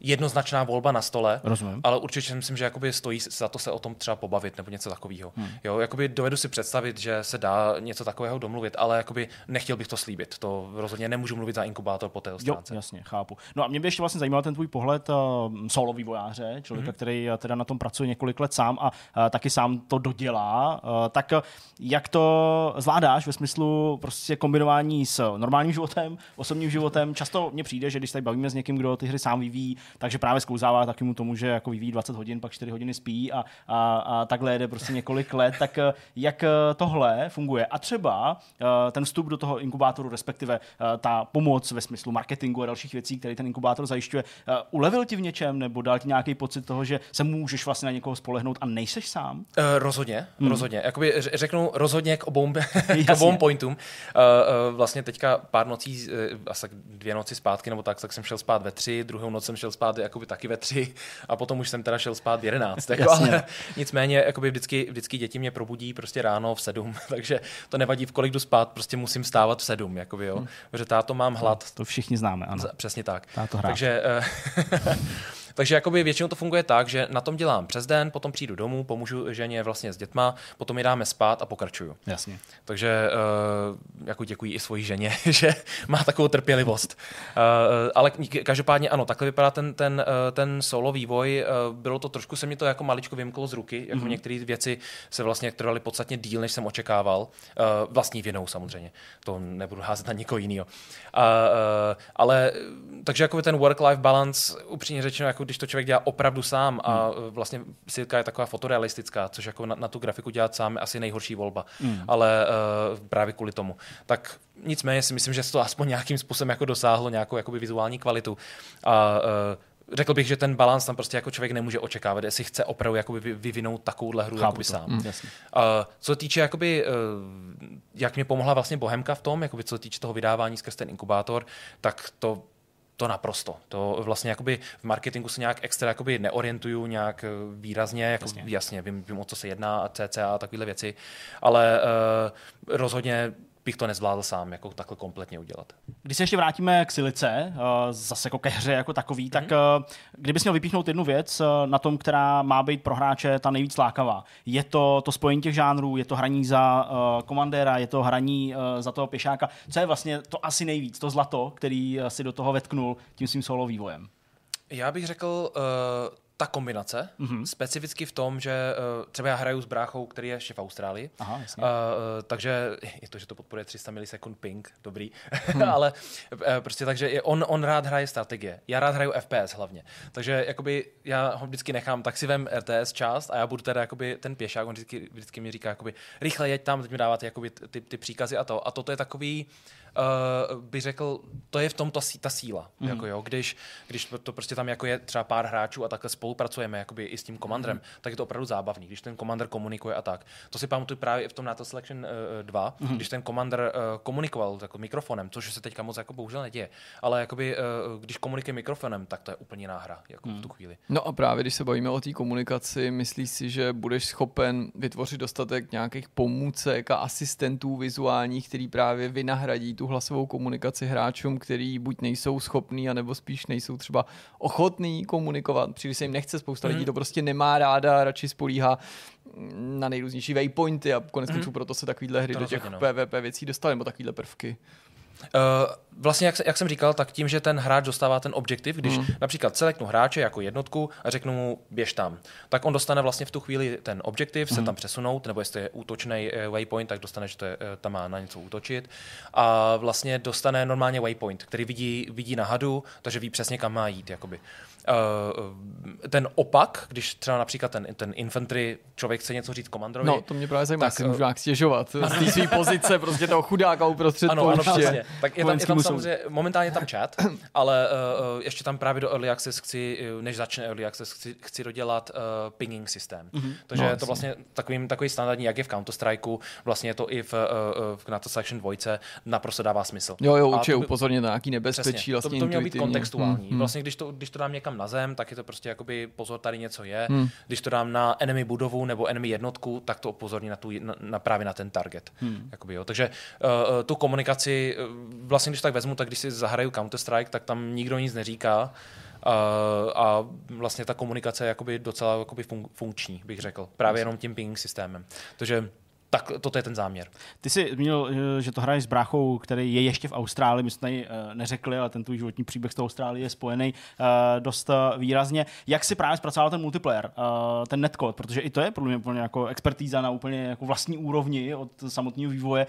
jednoznačná volba na stole, Rozumím. ale určitě si myslím, že jakoby stojí za to se o tom třeba pobavit nebo něco takového. Hmm. Jo, jakoby dovedu si představit, že se dá něco takového domluvit, ale jakoby nechtěl bych to slíbit. To rozhodně nemůžu mluvit za inkubátor po té Jo, stránce. jasně, chápu. No a mě by ještě vlastně zajímal ten tvůj pohled uh, solo vývojáře, člověka, mm-hmm. který uh, teda na tom pracuje několik let sám a uh, taky sám to dodělá. Uh, tak uh, jak to zvládáš ve smyslu prostě kombinování s normálním životem, osobním životem? Často mně přijde, že když tady bavíme s někým, kdo ty hry sám vyvíjí, takže právě sklouzává takému tomu, že jako vyvíjí 20 hodin, pak 4 hodiny spí a, a, a takhle jede prostě několik let. Tak uh, jak uh, tohle funguje? A třeba uh, ten vstup do toho inkubátoru, respektive ta pomoc ve smyslu marketingu a dalších věcí, které ten inkubátor zajišťuje, ulevil ti v něčem nebo dal ti nějaký pocit toho, že se můžeš vlastně na někoho spolehnout a nejseš sám? Uh, rozhodně, hmm. rozhodně. Jakoby řeknu rozhodně k obou, k obou pointům. Uh, uh, vlastně teďka pár nocí, uh, asi tak dvě noci zpátky, nebo tak, tak jsem šel spát ve tři, druhou noc jsem šel spát jakoby taky ve tři a potom už jsem teda šel spát v jedenáct. Jako, ale nicméně jakoby vždycky, vždycky děti mě probudí prostě ráno v sedm, takže to nevadí, v kolik jdu spát, prostě musím vstávat v sedm, jakoby, jo. Hmm. Protože táto mám hlad, To všichni známe, ano. Přesně tak. Táto hráč. Takže, eh, takže jakoby většinou to funguje tak, že na tom dělám přes den, potom přijdu domů, pomůžu ženě vlastně s dětma, potom je dáme spát a pokračuju. Jasně. Takže uh, jako děkuji i svojí ženě, že má takovou trpělivost. Uh, ale každopádně ano, takhle vypadá ten, ten, uh, ten solo vývoj. Uh, bylo to trošku, se mi to jako maličko vymklo z ruky, jako mm-hmm. některé věci se vlastně trvaly podstatně díl, než jsem očekával. Uh, vlastní vinou samozřejmě, to nebudu házet na nikoho jiného. Uh, uh, ale takže jako ten work-life balance, upřímně řečeno, jako když to člověk dělá opravdu sám a uh, vlastně Silka je taková fotorealistická, což jako na, na tu grafiku dělat sám je asi nejhorší volba. Mm. Ale uh, právě kvůli tomu. Tak nicméně si myslím, že se to aspoň nějakým způsobem jako dosáhlo nějakou jakoby vizuální kvalitu. A uh, řekl bych, že ten balans tam prostě jako člověk nemůže očekávat, jestli chce opravdu jakoby vy- vyvinout takovouhle hru Chápu jakoby to. sám. Mm. Jasně. Uh, co týče, jakoby, uh, jak mě pomohla vlastně Bohemka v tom, jakoby, co týče toho vydávání skrz ten inkubátor, tak to to naprosto. To vlastně jakoby v marketingu se nějak extra jakoby neorientuju nějak eh, výrazně, jako Jasně. jasně, jasně vím, vím, o co se jedná, a CCA a takovéhle věci, ale uh, rozhodně bych to nezvládl sám, jako takhle kompletně udělat. Když se ještě vrátíme k Silice, uh, zase jako ke hře jako takový, tak uh, kdybys měl vypíchnout jednu věc uh, na tom, která má být pro hráče ta nejvíc lákavá, je to to spojení těch žánrů, je to hraní za uh, komandéra, je to hraní uh, za toho pěšáka, co je vlastně to asi nejvíc, to zlato, který si do toho vetknul tím svým solo vývojem. Já bych řekl uh, ta kombinace, mm-hmm. specificky v tom, že uh, třeba já hraju s bráchou, který je ještě v Austrálii, Aha, jasně. uh, takže je to, že to podporuje 300 milisekund ping, dobrý, hmm. ale uh, prostě takže je, on, on rád hraje strategie, já rád hraju FPS hlavně, takže jakoby já ho vždycky nechám, tak si vem RTS část a já budu teda jakoby ten pěšák, on vždycky, vždycky mi říká jakoby rychle jeď tam, teď mi dáváte jakoby ty, ty příkazy a to a toto je takový, uh, bych řekl, to je v tom ta, ta síla. Mm. Jako jo, když, když to prostě tam jako je třeba pár hráčů a takhle spolupracujeme jakoby i s tím komandrem, mm. tak je to opravdu zábavný, když ten komander komunikuje a tak. To si pamatuju právě i v tom NATO Selection uh, 2, mm. když ten komander uh, komunikoval jako mikrofonem, což se teďka moc jako bohužel neděje, ale jakoby, uh, když komunikuje mikrofonem, tak to je úplně náhra jako mm. v tu chvíli. No a právě když se bavíme o té komunikaci, myslíš si, že budeš schopen vytvořit dostatek nějakých pomůcek a asistentů vizuálních, který právě vynahradí tu hlasovou komunikaci hráčům, který buď nejsou schopní, anebo spíš nejsou třeba ochotní komunikovat. Příliš se jim nechce, spousta mm. lidí to prostě nemá ráda, radši spolíhá na nejrůznější waypointy a konec konců mm. proto se takovýhle hry to do těch no. PvP věcí dostaly, nebo takovýhle prvky. Uh, vlastně, jak, jak jsem říkal, tak tím, že ten hráč dostává ten objektiv, když mm. například seleknu hráče jako jednotku a řeknu mu běž tam, tak on dostane vlastně v tu chvíli ten objektiv, mm. se mhm. tam přesunout, nebo jestli je útočný uh, waypoint, tak dostane, že to je, uh, tam má na něco útočit. A vlastně dostane normálně waypoint, který vidí, vidí na hadu, takže ví přesně, kam má jít. Jakoby. Uh, ten opak, když třeba například ten, ten infantry člověk chce něco říct komandrovi. No, to mě právě zajímá, tak, si můžu nějak stěžovat z té své pozice, prostě toho chudáka uprostřed ano, ano, přesně. Tak je tam, je tam samozřejmě, momentálně tam chat, ale uh, ještě tam právě do Early Access chci, než začne Early Access, chci, chci dodělat uh, pinging systém. Mm-hmm. Takže no, je to vlastně takový, takový standardní, jak je v Counter-Strikeu, vlastně je to i v, uh, v NATO Section 2 naprosto dává smysl. Jo, jo, určitě upozorně na nějaký nebezpečí. Přesně, vlastně to, to mělo být kontextuální. Mm-hmm. Vlastně, když to, když to dám někam na zem, tak je to prostě jakoby pozor, tady něco je. Hmm. Když to dám na enemy budovu nebo enemy jednotku, tak to upozorní na, tu, na, na právě na ten target. Hmm. Jakoby, jo. Takže uh, tu komunikaci, uh, vlastně když tak vezmu, tak když si zahraju Counter-Strike, tak tam nikdo nic neříká. Uh, a vlastně ta komunikace je jakoby docela jakoby fun- funkční, bych řekl. Právě jenom tím ping systémem. Takže tak toto je ten záměr. Ty jsi zmínil, eh, že to hraješ s bráchou, který je ještě v Austrálii, my jsme tady uh, neřekli, ale ten tvůj životní příběh z toho Austrálie je spojený uh, dost výrazně. Jak si právě zpracoval ten multiplayer, ten netcode, protože i to je pro mě úplně jako expertíza na úplně jako vlastní úrovni od samotného vývoje.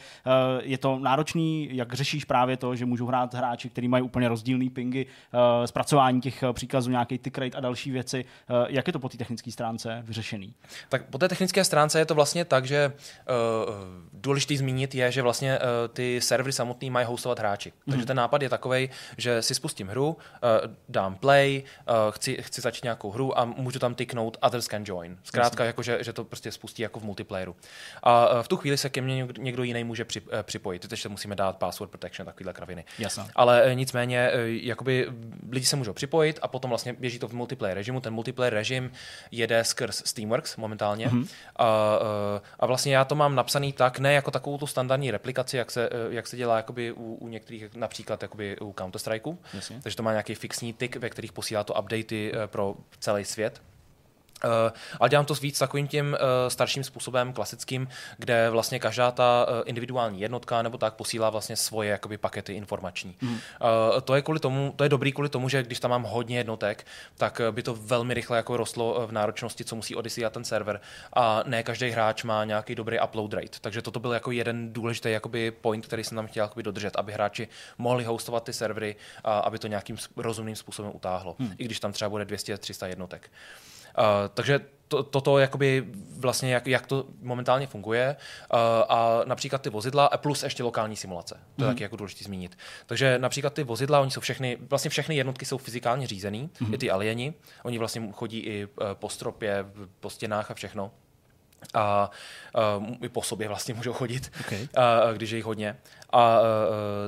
Je to náročný, jak řešíš právě to, že můžou hrát hráči, kteří mají úplně rozdílný pingy, zpracování těch příkazů, nějaký tick rate a další věci. Jak je to po té technické stránce vyřešený? Tak po té technické stránce je to vlastně tak, že důležitý zmínit je, že vlastně uh, ty servery samotný mají hostovat hráči. Mm. Takže ten nápad je takový, že si spustím hru, uh, dám play, chci, chci začít nějakou hru a můžu tam tyknout others can join. Zkrátka, jako, že, že to prostě spustí jako v multiplayeru. A v tu chvíli se ke mně někdo jiný může při, připojit. Teď se musíme dát password protection, takovýhle kraviny. Jasně. Ale nicméně, jakoby lidi se můžou připojit a potom vlastně běží to v multiplayer režimu. Ten multiplayer režim jede skrz Steamworks momentálně. Mm. A, a vlastně já to mám napsaný tak, ne jako takovou tu standardní replikaci, jak se, eh, jak se dělá jakoby u, u některých, například jakoby u Counter-Strikeu. Takže to má nějaký fixní tick, ve kterých posílá to updaty eh, pro celý svět. Uh, ale dělám to víc takovým tím uh, starším způsobem, klasickým, kde vlastně každá ta uh, individuální jednotka nebo tak posílá vlastně svoje jakoby, pakety informační. Mm. Uh, to je kvůli tomu, to je dobrý kvůli tomu, že když tam mám hodně jednotek, tak by to velmi rychle jako rostlo v náročnosti, co musí odesílat ten server. A ne každý hráč má nějaký dobrý upload rate. Takže toto byl jako jeden důležitý jakoby point, který jsem tam chtěl jakoby dodržet, aby hráči mohli hostovat ty servery a aby to nějakým rozumným způsobem utáhlo. Mm. I když tam třeba bude 200-300 jednotek. Uh, takže to, toto jakoby vlastně, jak, jak to momentálně funguje uh, a například ty vozidla a plus ještě lokální simulace. To je mm. taky jako důležité zmínit. Takže například ty vozidla, oni jsou všechny, vlastně všechny jednotky jsou fyzikálně řízený, mm. i ty alieni, oni vlastně chodí i uh, po stropě, po stěnách a všechno a uh, i po sobě vlastně můžou chodit, okay. uh, když je jich hodně. A uh,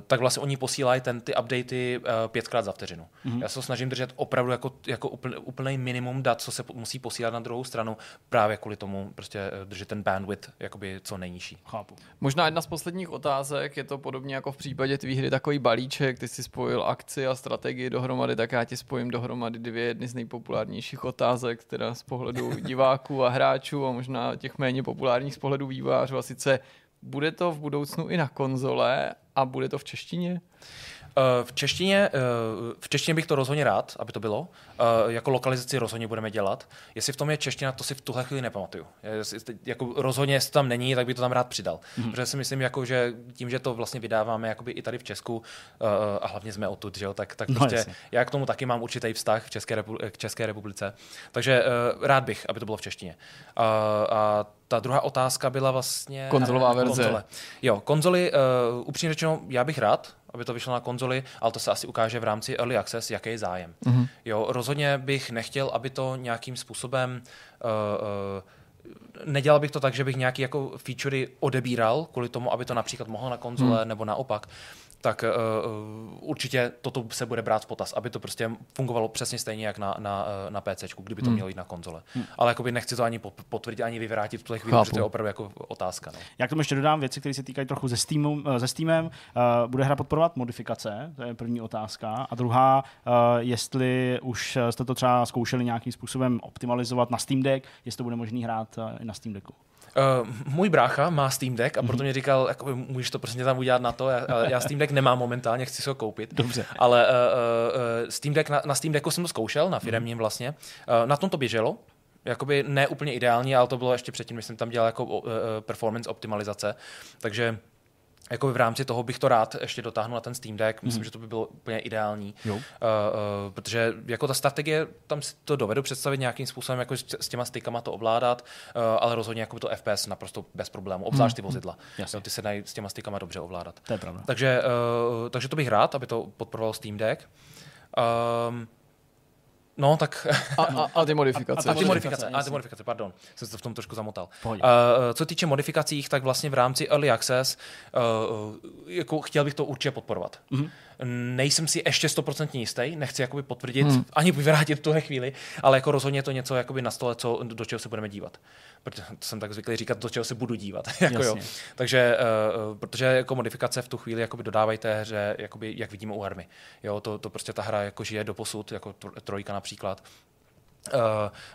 tak vlastně oni posílají ten, ty updaty uh, pětkrát za vteřinu. Mm-hmm. Já se snažím držet opravdu jako, jako úplný, úplný minimum dat, co se musí posílat na druhou stranu, právě kvůli tomu prostě držet ten bandwidth jakoby co nejnižší. Chápu. Možná jedna z posledních otázek, je to podobně jako v případě tvý hry takový balíček, ty jsi spojil akci a strategii dohromady, tak já ti spojím dohromady dvě jedny z nejpopulárnějších otázek, teda z pohledu diváků a hráčů a možná těch méně populárních z pohledu vývářů a sice bude to v budoucnu i na konzole a bude to v češtině? Uh, v češtině, uh, v češtině bych to rozhodně rád, aby to bylo. Uh, jako lokalizaci rozhodně budeme dělat. Jestli v tom je čeština, to si v tuhle chvíli nepamatuju. Jestli, jako rozhodně, jestli tam není, tak by to tam rád přidal. Mm-hmm. Protože si myslím, jako, že tím, že to vlastně vydáváme jakoby i tady v Česku, a hlavně jsme odtud, že jo, tak, tak No, prostě jasně. já k tomu taky mám určitý vztah v České, repu- k České republice. Takže rád bych, aby to bylo v češtině. Uh, a ta druhá otázka byla vlastně... Konzolová verze. Konzole. Jo, konzoli, uh, upřímně řečeno, já bych rád, aby to vyšlo na konzoli, ale to se asi ukáže v rámci Early Access, jaký je zájem. Mm-hmm. Jo, rozhodně bych nechtěl, aby to nějakým způsobem uh, uh, nedělal bych to tak, že bych nějaký jako featurey odebíral kvůli tomu, aby to například mohlo na konzole hmm. nebo naopak tak uh, určitě toto se bude brát v potaz, aby to prostě fungovalo přesně stejně jak na, na, eh, na PC, kdyby to mělo jít na konzole. Hmm. Ale jakoby nechci to ani po- potvrdit, ani vyvrátit v tuhle chvíli, protože to je opravdu jako otázka. No. Já k tomu ještě dodám věci, které se týkají trochu ze, Steamu, ze Steamem. Uh, bude hra podporovat modifikace? To je první otázka. A druhá, uh, jestli už jste to třeba zkoušeli nějakým způsobem optimalizovat na Steam Deck, jestli to bude možný hrát i na Steam Decku. Uh, můj brácha má Steam Deck a proto mě říkal, jakoby, můžeš to prostě tam udělat na to. Já, já Steam Deck nemám momentálně, chci si ho koupit. Dobře. Ale uh, uh, Steam Deck, na, na Steam Decku jsem to zkoušel, na firemním vlastně. Uh, na tom to běželo. Jakoby ne úplně ideální, ale to bylo ještě předtím, než jsem tam dělal jako uh, performance optimalizace. Takže jako v rámci toho bych to rád ještě dotáhnul na ten Steam Deck. Myslím, mm. že to by bylo úplně ideální. Jo. Uh, uh, protože jako ta strategie, tam si to dovedu představit nějakým způsobem, jako s těma stykama to ovládat, uh, ale rozhodně jako by to FPS naprosto bez problémů, obzvlášť ty vozidla. Jasně. Jo, ty se dají s těma stykama dobře ovládat. To je pravda. Takže, uh, takže to bych rád, aby to podporoval Steam Deck. Um, no, tak A, a, a ty modifikace. A- a ty modifikace, a ty modifikace, pardon, jsem se to v tom trošku zamotal. Pohodě. Uh, co týče modifikacích, tak vlastně v rámci Early Access uh, jako chtěl bych to určitě podporovat. Mm-hmm. Nejsem si ještě stoprocentně jistý, nechci jakoby potvrdit, mm. ani vyvrátit v tuhle chvíli, ale jako rozhodně je to něco jakoby na stole, co, do čeho se budeme dívat. Protože to jsem tak zvyklý říkat, do čeho se budu dívat. jako jo. Takže, uh, protože jako modifikace v tu chvíli jakoby dodávají té hře, jakoby, jak vidíme u army. Jo, to, to prostě ta hra jako žije do posud, jako tr- trojka například. Uh,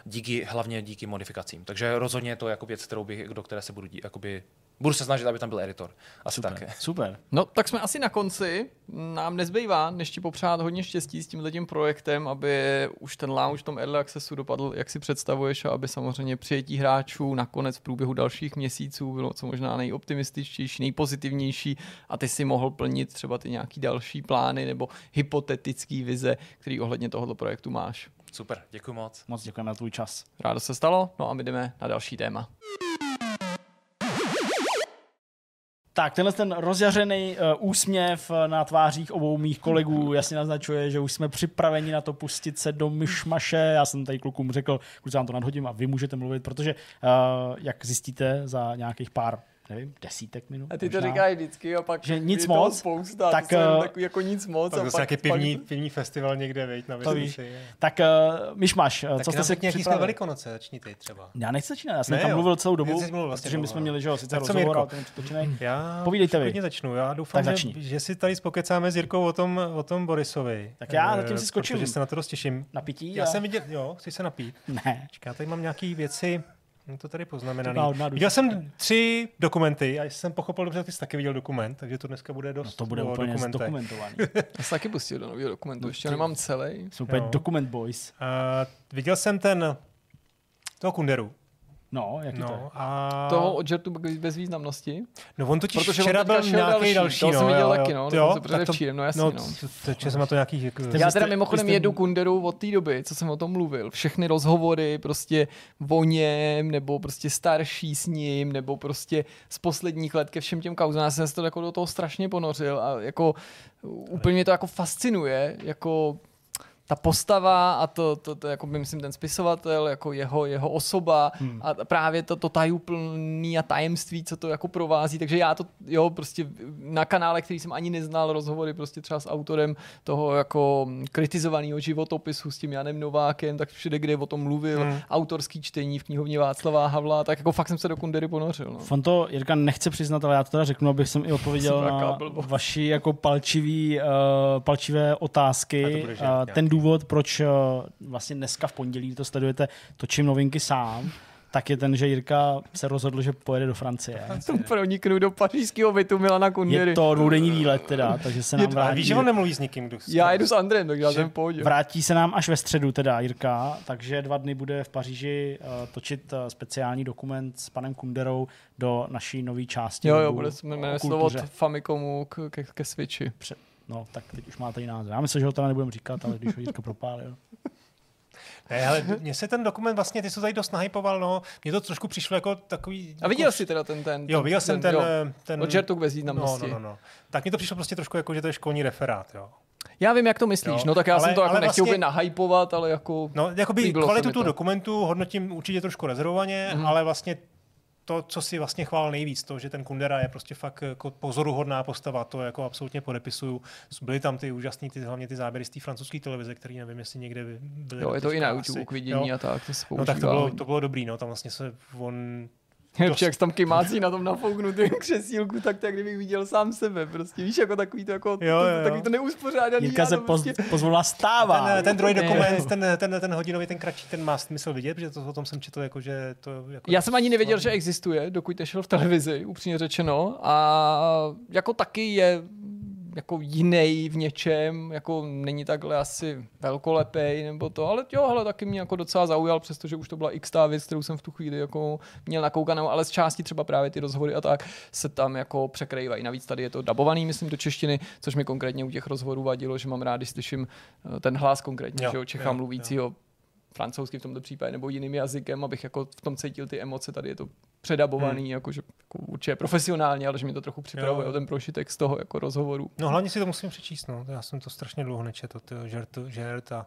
díky, hlavně díky modifikacím. Takže rozhodně je to jako věc, kterou bych, do které se budu, dí, jakoby, budu se snažit, aby tam byl editor. Asi Super. tak. Super. No, tak jsme asi na konci. Nám nezbývá, než ti popřát hodně štěstí s tímhle tím projektem, aby už ten launch v tom Early Accessu dopadl, jak si představuješ, a aby samozřejmě přijetí hráčů nakonec v průběhu dalších měsíců bylo co možná nejoptimističtější, nejpozitivnější a ty si mohl plnit třeba ty nějaký další plány nebo hypotetický vize, který ohledně tohoto projektu máš. Super, děkuji moc. Moc děkujeme za tvůj čas. Rádo se stalo, no a my jdeme na další téma. Tak, tenhle ten rozjařený uh, úsměv eh, na tvářích obou mých kolegů jasně naznačuje, že už jsme připraveni na to pustit se do myšmaše. Já jsem tady klukům řekl, kluci vám to nadhodím a vy můžete mluvit, protože, uh, jak zjistíte, za nějakých pár nevím, desítek minut. A ty to možná. říkáš vždycky a pak Že nic je moc, spousta, tak, to eh, takový jako nic moc. Tak a zase pak, nějaký pivní, pak, pivní festival někde, veď, na To víš. vesnici. Tak uh, myšmaš, Tak co jste si nějaký jsme velikonoce, začni ty třeba. Já nechci začínat, já jsem Ne, tam jo. mluvil celou dobu, mluvil vlastně protože my jsme no. měli, že jo, sice Tak co, rozhovor, ale ten přetočený. Já Povídejte vy. začnu. Já doufám, Tak že, že, si tady spokecáme s Jirkou o tom, o tom Borisovi. Tak já Eh, zatím si skočím. Protože se na to dost těším. Na pití? Já jsem viděl, jo, chci se napít. Ne. Čeká, tady mám nějaké věci, to tady poznamenané. To. Viděl jsem tři dokumenty a jsem pochopil dobře, ty jsi taky viděl dokument, takže to dneska bude dost No to bude úplně dokumentech. zdokumentovaný. já jsem taky pustil do nového dokumentu, ještě ho nemám celý. Úplně Jo. dokument boys. A viděl jsem ten, toho Kunderu. No, jaký to je? No, a... Toho od žertu bez významnosti. No on totiž Protože včera byl nějaký další, další, no, jsem viděl jo, taky, no, jo, tak to- předevčírem, no jasně, no. no. Jsem na to nějaký... Jako, Jste- Já teda mimochodem jste- jedu Kunderu od té doby, co jsem o tom mluvil. Všechny rozhovory prostě o něm, nebo prostě starší s ním, nebo prostě z posledních let ke všem těm kauzám. Já jsem se to jako do toho strašně ponořil a jako úplně to jako fascinuje, jako ta postava a to, to, to jako by myslím ten spisovatel, jako jeho, jeho osoba hmm. a právě to, to tajuplný a tajemství, co to jako provází, takže já to, jo, prostě na kanále, který jsem ani neznal, rozhovory prostě třeba s autorem toho jako kritizovaného životopisu s tím Janem Novákem, tak všude, kde o tom mluvil, hmm. autorský čtení v knihovně Václava Havla, tak jako fakt jsem se do Kundery ponořil. No. On to Jirka nechce přiznat, ale já to teda řeknu, abych jsem i odpověděl na vaši jako palčivý, uh, palčivé A to otázky. bude Uh, ten důvod, proč uh, vlastně dneska v pondělí to sledujete, točím novinky sám, tak je ten, že Jirka se rozhodl, že pojede do Francie. Proniknu do pařížského bytu Milana Kundery. Je to dvoudenní výlet teda, takže se nám Ale vrátí. víš, že on nemluví s nikým. kdo- Já jedu s Andrem, takže já jsem v pohodě. Vrátí se nám až ve středu teda Jirka, takže dva dny bude v Paříži uh, točit uh, speciální dokument s panem Kunderou do naší nové části. Jo, jo, bude se to kultuře. Famicomu k, ke, ke Switchi. No, tak teď už máte i název. Já myslím, že ho teda nebudeme říkat, ale když ho Jirka propálil. Ne, ale mně se ten dokument vlastně, ty jsi to tady dost nahypoval, no, mně to trošku přišlo jako takový... A viděl jsi teda ten, ten, Jo, viděl jsem ten... jo. eh, ten Od žertu k no, bezvýznamnosti. no, no, no. Tak mi to přišlo prostě trošku jako, že to je školní referát, jo. Já vím, jak to myslíš, Jo, no tak já ale- jsem to jako nechtěl vlastně- úplně nahypovat, ale jako... No, jakoby kvalitu to. dokumentu hodnotím určitě trošku rezervovaně, Mhm. ale vlastně to, co si vlastně chvál nejvíc, to, že ten Kundera je prostě fakt jako pozoruhodná postava, to jako absolutně podepisuju. Byly tam ty úžasné, ty, hlavně ty záběry z té francouzské televize, které nevím, jestli někde by- byly. Jo, je to i na YouTube asi. k vidění Jo. a tak, to se No tak to bylo, to bylo dobrý, no, tam vlastně se on Dost... Jak tam kymácí na tom nafouknutém křesílku, tak tak kdybych viděl sám sebe, prostě víš, jako takový to, jako, Jo, to, jo, takový to neuspořádaný. Jirka se to poz, prostě... pozvolna stává. ten, ten druhý dokument, ten, ten, ten hodinový, ten kratší, ten má smysl vidět, protože to o tom jsem četl, jako, že to jako Já jsem ani nevěděl, že existuje, dokud nešel v televizi, upřímně řečeno. A jako taky je jako jiný v něčem, jako není takhle asi velkolepej nebo to, ale jo, hele, taky mě jako docela zaujal, přestože už to byla x věc, kterou jsem v tu chvíli jako měl nakoukanou, ale z části třeba právě ty rozhovory a tak se tam jako překrývají. Navíc tady je to dabovaný, myslím, do češtiny, což mi konkrétně u těch rozhovorů vadilo, že mám rád, když slyším eh, ten hlas konkrétně, Jo, že jo, Čecha jo, mluvícího francouzsky v tomto případě nebo jiným jazykem, abych jako v tom cítil ty emoce, tady je to předabovaný, hmm. jako, že jako určitě profesionálně, ale že mi to trochu připravuje Jo. o ten prošitek z toho jako rozhovoru. No hlavně si to musím přečíst, no. Já jsem to strašně dlouho nečetl, ty žert, žert a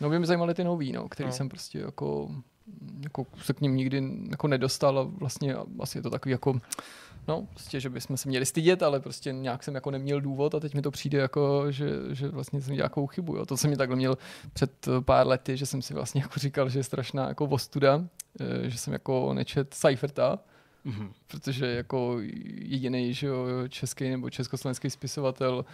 No by mě zajímaly ty nový, no, který no. jsem prostě jako, jako se k ním nikdy jako nedostal a vlastně asi je to takový jako No, prostě, že bychom se měli stydět, ale prostě nějak jsem jako neměl důvod a teď mi to přijde jako, že, že vlastně jsem nějakou chybu. Jo. To jsem mi takhle měl před eh, pár lety, že jsem si vlastně jako říkal, že je strašná jako ostuda, eh, že jsem jako nečet Seiferta, Mhm. protože jako jediný že jo, český nebo československý spisovatel,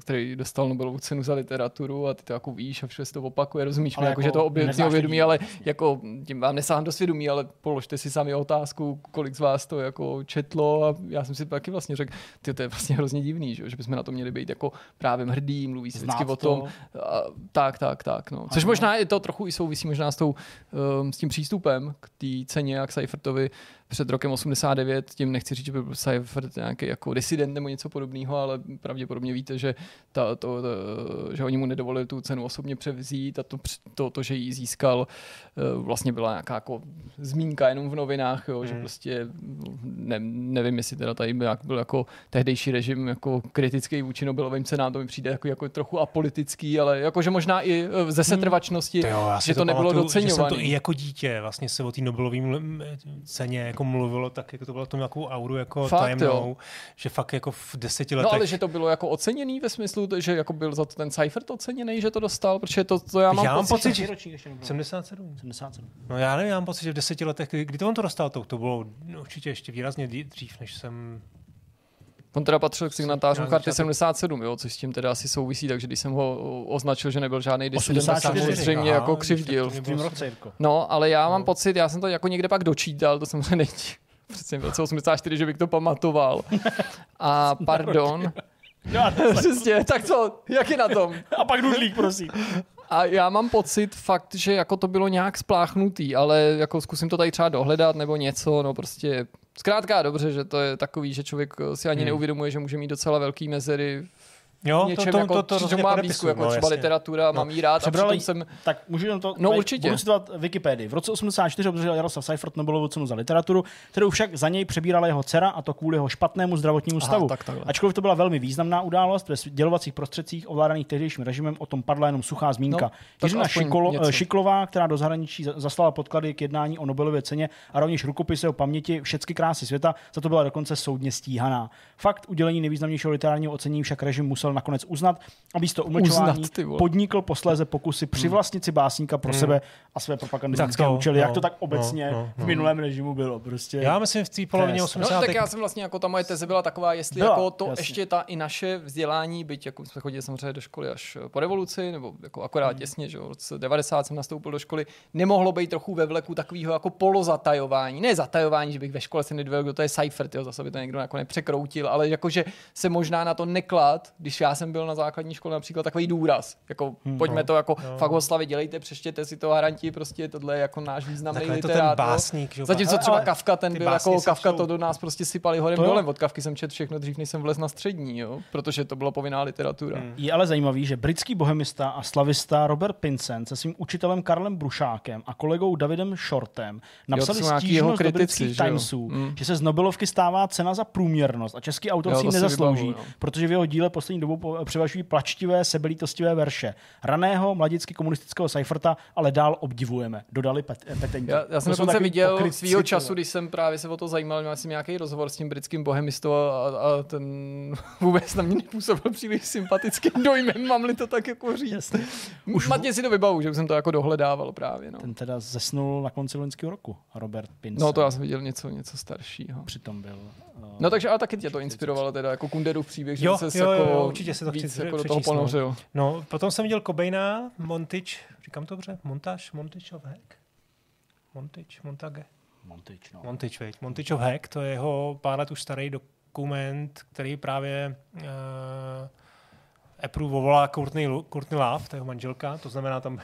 který dostal Nobelovu cenu za literaturu a ty to jako víš a všude se to opakuje, rozumíš Ale mi, jako, jako že to neznáš vědomí, ale jako tím vám nesáhám do svědomí, ale položte si sami otázku, kolik z vás to jako četlo a já jsem si taky vlastně řekl, ty to je vlastně hrozně divný, že, že bychom na to měli být jako právě hrdí, mluví se vždycky o tom, to. a, tak, tak, tak. No. Což Ano. možná je to trochu i souvisí možná s, tou, um, s tím přístupem k té ceně, jak Seifertovi před rokem 89, tím nechci říct, že by byl Seifert nějaký jako disident nebo něco podobného, ale pravděpodobně víte, že, ta, to, to, že oni mu nedovolili tu cenu osobně převzít a to, to, to že ji získal, uh, vlastně byla nějaká jako zmínka jenom v novinách, jo, že Hmm. prostě ne, nevím, jestli teda tady byl, byl jako tehdejší režim jako kritický vůči Nobelovým cenám, to mi přijde jako, jako trochu apolitický, ale jakože možná i eh, ze setrvačnosti, To jo, že to, nebylo pamatuju, Že jsem doceňované. to i jako dítě vlastně se o té Nobelové ml- ceně jako mluvilo, tak jako to bylo to nějakou auru jako Fakt, tajemnou, jo. že fakt jako v deseti No letech ale že to bylo jako oceněný ve smyslu, že jako byl za to ten Seifert oceněný, že to dostal, protože to, to já mám Já mám pocit, pocit, že... že- ročník ještě nebyl. 77. 77. No já nevím, já mám pocit, že v deseti letech, kdy, kdy to on to dostal, to, to bylo no, určitě ještě výrazně dřív, než jsem... On teda patřil k signatářům karty začátek- 77, jo, což s tím teda asi souvisí, takže když jsem ho označil, že nebyl žádný disident, tak 84, samozřejmě aha, jako křivdil. V roce, Jirko. No, ale já mám No. pocit, já jsem to jako někde pak dočítal, to samozřejmě není přece v roce 84, že bych to pamatoval. A pardon. Přesně, tak co, jak je na tom? A pak nudlík, prosím. A já mám pocit fakt, že jako to bylo nějak spláchnutý, ale jako zkusím to tady třeba dohledat nebo něco, no prostě zkrátka dobře, že to je takový, že člověk si ani Hmm. neuvědomuje, že může mít docela velký mezery Jo, něčem, jako, to, rozhodně má podepisuju, blízko, jako no, třeba jasně. literatura, No. mám jí rád a Přebrali- přitom jsem Tak můžu jenom to. No, tady určitě. Budu citovat Wikipedii. V roce 84 obdržel Jaroslav Seifert Nobelovu cenu za literaturu, kterou však za něj přebírala jeho dcera a to kvůli jeho špatnému zdravotnímu Aha, stavu. tak takhle. Ačkoliv to byla velmi významná událost, ve sdělovacích prostředcích ovládaných tehdejším režimem o tom padla jenom suchá zmínka. No, tak Jiřina Šikolo, něco. Šiklová, která do zahraničí za- zaslala podklady k jednání o Nobelově ceně a rovněž rukopisy o paměti všechny krásy světa, za to byla dokonce soudně stíhaná. Fakt udělení nejvýznamnějšího literárního ocenění však režim musel musel nakonec uznat a místo umlčování Uznat, podnikl posléze pokusy přivlastnit si básníka pro sebe a své propagandistické účely, jak no, to tak obecně no, no, v minulém režimu bylo. Prostě. Já myslím v té polovině To je- 80. No, tak já jsem vlastně jako ta moje teze byla taková, jestli Byla, jako to jasně. ještě ta i naše vzdělání, byť jako jsme chodili samozřejmě do školy až po revoluci, nebo jako akorát Hmm. těsně, že jo, v roce 90 jsem nastoupil do školy, nemohlo být trochu ve vleku takového jako polozatajování. Ne zatajování, že bych ve škole si nedověděl, kdo to je Seifert, jo, zase by to někdo jako nepřekroutil, ale jakože se možná na to neklad, když já jsem byl na základní škole například takový důraz. Jako Hmm. pojďme to jako no. fakt oslavit, dělejte, přeštěte si to haranti, prostě tohle je jako náš významný Takhle je to ten literát. jo. básník, že jo, Zatímco třeba ale Kafka, ten byl jako Kafka, čtou. to do nás prostě sypali horem To jo. dolem. Od Kafky jsem čet všechno dřív, než jsem vlez na střední, jo? protože to byla povinná literatura. Hmm. Je ale zajímavý, že britský bohemista a slavista Robert Pincent se svým učitelem Karlem Brušákem a kolegou Davidem Shortem napsali jsou jeho stížnost do kritici, britských že jo? Timesů, Mm. že se z Nobelovky stává cena za průměrnost a český autor Jo, si nezaslouží, no. protože v jeho díle poslední dobou po- převažují plačtivé, sebelítostivé verše. Raného mladicky komunistického Seiferta ale dál obdivujeme, dodali pet, eh, petenti. Já, já jsem dokonce viděl svýho času, když jsem právě se o to zajímal, měl jsem nějaký rozhovor s tím britským bohemistou a, a ten vůbec na mě nepůsobil příliš sympatickým dojmem, mám-li to tak jako říct. Jasně. Už matně si to vybavu, že už jsem to jako dohledával právě. No, Ten teda zesnul na konci loňského roku, Robert Pincent. no to já jsem viděl něco, něco staršího. Přitom byl. Uh, No takže ale taky tě to inspirovalo teda jako Kunderův příběh, že Jo, se jo, jo, jako jo, určitě se to víc chci jako do toho no. ponořil. No, potom jsem viděl Cobaina, Montage, říkám to dobře, Montage, Montage of Hack? Montage, Montage? Montič, no. Montage, veď. Montage of Hack, to je jeho pár let už starý dokument, který právě uh, approvovala Courtney, Lu- Courtney Love, to je jeho manželka, to znamená tam...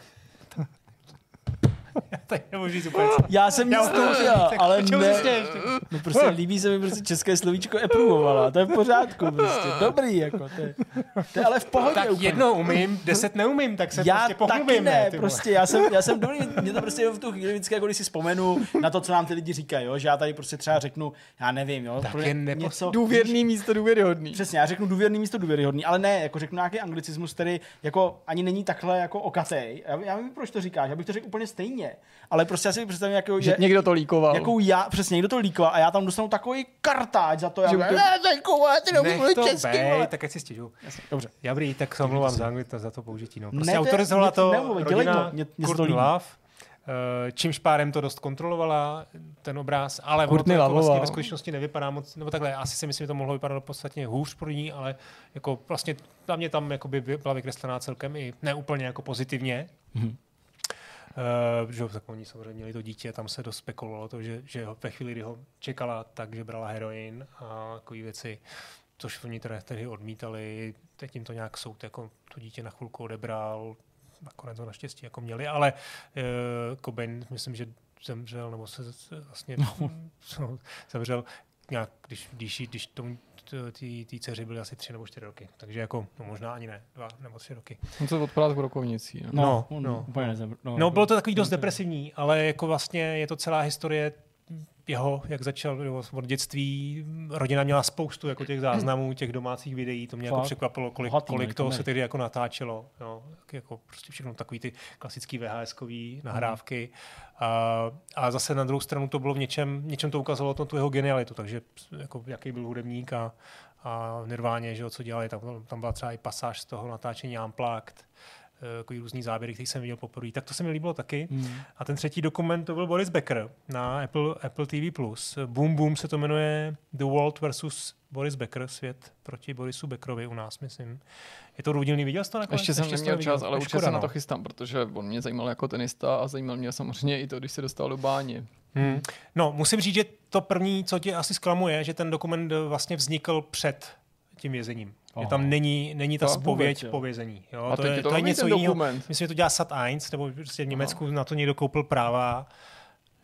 to nemůžu říct úplně co. Já jsem Já nic neudělal, ale ne. No prostě líbí se mi prostě české slovíčko approvovala, to je v pořádku prostě, dobrý jako, to je, to je ale v pohodě Tak úplně. jedno umím, deset neumím, tak se já prostě taky pochlubím, ne, ty prostě já jsem, já jsem dobrý, mě to prostě v tu chvíli vždycky, jako když si vzpomenu na to, co nám ty lidi říkají, jo, že já tady prostě třeba řeknu, já nevím, jo, Tak jen nepo- něco, Důvěrný místo důvěryhodný. Přesně, já řeknu důvěrný místo důvěryhodný, ale ne, jako řeknu nějaký anglicismus, který jako ani není takhle jako okatej. Já, já vím, proč to říkáš, já bych to řekl úplně stejně, ale prostě já si představím, jako, Že že, někdo to líkoval. jakou já, přesně někdo to líkoval a já tam dostanu takový kartáč za to, já budu, to- vole, ty česky, bej, tak ať si stěžu. Dobře. Dobrý, tak se omlouvám za angli- za to použití. No. Prostě Ne, to je- autorizovala mě- to nemluv, rodina to, mě-. Love, eh, čímž pádem to dost kontrolovala, ten obraz, ale ono to jako vlastně ve skutečnosti nevypadá moc, nebo takhle, asi si myslím, že to mohlo vypadat podstatně hůř pro ní, ale jako vlastně za mě tam jakoby by- byla vykreslená celkem i neúplně jako pozitivně. Mhm. Uh, že jo, tak oni samozřejmě měli to dítě, tam se dost spekulovalo to, že, že ho ve chvíli, kdy ho čekala, takže brala heroin a takové věci, což oni teda tehdy odmítali, teď jim to nějak soud jako to dítě na chvilku odebral, nakonec to naštěstí jako měli, ale uh, Cobain, myslím, že zemřel, nebo se se vlastně no. zemřel nějak, když, když, když tomu té dceři byly asi tři nebo čtyři roky. Takže jako, no možná ani ne, dva nebo tři roky. On se odpadá v rokovnicí. No. No, No, on no. úplně nezem, no, No, bylo to takový dost depresivní, ale jako vlastně je to celá historie jeho, jak začal jo, od dětství, rodina měla spoustu jako těch záznamů, těch domácích videí, to mě jako Fakt? překvapilo, kolik, Bohatý, kolik toho to se ne. tehdy jako natáčelo, jo, jako prostě všechno takový ty klasický VHS-kový nahrávky a, a zase na druhou stranu to bylo v něčem, něčem to ukazovalo to tu jeho genialitu, takže jako jaký byl hudebník a, a v Nirváně, že jo, co dělali, tam, tam byla třeba i pasáž z toho natáčení eh, takový různý záběry, který jsem viděl poprvé, tak to se mi líbilo taky. Hmm. A ten třetí dokument to byl Boris Becker na Apple, Apple TV+. Boom Boom se to jmenuje The World versus Boris Becker, svět proti Borisu Beckerovi u nás, myslím. Je to růdilný, viděl jsi to nakonec? Ještě jsem to neměl čas, ale určitě se na no. to chystám, protože on mě zajímal jako tenista a zajímal mě samozřejmě i to, když se dostal do báně. Hmm. No, musím říct, že to první, co tě asi zklamuje, že ten dokument eh, vlastně vznikl před tím vězením. Že Aha. tam není, není ta To spověď vůbec, po vězení. Jo? A to, je, to to je něco jiného. Myslím, že to dělá Sat1, nebo prostě v Německu na to někdo koupil práva,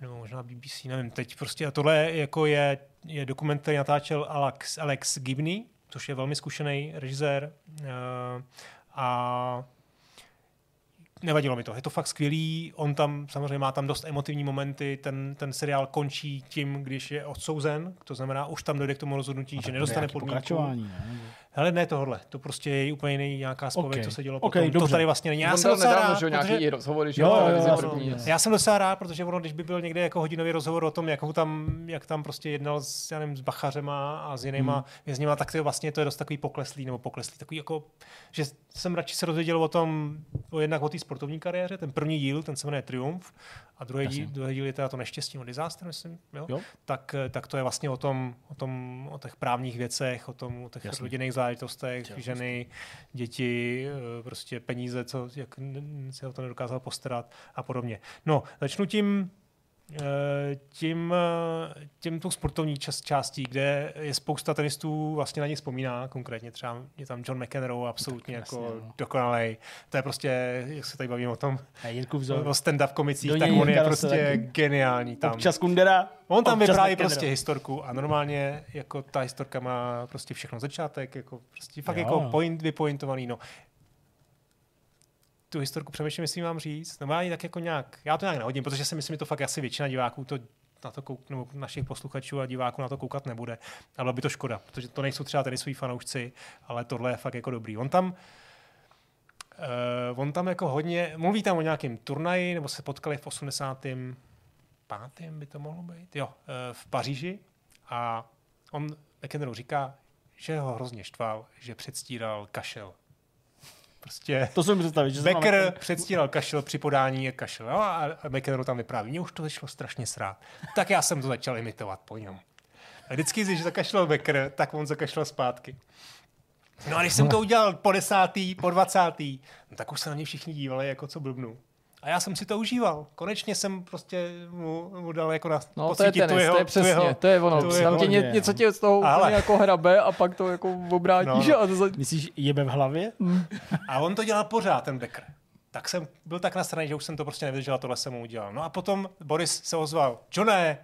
nebo možná BBC, nevím, teď prostě. A tohle jako je, je dokument, který natáčel Alex, Alex Gibney, což je velmi zkušený režisér. Uh, a nevadilo mi to. Je to fakt skvělý. On tam samozřejmě má tam dost emotivní momenty. Ten, ten seriál končí tím, když je odsouzen. To znamená, už tam dojde k tomu rozhodnutí, že nedostane podmínku. Pokračování, ne? Hele, ne tohle, to prostě je úplně jiný nějaká spověď, Ok. co se dělo Ok, potom. To dobře. tady vlastně není. Já On jsem docela rád, nějaký protože- i rozhovory, že Jo, jo, jo, jo, první. jo. já jsem docela rád, protože ono, když by byl někde jako hodinový rozhovor o tom, jak, ho tam, jak tam prostě jednal s, já nevím, s bachařema a s jinýma hmm. vězněma, tak to je vlastně to je dost takový pokleslý, nebo pokleslý, takový jako, že jsem radši se dozvěděl o tom, o jednak o té sportovní kariéře, ten první díl, ten se jmenuje Triumf, a druhý díl, druhý díl je teda to neštěstí, o disaster, myslím, jo? Jo. Tak, tak to je vlastně o tom, o tom, o těch právních věcech, o tom, o těch rodinných záležitostech, Jasně. ženy, děti, eh, prostě peníze, co, jak se o to nedokázal postarat a podobně. No, začnu tím, tím, tím tou sportovní čas, částí, kde je spousta tenistů vlastně na ně vzpomíná, konkrétně třeba je tam John McEnroe, absolutně jasně, jako no. dokonalej. To je prostě, jak se tady bavíme o tom, o stand-up komicích, Do tak on je prostě taky. geniální tam. Občas Kundera. On tam vypráví prostě historku a normálně jako ta historka má prostě všechno začátek, jako prostě fakt Jo, jako point, vypointovaný, no. Tu historku přemýšlím, jestli mám říct, no ji tak jako nějak, já to nějak nehodím, protože si myslím, že to fakt asi většina diváků to na to kouk, nebo našich posluchačů a diváků na to koukat nebude. Ale by to škoda, protože to nejsou třeba tady svý fanoušci, ale tohle je fakt jako dobrý. On tam, uh, on tam jako hodně, mluví tam o nějakém turnaji, nebo se potkali v 80 pátým by to mohlo být, jo, eh, v Paříži a on McEnroe říká, že ho hrozně štval, že předstíral kašel. Prostě To jsem představit, že Becker předstíral kašel při podání je kašel. Jo? A McEnroe tam vypráví, mě už to začalo strašně srát. Tak já jsem to začal imitovat po něm. A vždycky, když zakašlal Becker, tak on zakašlal zpátky. No a když jsem to udělal po desátý, po dvacátý, no tak už se na mě všichni dívali, jako co blbnu. A já jsem si to užíval. Konečně jsem prostě mu, mu dal jako na No to je tenis, jeho- to je přesně, jeho- to je ono. tu jeho- tě ně, hodně, něco no. tě z toho Ale- jako hrabe a pak to jako obrátíš No, no. a to za... Myslíš, jebe v hlavě? A on to dělal pořád, ten Becker. Tak jsem byl tak na straně, že už jsem to prostě nevydržel a tohle jsem mu udělal. No a potom Boris se ozval. Johne,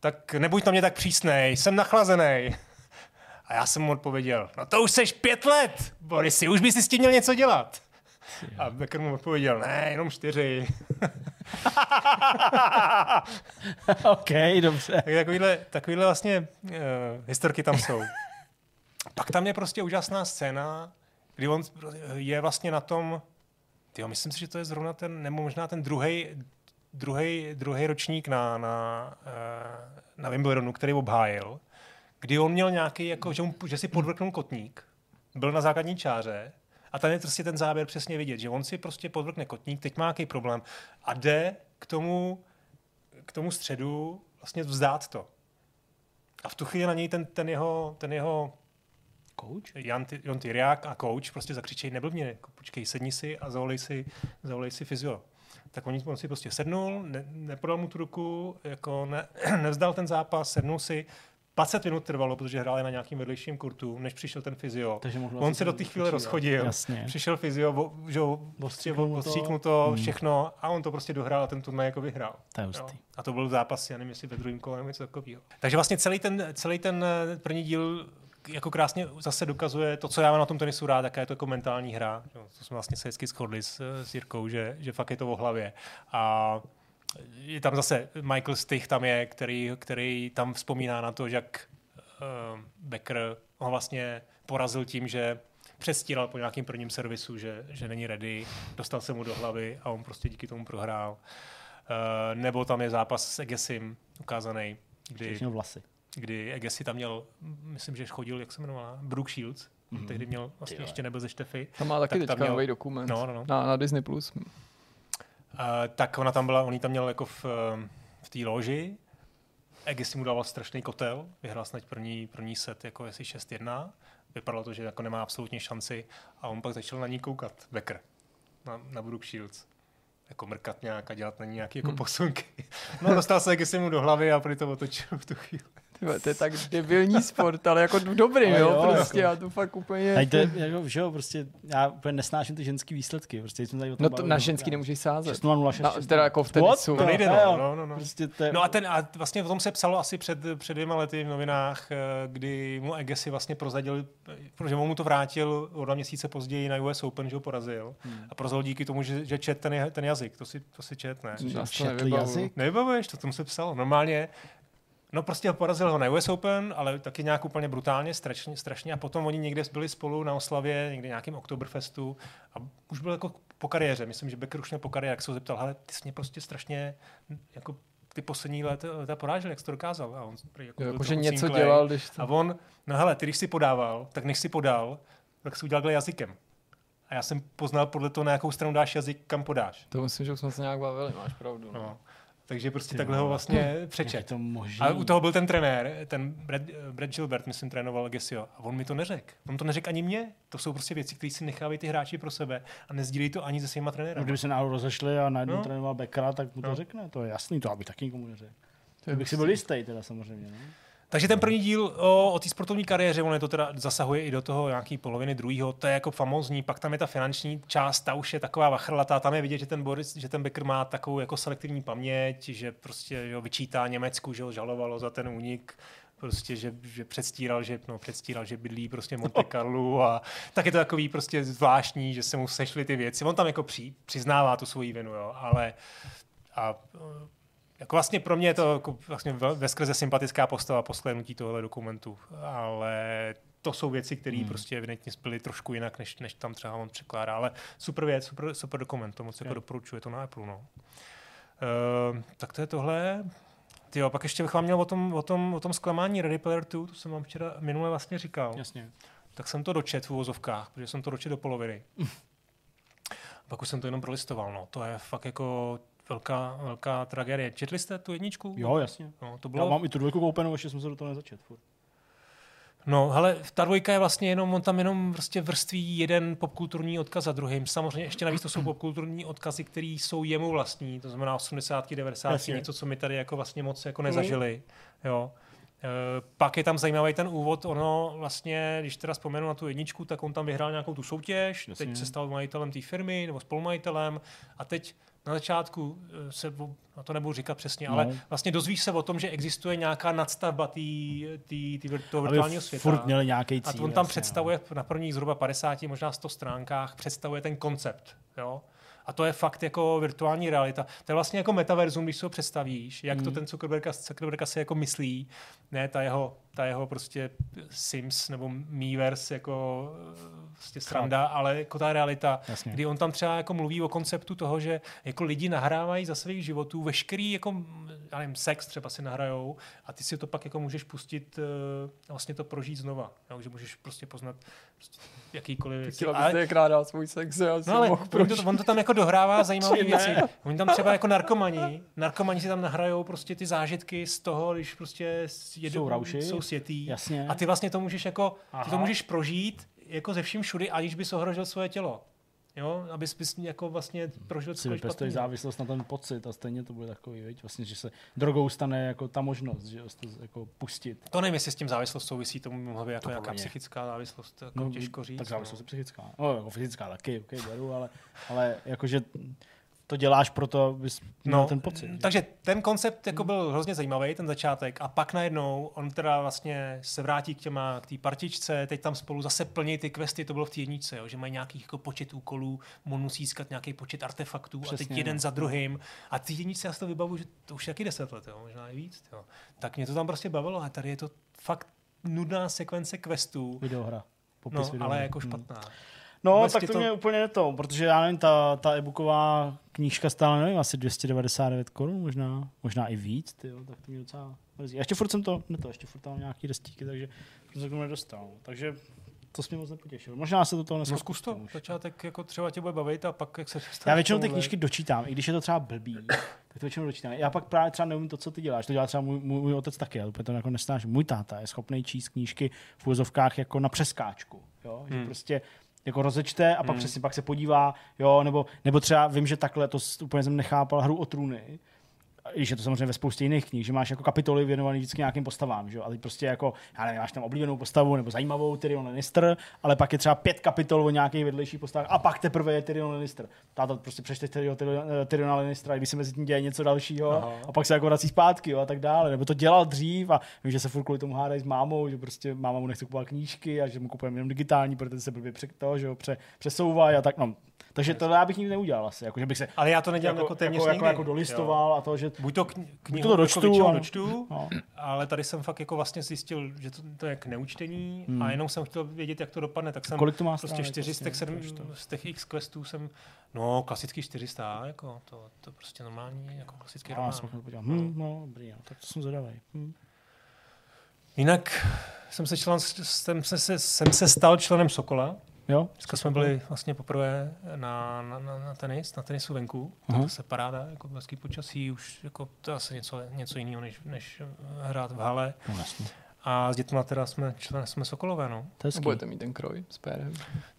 tak nebuď na mě tak přísnej, jsem nachlazený. A já jsem mu odpověděl, no to už seš pět let, Borisi, už bys si s tím měl něco dělat. A Becker mu odpověděl, ne, jenom čtyři. OK, dobře. Tak takovýhle, takovýhle vlastně uh, historky tam jsou. Pak tam je prostě úžasná scéna, kdy on je vlastně na tom, tyjo, myslím si, že to je zrovna ten, nebo možná ten druhý druhý, druhý ročník na, na, eh, na Wimbledonu, který obhájil, kdy on měl nějaký, jako, že, mu, že si podvrknul kotník, byl na základní čáře a tam je prostě ten záběr přesně vidět, že on si prostě podvrkne kotník, teď má nějaký problém a jde k tomu, k tomu středu vlastně vzdát to. A v tu chvíli na něj ten, ten jeho, ten jeho Coach? Jan, Jon Tyriák a coach prostě zakřičejí neblbně, jako, počkej, sedni si a zavolej si, zavolej si fyzio. Tak on, on si prostě sednul, ne, nepodal mu tu ruku, jako ne, nevzdal ten zápas, sednul si, 20 minut trvalo, protože hráli na nějakým vedlejším kurtu, než přišel ten fyzio. Takže On se do té chvíle rozchodil, Jasně. přišel fyzio, bo, že mu to. to, Hmm. všechno a on to prostě dohrál a ten turnaj jako vyhrál. To je hustý. A to byl zápas, já nevím, jestli ve druhém kole nebo něco takového. Takže vlastně celý ten, celý ten eh, první díl jako krásně zase dokazuje to, co já mám na tom tenisu rád, jaká je to jako mentální hra. Jo, to jsme vlastně se vždycky shodli s, s Jirkou, že, že fakt je to o hlavě. A je tam zase Michael Stich tam je, který, který tam vzpomíná na to, jak uh, Becker ho vlastně porazil tím, že přestíral po nějakým prvním servisu, že, že není ready, dostal se mu do hlavy a on prostě díky tomu prohrál. Uh, nebo tam je zápas s Egesim ukázaný, kdy, Když měl vlasy. kdy Egesi tam měl, myslím, že chodil, jak se jmenovala, Brooke Shields, mm-hmm. tehdy měl, vlastně Ty vole. ještě nebyl ze Štefy. Tam má taky Tak tam teďka měl- nový dokument No, no, no. Na, na Disney+. Plus. Uh, tak ona tam byla, on ji tam měl jako v, eh, v té loži. Egesi mu dával strašný kotel, vyhrál snad první, první set jako asi 6-1. Vypadalo to, že jako nemá absolutně šanci a on pak začal na ní koukat, Becker, na, na Brooke Shields. Jako mrkat nějak a dělat na ní nějaké jako Hmm. posunky. No dostal se Egesi mu do hlavy a prý to otočil v tu chvíli. To je tak debilní sport, ale jako dobrý, Ale jo, jo, prostě, jako. já to fakt úplně... Tady to je, jako, že jo, prostě, já úplně nesnáším ty ženský výsledky. Prostě jsme tady o tom No to bavili na mnohokrát. ženský nemůžeš sázet. 6-0, 6 Na, teda jako v tenisu. To nejde, jo, no, no, no, no. Prostě to je, No a, ten, a vlastně o tom se psalo asi před, před dvěma lety v novinách, eh, kdy mu Egesi vlastně prozadil, protože mu to vrátil o dva měsíce později na US Open, že ho porazil. Hmm. A prozadil díky tomu, že, že čet ten, ten jazyk. To si, to si čet, ne? Četl jazyk? Nevybavuješ, to tomu se psalo. Normálně No prostě porazil ho na US Open, ale taky nějak úplně brutálně, strašně, strašně. A potom oni někde byli spolu na oslavě, někde nějakým Oktoberfestu a už byl jako po kariéře. Myslím, že Becker už měl po kariéře, jak se ho zeptal, hele, ty jsi mě prostě strašně jako ty poslední léta, léta porážel, jak jsi to dokázal. A on jako, Jo, jakože trochu něco cinklej. dělal, když to... A on, no hele, ty když si podával, tak než si podal, tak si udělal jazykem. A já jsem poznal podle toho, na jakou stranu dáš jazyk, kam podáš. To myslím, že už jsme se nějak bavili, máš pravdu. No. No. Takže prostě Ty takhle ho vlastně je přečet. to možné? A u toho byl ten trenér, ten Brad, Brad Gilbert, myslím, trénoval Gesio. A on mi to neřekl. On to neřekl ani mě. To jsou prostě věci, které si nechávají ty hráči pro sebe a nezdílejí to ani se svýma No, trenérem. kdyby se náhodou rozešli a najednou No. no. trénoval Beckera, tak mu to No. no. řekne. To je jasný, to aby taky nikomu neřekl. To Bych si byl jistý teda samozřejmě. No. Takže ten první díl o, o té sportovní kariéře, on je to teda zasahuje i do toho nějaký poloviny druhého, to je jako famózní, pak tam je ta finanční část, ta už je taková vachrlatá, tam je vidět, že ten Boris, že ten Becker má takovou jako selektivní paměť, že prostě že ho vyčítá Německu, že ho žalovalo za ten únik, prostě, že, že předstíral, že, no, předstíral, že bydlí prostě Monte Carlo a tak je to takový prostě zvláštní, že se mu sešly ty věci. On tam jako při, přiznává tu svoji vinu, jo, ale a jako vlastně pro mě je to jako vlastně ve ve skrze sympatická postava po shlédnutí tohle dokumentu, ale to jsou věci, které hmm. prostě evidentně byly trošku jinak, než, než tam třeba on překládá, ale super věc, super, super dokument, to moc jako Jo. doporučuji, je to na Apple, no. Uh, tak to je tohle. Ty jo, pak ještě bych vám měl o tom, o tom, o tom zklamání Ready Player 2, to jsem vám včera minule vlastně říkal. Jasně. Tak jsem to dočet v uvozovkách, protože jsem to dočet do poloviny. Pak už jsem to jenom prolistoval, no. To je fakt jako velká, velká tragédie. Četli jste tu jedničku? Jo, jasně. No, to Já bylo... mám i tu dvojku koupenou, ještě jsem se do toho nezačet. Furt. No, hele, ta dvojka je vlastně jenom, on tam jenom prostě vrství jeden popkulturní odkaz za druhým. Samozřejmě ještě navíc to jsou popkulturní odkazy, které jsou jemu vlastní, to znamená 80, 90, Jasně. něco, co my tady jako vlastně moc jako nezažili. Jo. E, pak je tam zajímavý ten úvod, ono vlastně, když teda vzpomenu na tu jedničku, tak on tam vyhrál nějakou tu soutěž, Jasně. teď se stal majitelem té firmy nebo spolumajitelem a teď na začátku eh, se, na to nebudu říkat přesně, No. ale vlastně dozvíš se o tom, že existuje nějaká nadstavba tý, tý, tý, toho virtuálního světa. furt měli nějaký A cíl. on tam jasně, představuje na prvních zhruba 50, možná 100 stránkách, představuje ten koncept. Jo? A to je fakt jako virtuální realita. To je vlastně jako metaverzum, když si ho představíš, jak to Mm. ten Zuckerberg, Zuckerberg si jako myslí, ne ta jeho, ta jeho prostě Sims nebo Miiverse jako prostě sranda, ale jako ta realita, Jasně. kdy on tam třeba jako mluví o konceptu toho, že jako lidi nahrávají za svých životů veškerý jako, já nevím, sex třeba si nahrajou a ty si to pak jako můžeš pustit eh, a vlastně to prožít znova. Jo? Že můžeš prostě poznat prostě jakýkoliv. Chtěla Ale- byste jak rád svůj sex, já si No ale mohl on to, on to tam jako dohrává zajímavé věci. Oni tam třeba jako narkomani, narkomani si tam nahrajou prostě ty zážitky z toho, když prostě jedou, Jsou rauši? jsou světý. Jasně. A ty vlastně to můžeš jako, ty to můžeš prožít jako ze vším všudy, aniž bys ohrožil svoje tělo. Jo, abys bys jako vlastně prožil si špatného. závislost na ten pocit a stejně to bude takový, viď? Vlastně, že se drogou stane jako ta možnost, že to jako pustit. To nevím, jestli s tím závislost souvisí, to mohla být jako To nějaká mě. psychická závislost, jako no, těžko říct. Tak no. závislost je psychická. No, jako fyzická taky, okay, beru, ale, ale jakože to děláš proto, abys měl No, ten pocit. že? takže ten koncept jako byl hrozně zajímavý, ten začátek, a pak najednou on teda vlastně se vrátí k těma, k té partičce, teď tam spolu zase plní ty questy, to bylo v té jedničce, jo, že mají nějaký jako počet úkolů, on musí získat nějaký počet artefaktů a teď Přesně, jeden no. za druhým. A ty jedničce já si to vybavu, že to už je taky deset let, jo, možná i víc. Jo. Tak mě to tam prostě bavilo a tady je to fakt nudná sekvence questů, Videohra. Popis no, videohry. ale jako Hmm. No, Vůbec tak to, to- mě úplně to, protože já nevím, ta, ta e-booková knížka stála, nevím, asi 299 korun, možná, možná i víc, tyjo, tak to mě docela mrzí. Ještě furt jsem to, ne to, ještě furt tam mám nějaký restíky, takže jsem se k tomu nedostal. Takže to mě moc nepotěšilo. Možná se do toho No dneska zkus to, začátek jako třeba tě bude bavit a pak jak se Já většinou ty knížky dočítám, i když je to třeba blbý, tak to většinou dočítám. Já pak právě třeba nevím to, co ty děláš. To dělá třeba můj, můj, otec taky, ale to jako nesnáš. Můj táta je schopný číst knížky v úvozovkách jako na přeskáčku. Jo? Že Hmm. prostě jako rozečte a pak Hmm. přesně pak se podívá, jo, nebo, nebo třeba vím, že takhle, to úplně jsem nechápal hru o trůny, když je to samozřejmě ve spoustě jiných knih, že máš jako kapitoly věnované vždycky nějakým postavám, že jo? Ale prostě jako, já nevím, máš tam oblíbenou postavu nebo zajímavou Tyrion Lannister, ale pak je třeba pět kapitol o nějakých vedlejších postavách a pak teprve je Tyrion Lannister. Táta prostě přečte Tyrion, Tyrion, eh, Tyriona Lannistera, i když se mezi tím děje něco dalšího Aha. a pak se jako vrací zpátky jo, a tak dále. Nebo to dělal dřív a vím, že se furt kvůli tomu hádají s mámou, že prostě máma mu nechce kupovat knížky a že mu kupujeme jenom digitální, protože se blbě pře, to, že jo, pře, přesouvají a tak. No, Takže to já bych nikdy neudělal asi, jako, že bych se Ale já to nedělám jako, jako téměř jako, jako, jako dolistoval Jo. a to, že Buď to kni- knihu to dočtu, jako většinou ale- dočtu, No. ale tady jsem fakt jako vlastně zjistil, že to, to je k neučtení hmm. a jenom jsem chtěl vědět, jak to dopadne, tak jsem Kolik to má prostě stránek čtyři z těch, vlastně, z těch x questů jsem, no klasický 400, jako to, to prostě normální, jako klasický já román. jsem to podíval. Hm, no, dobrý, no, tak to jsem zvědavý. Hm. Jinak jsem se, člen, jsem, se, se, jsem se stal členem Sokola. Jo? Dneska jsme byli vlastně poprvé na, na, na, na tenis, na tenisu venku. Aha. To se paráda, jako hezký počasí, už jako to je asi něco, něco jiného, než, než hrát v hale. No, jasně. A s dětma teda jsme, člen, jsme Sokolové, no. To je hezký. Budete mít ten kroj s pérem.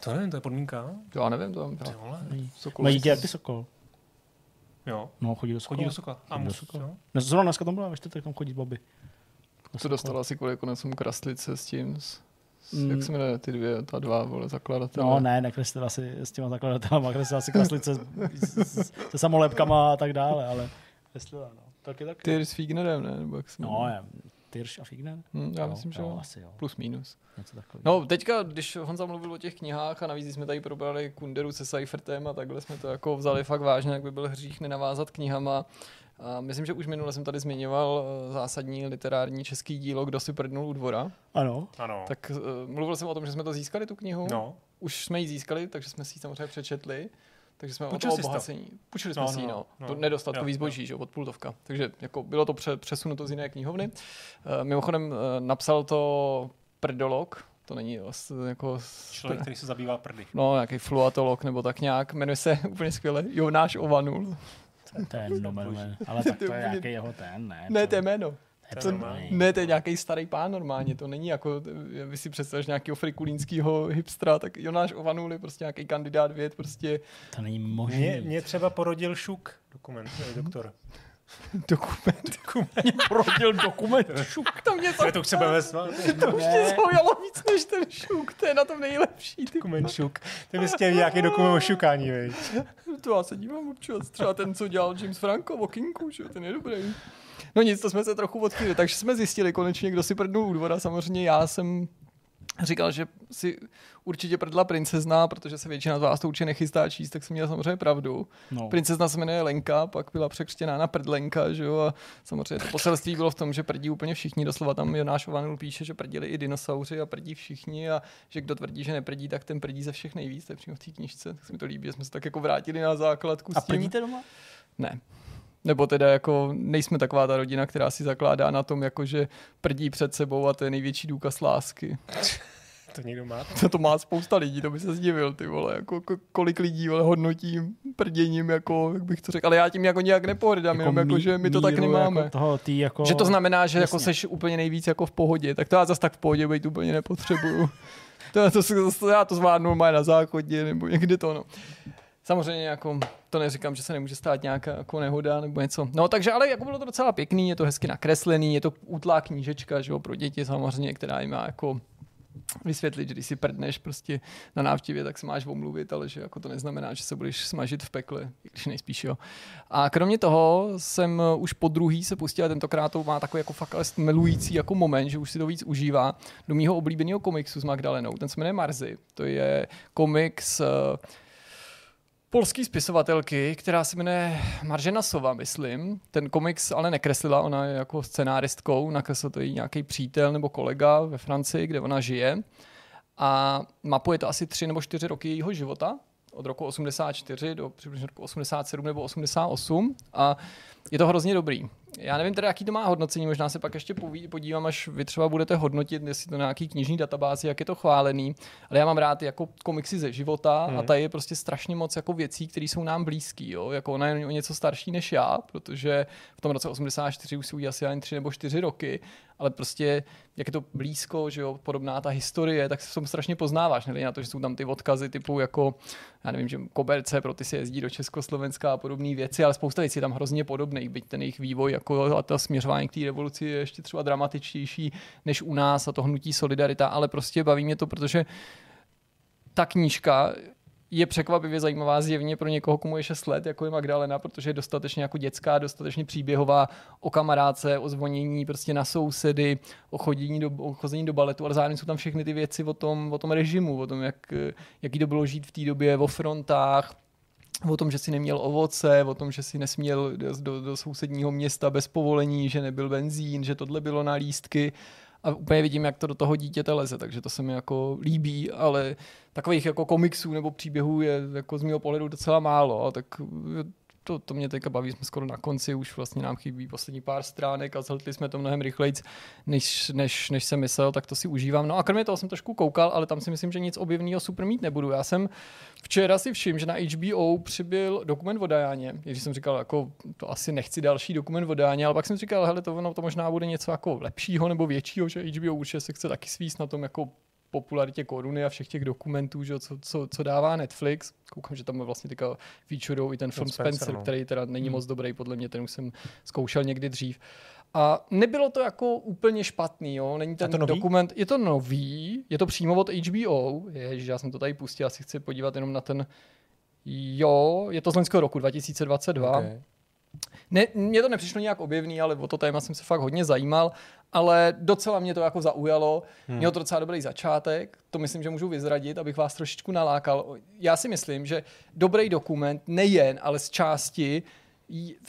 To nevím, to je podmínka. To já nevím, to Ty vole. Mají ty Sokol. Jo, No, chodí do Sokola. chodí do Sokola. A Chodí do mus, Sokola. jo. Dnes, zrovna dneska tam byla, ve čtvrtek tam chodí Bobby. To dostala asi kvůli koncům kraslice s tím, s, Mm. jak se jmenuje ty dvě, ta dva, vole, zakladatelé. No ne, nekreslila si s těma zakladatelama, kreslila si kraslice s- s- se samolepkama a tak dále, ale kreslila, no. Taky taky. Ty s Fignerem, ne? Nebo jak se No, je, Tyrš a Figner? Hm, já Jo, myslím, že jo, jo. asi jo. Plus minus. Něco. No, teďka, když Honza mluvil o těch knihách a navíc jsme tady probrali Kunderu se Seifertem a takhle jsme to jako vzali fakt vážně, jak by byl hřích nenavázat knihama. A myslím, že už minule jsem tady zmiňoval eh, zásadní literární český dílo Kdo si prdnul u dvora. Ano. Ano. Tak uh, mluvil jsem o tom, že jsme to získali, tu knihu. No. Už jsme ji získali, takže jsme si ji samozřejmě přečetli. Takže jsme Půjčil o jsi to obohacení. Půjčili jsme No, si ji, no, no. no. To nedostatkový Jo, zboží, že jo, od pultovka. Takže jako bylo to pře- přesunuto z jiné knihovny. Uh, mimochodem uh, napsal to Prdolog, to není vlastně jako... Člověk, který se zabývá prdy. No, nějaký fluatolog nebo tak nějak. Jmenuje se úplně skvěle Jonáš Ovanul. To je ale tak to je nějaký jeho ten, ne? Ne, to je jméno. To ne, to je nějaký starý pán normálně, to není jako, vy si představíš nějakého frikulínského hipstra, tak Jonáš Ovanul je prostě nějaký kandidát věd, prostě To není možný. Mě, mě třeba porodil Šuk, dokument, doktor. dokument. Proděl dokument. Šuk. To mě To k sebe vesma. to už mě zaujalo víc než ten šuk, to je na tom nejlepší. Ty. Dokument Šuk. Ty bys chtěl nějaký dokument o šukání, vej. To já se dívám občas, třeba ten, co dělal James Franco o Kingu, že ten je dobrý. No nic, to jsme se trochu odchýlili, takže jsme zjistili konečně, kdo si prdnul u dvora. Samozřejmě já jsem říkal, že si určitě prdla princezna, protože se většina z vás to určitě nechystá číst, tak jsem měl samozřejmě pravdu. No. Princezna se jmenuje Lenka, pak byla překřtěná na prdlenka, že jo, a samozřejmě to poselství bylo v tom, že prdí úplně všichni, doslova tam Jonáš Ovanul píše, že prdili i dinosauři a prdí všichni a že kdo tvrdí, že neprdí, tak ten prdí ze všech nejvíc, to je přímo v té knížce, tak se mi to líbí, že jsme se tak jako vrátili na základku A s tím. prdíte doma? Ne. Nebo teda jako nejsme taková ta rodina, která si zakládá na tom, jako že prdí před sebou a to je největší důkaz lásky. To někdo má? To, to má spousta lidí, to by se zdivil, ty vole, jako ko- kolik lidí vole, hodnotí prděním, jako, jak bych to řekl, ale já tím jako nějak nepohrdám, jako jako, že my to tak míru nemáme. Jako toho, tý jako... Že to znamená, že jako seš úplně nejvíc jako v pohodě, tak to já zase tak v pohodě být úplně nepotřebuju. to, to, to, to, já to zvládnu má na záchodě nebo někde to, no. Samozřejmě jako to neříkám, že se nemůže stát nějaká jako nehoda nebo něco. No takže ale jako bylo to docela pěkný, je to hezky nakreslený, je to útlá knížečka, že jo, pro děti samozřejmě, která jim má jako vysvětlit, že když si prdneš prostě na návštěvě, tak se máš omluvit, ale že jako to neznamená, že se budeš smažit v pekle, když nejspíš jo. A kromě toho jsem už po druhý se pustil a tentokrát to má takový jako fakt milující jako moment, že už si to víc užívá do mýho oblíbeného komiksu s Magdalenou. Ten se jmenuje Marzy. To je komiks eh, polský spisovatelky, která se jmenuje Maržena Sova, myslím. Ten komiks ale nekreslila, ona je jako scenáristkou, nakreslil to její nějaký přítel nebo kolega ve Francii, kde ona žije. A mapuje to asi tři nebo čtyři roky jejího života, od roku 84 do přibližně roku 87 nebo 88 a je to hrozně dobrý. Já nevím teda, jaký to má hodnocení, možná se pak ještě poví, podívám, až vy třeba budete hodnotit, jestli to nějaký knižní databázi, jak je to chválený, ale já mám rád jako komiksy ze života hmm. a tady je prostě strašně moc jako věcí, které jsou nám blízký, jo? jako ona je o něco starší než já, protože v tom roce 84 už si udělal asi jen tři nebo čtyři roky, ale prostě jak je to blízko, že jo, podobná ta historie, tak se v tom strašně poznáváš, ne? Na to, že jsou tam ty odkazy typu jako, já nevím, že koberce pro ty si jezdí do Československa a podobné věci, ale spousta věcí je tam hrozně podobných, byť ten jejich vývoj jako a to směřování k té revoluci je ještě třeba dramatičtější než u nás a to hnutí solidarita, ale prostě baví mě to, protože ta knížka je překvapivě zajímavá zjevně pro někoho, komu je 6 let, jako je Magdalena, protože je dostatečně jako dětská, dostatečně příběhová o kamarádce, o zvonění prostě na sousedy, o chodění do, o chození do baletu, ale zároveň jsou tam všechny ty věci o tom, o tom režimu, o tom, jak, jaký to bylo žít v té době vo frontách, o tom, že si neměl ovoce, o tom, že si nesměl do, do sousedního města bez povolení, že nebyl benzín, že tohle bylo na lístky a úplně vidím, jak to do toho dítěte leze, takže to se mi jako líbí, ale takových jako komiksů nebo příběhů je jako z mého pohledu docela málo, tak to, to mě teďka baví, jsme skoro na konci, už vlastně nám chybí poslední pár stránek a zhltli jsme to mnohem rychleji, než, než, než jsem myslel, tak to si užívám. No a kromě toho jsem trošku koukal, ale tam si myslím, že nic objevného super mít nebudu. Já jsem včera si všiml, že na HBO přibyl dokument o Dajáně, když jsem říkal, jako to asi nechci další dokument o Dajáně, ale pak jsem říkal, hele, to, no, to možná bude něco jako lepšího nebo většího, že HBO určitě se chce taky svíst na tom jako popularitě koruny a všech těch dokumentů, že, co, co, co, dává Netflix. Koukám, že tam vlastně teďka featurou i ten film Spencer, Spencer no. který teda není hmm. moc dobrý, podle mě ten už jsem zkoušel někdy dřív. A nebylo to jako úplně špatný, jo. Není ten to dokument, je to nový, je to přímo od HBO, ježiš, já jsem to tady pustil, asi chci podívat jenom na ten, jo, je to z loňského roku 2022. Okay. Ne, mně to nepřišlo nějak objevný, ale o to téma jsem se fakt hodně zajímal, ale docela mě to jako zaujalo. Hmm. Mělo to docela dobrý začátek, to myslím, že můžu vyzradit, abych vás trošičku nalákal. Já si myslím, že dobrý dokument nejen, ale z části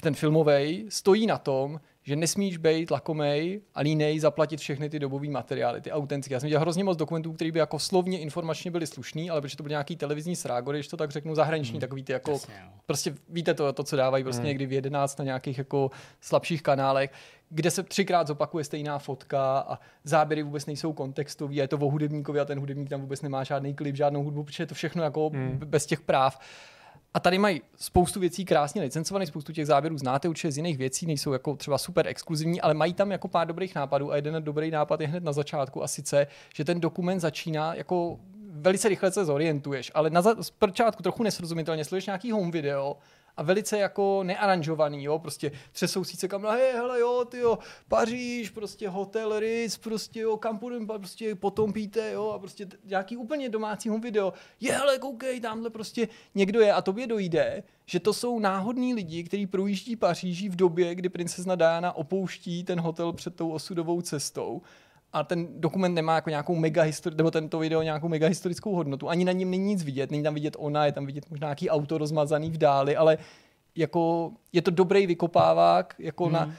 ten filmový stojí na tom, že nesmíš být lakomej a línej zaplatit všechny ty dobové materiály, ty autentické. Já jsem viděl hrozně moc dokumentů, které by jako slovně informačně byly slušný, ale protože to byl nějaký televizní srágo, když to tak řeknu zahraniční, hmm. takový ty jako, Jasně, prostě víte to, to, co dávají prostě hmm. někdy v 11 na nějakých jako slabších kanálech, kde se třikrát zopakuje stejná fotka a záběry vůbec nejsou kontextový, je to o hudebníkovi a ten hudebník tam vůbec nemá žádný klip, žádnou hudbu, protože je to všechno jako hmm. bez těch práv. A tady mají spoustu věcí krásně licencované, spoustu těch záběrů znáte určitě z jiných věcí, nejsou jako třeba super exkluzivní, ale mají tam jako pár dobrých nápadů a jeden dobrý nápad je hned na začátku a sice, že ten dokument začíná jako velice rychle se zorientuješ, ale na začátku trochu nesrozumitelně sleduješ nějaký home video a velice jako nearanžovaný, jo, prostě třesou si kamera, hej, hele, jo, ty jo, Paříž, prostě hotel Ritz, prostě jo, kam půjdem, prostě potom píte, jo, a prostě nějaký úplně domácí home video, je, hele, koukej, tamhle prostě někdo je. A tobě dojde, že to jsou náhodní lidi, kteří projíždí Paříží v době, kdy princezna Diana opouští ten hotel před tou osudovou cestou a ten dokument nemá jako nějakou mega histori- nebo tento video nějakou mega historickou hodnotu. Ani na něm není nic vidět, není tam vidět ona, je tam vidět možná nějaký auto rozmazaný v dáli, ale jako je to dobrý vykopávák jako hmm. na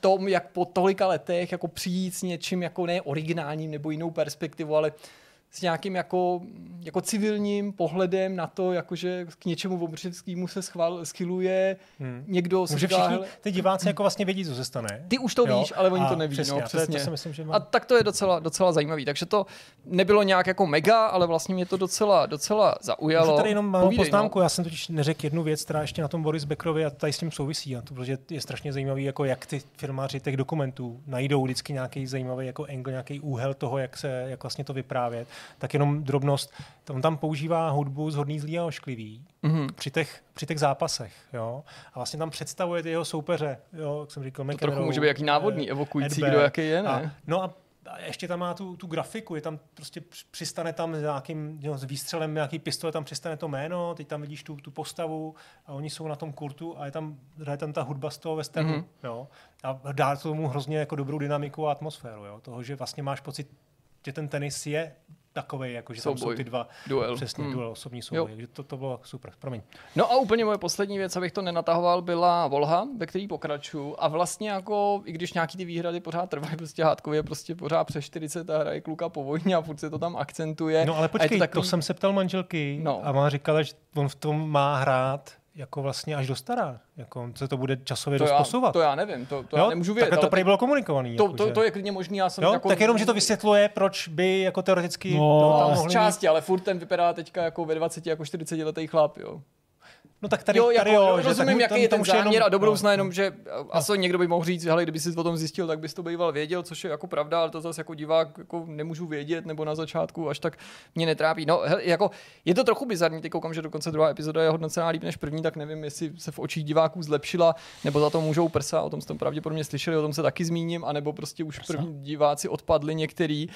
tom, jak po tolika letech jako přijít s něčím jako ne originálním nebo jinou perspektivu, ale s nějakým jako, jako civilním pohledem na to, jakože k něčemu obřeckému se schval, schyluje hmm. někdo. Může všichni, všichni ty diváci jako vlastně vědí, co se stane. Ty už to jo? víš, ale oni a to neví. Přesně, no, přesně. To, to si myslím, že má... A tak to je docela, docela zajímavý. Takže to nebylo nějak jako mega, ale vlastně mě to docela, docela zaujalo. Můžu tady jenom mám Povídej, poznámku, no. já jsem totiž neřekl jednu věc, která ještě na tom Boris Beckerovi a tady s tím souvisí. A to, protože je strašně zajímavý, jako jak ty filmáři těch dokumentů najdou vždycky nějaký zajímavý jako angle, nějaký úhel toho, jak se jak vlastně to vyprávět tak jenom drobnost. On tam používá hudbu z hodný zlý a ošklivý mm-hmm. při, těch, při těch zápasech. Jo? A vlastně tam představuje ty jeho soupeře. Jo? Jak jsem říkal, to trochu může být jaký návodný, evokující, kdo jaký je, ne? A, no a a ještě tam má tu, tu grafiku, je tam prostě přistane tam s nějakým jo, s výstřelem nějaký pistole, tam přistane to jméno, teď tam vidíš tu, tu postavu a oni jsou na tom kurtu a je tam, je tam ta hudba z toho westernu, mm-hmm. jo. A dá tomu hrozně jako dobrou dynamiku a atmosféru, jo. Toho, že vlastně máš pocit, že ten tenis je takový, jako že tam jsou ty dva duel. přesně hmm. duel, osobní souboj. Takže to, to bylo super. Promiň. No a úplně moje poslední věc, abych to nenatahoval, byla Volha, ve který pokračuju. A vlastně jako, i když nějaký ty výhrady pořád trvají, prostě hádkově prostě pořád přes 40 a hraje kluka po vojně a furt se to tam akcentuje. No ale počkej, to, takový... to jsem se ptal manželky no. a má říkala, že on v tom má hrát jako vlastně až do stará. Jako se to bude časově to dost já, posouvat. To já nevím, to, to jo? já nemůžu vědět. Takhle to prý bylo komunikovaný. To, jako, to, to, je klidně možný, já jsem jo? jako... Tak jenom, že to vysvětluje, proč by jako teoreticky... No, tam mohli z části, ale furt ten vypadá teďka jako ve 20, jako 40 letý chlap, jo. No tak tady jo, jako, tady jo, že rozumím, tak, jaký je ten záměr jenom, a do budoucna no, jenom, no. že no. asi někdo by mohl říct, hele, kdyby si o tom zjistil, tak bys to býval věděl, což je jako pravda, ale to zase jako divák jako nemůžu vědět, nebo na začátku až tak mě netrápí. No, hele, jako, je to trochu bizarní, teď koukám, že dokonce druhá epizoda je hodnocená líp než první, tak nevím, jestli se v očích diváků zlepšila, nebo za to můžou prsa, o tom jste pravděpodobně slyšeli, o tom se taky zmíním, anebo prostě už první diváci odpadli některý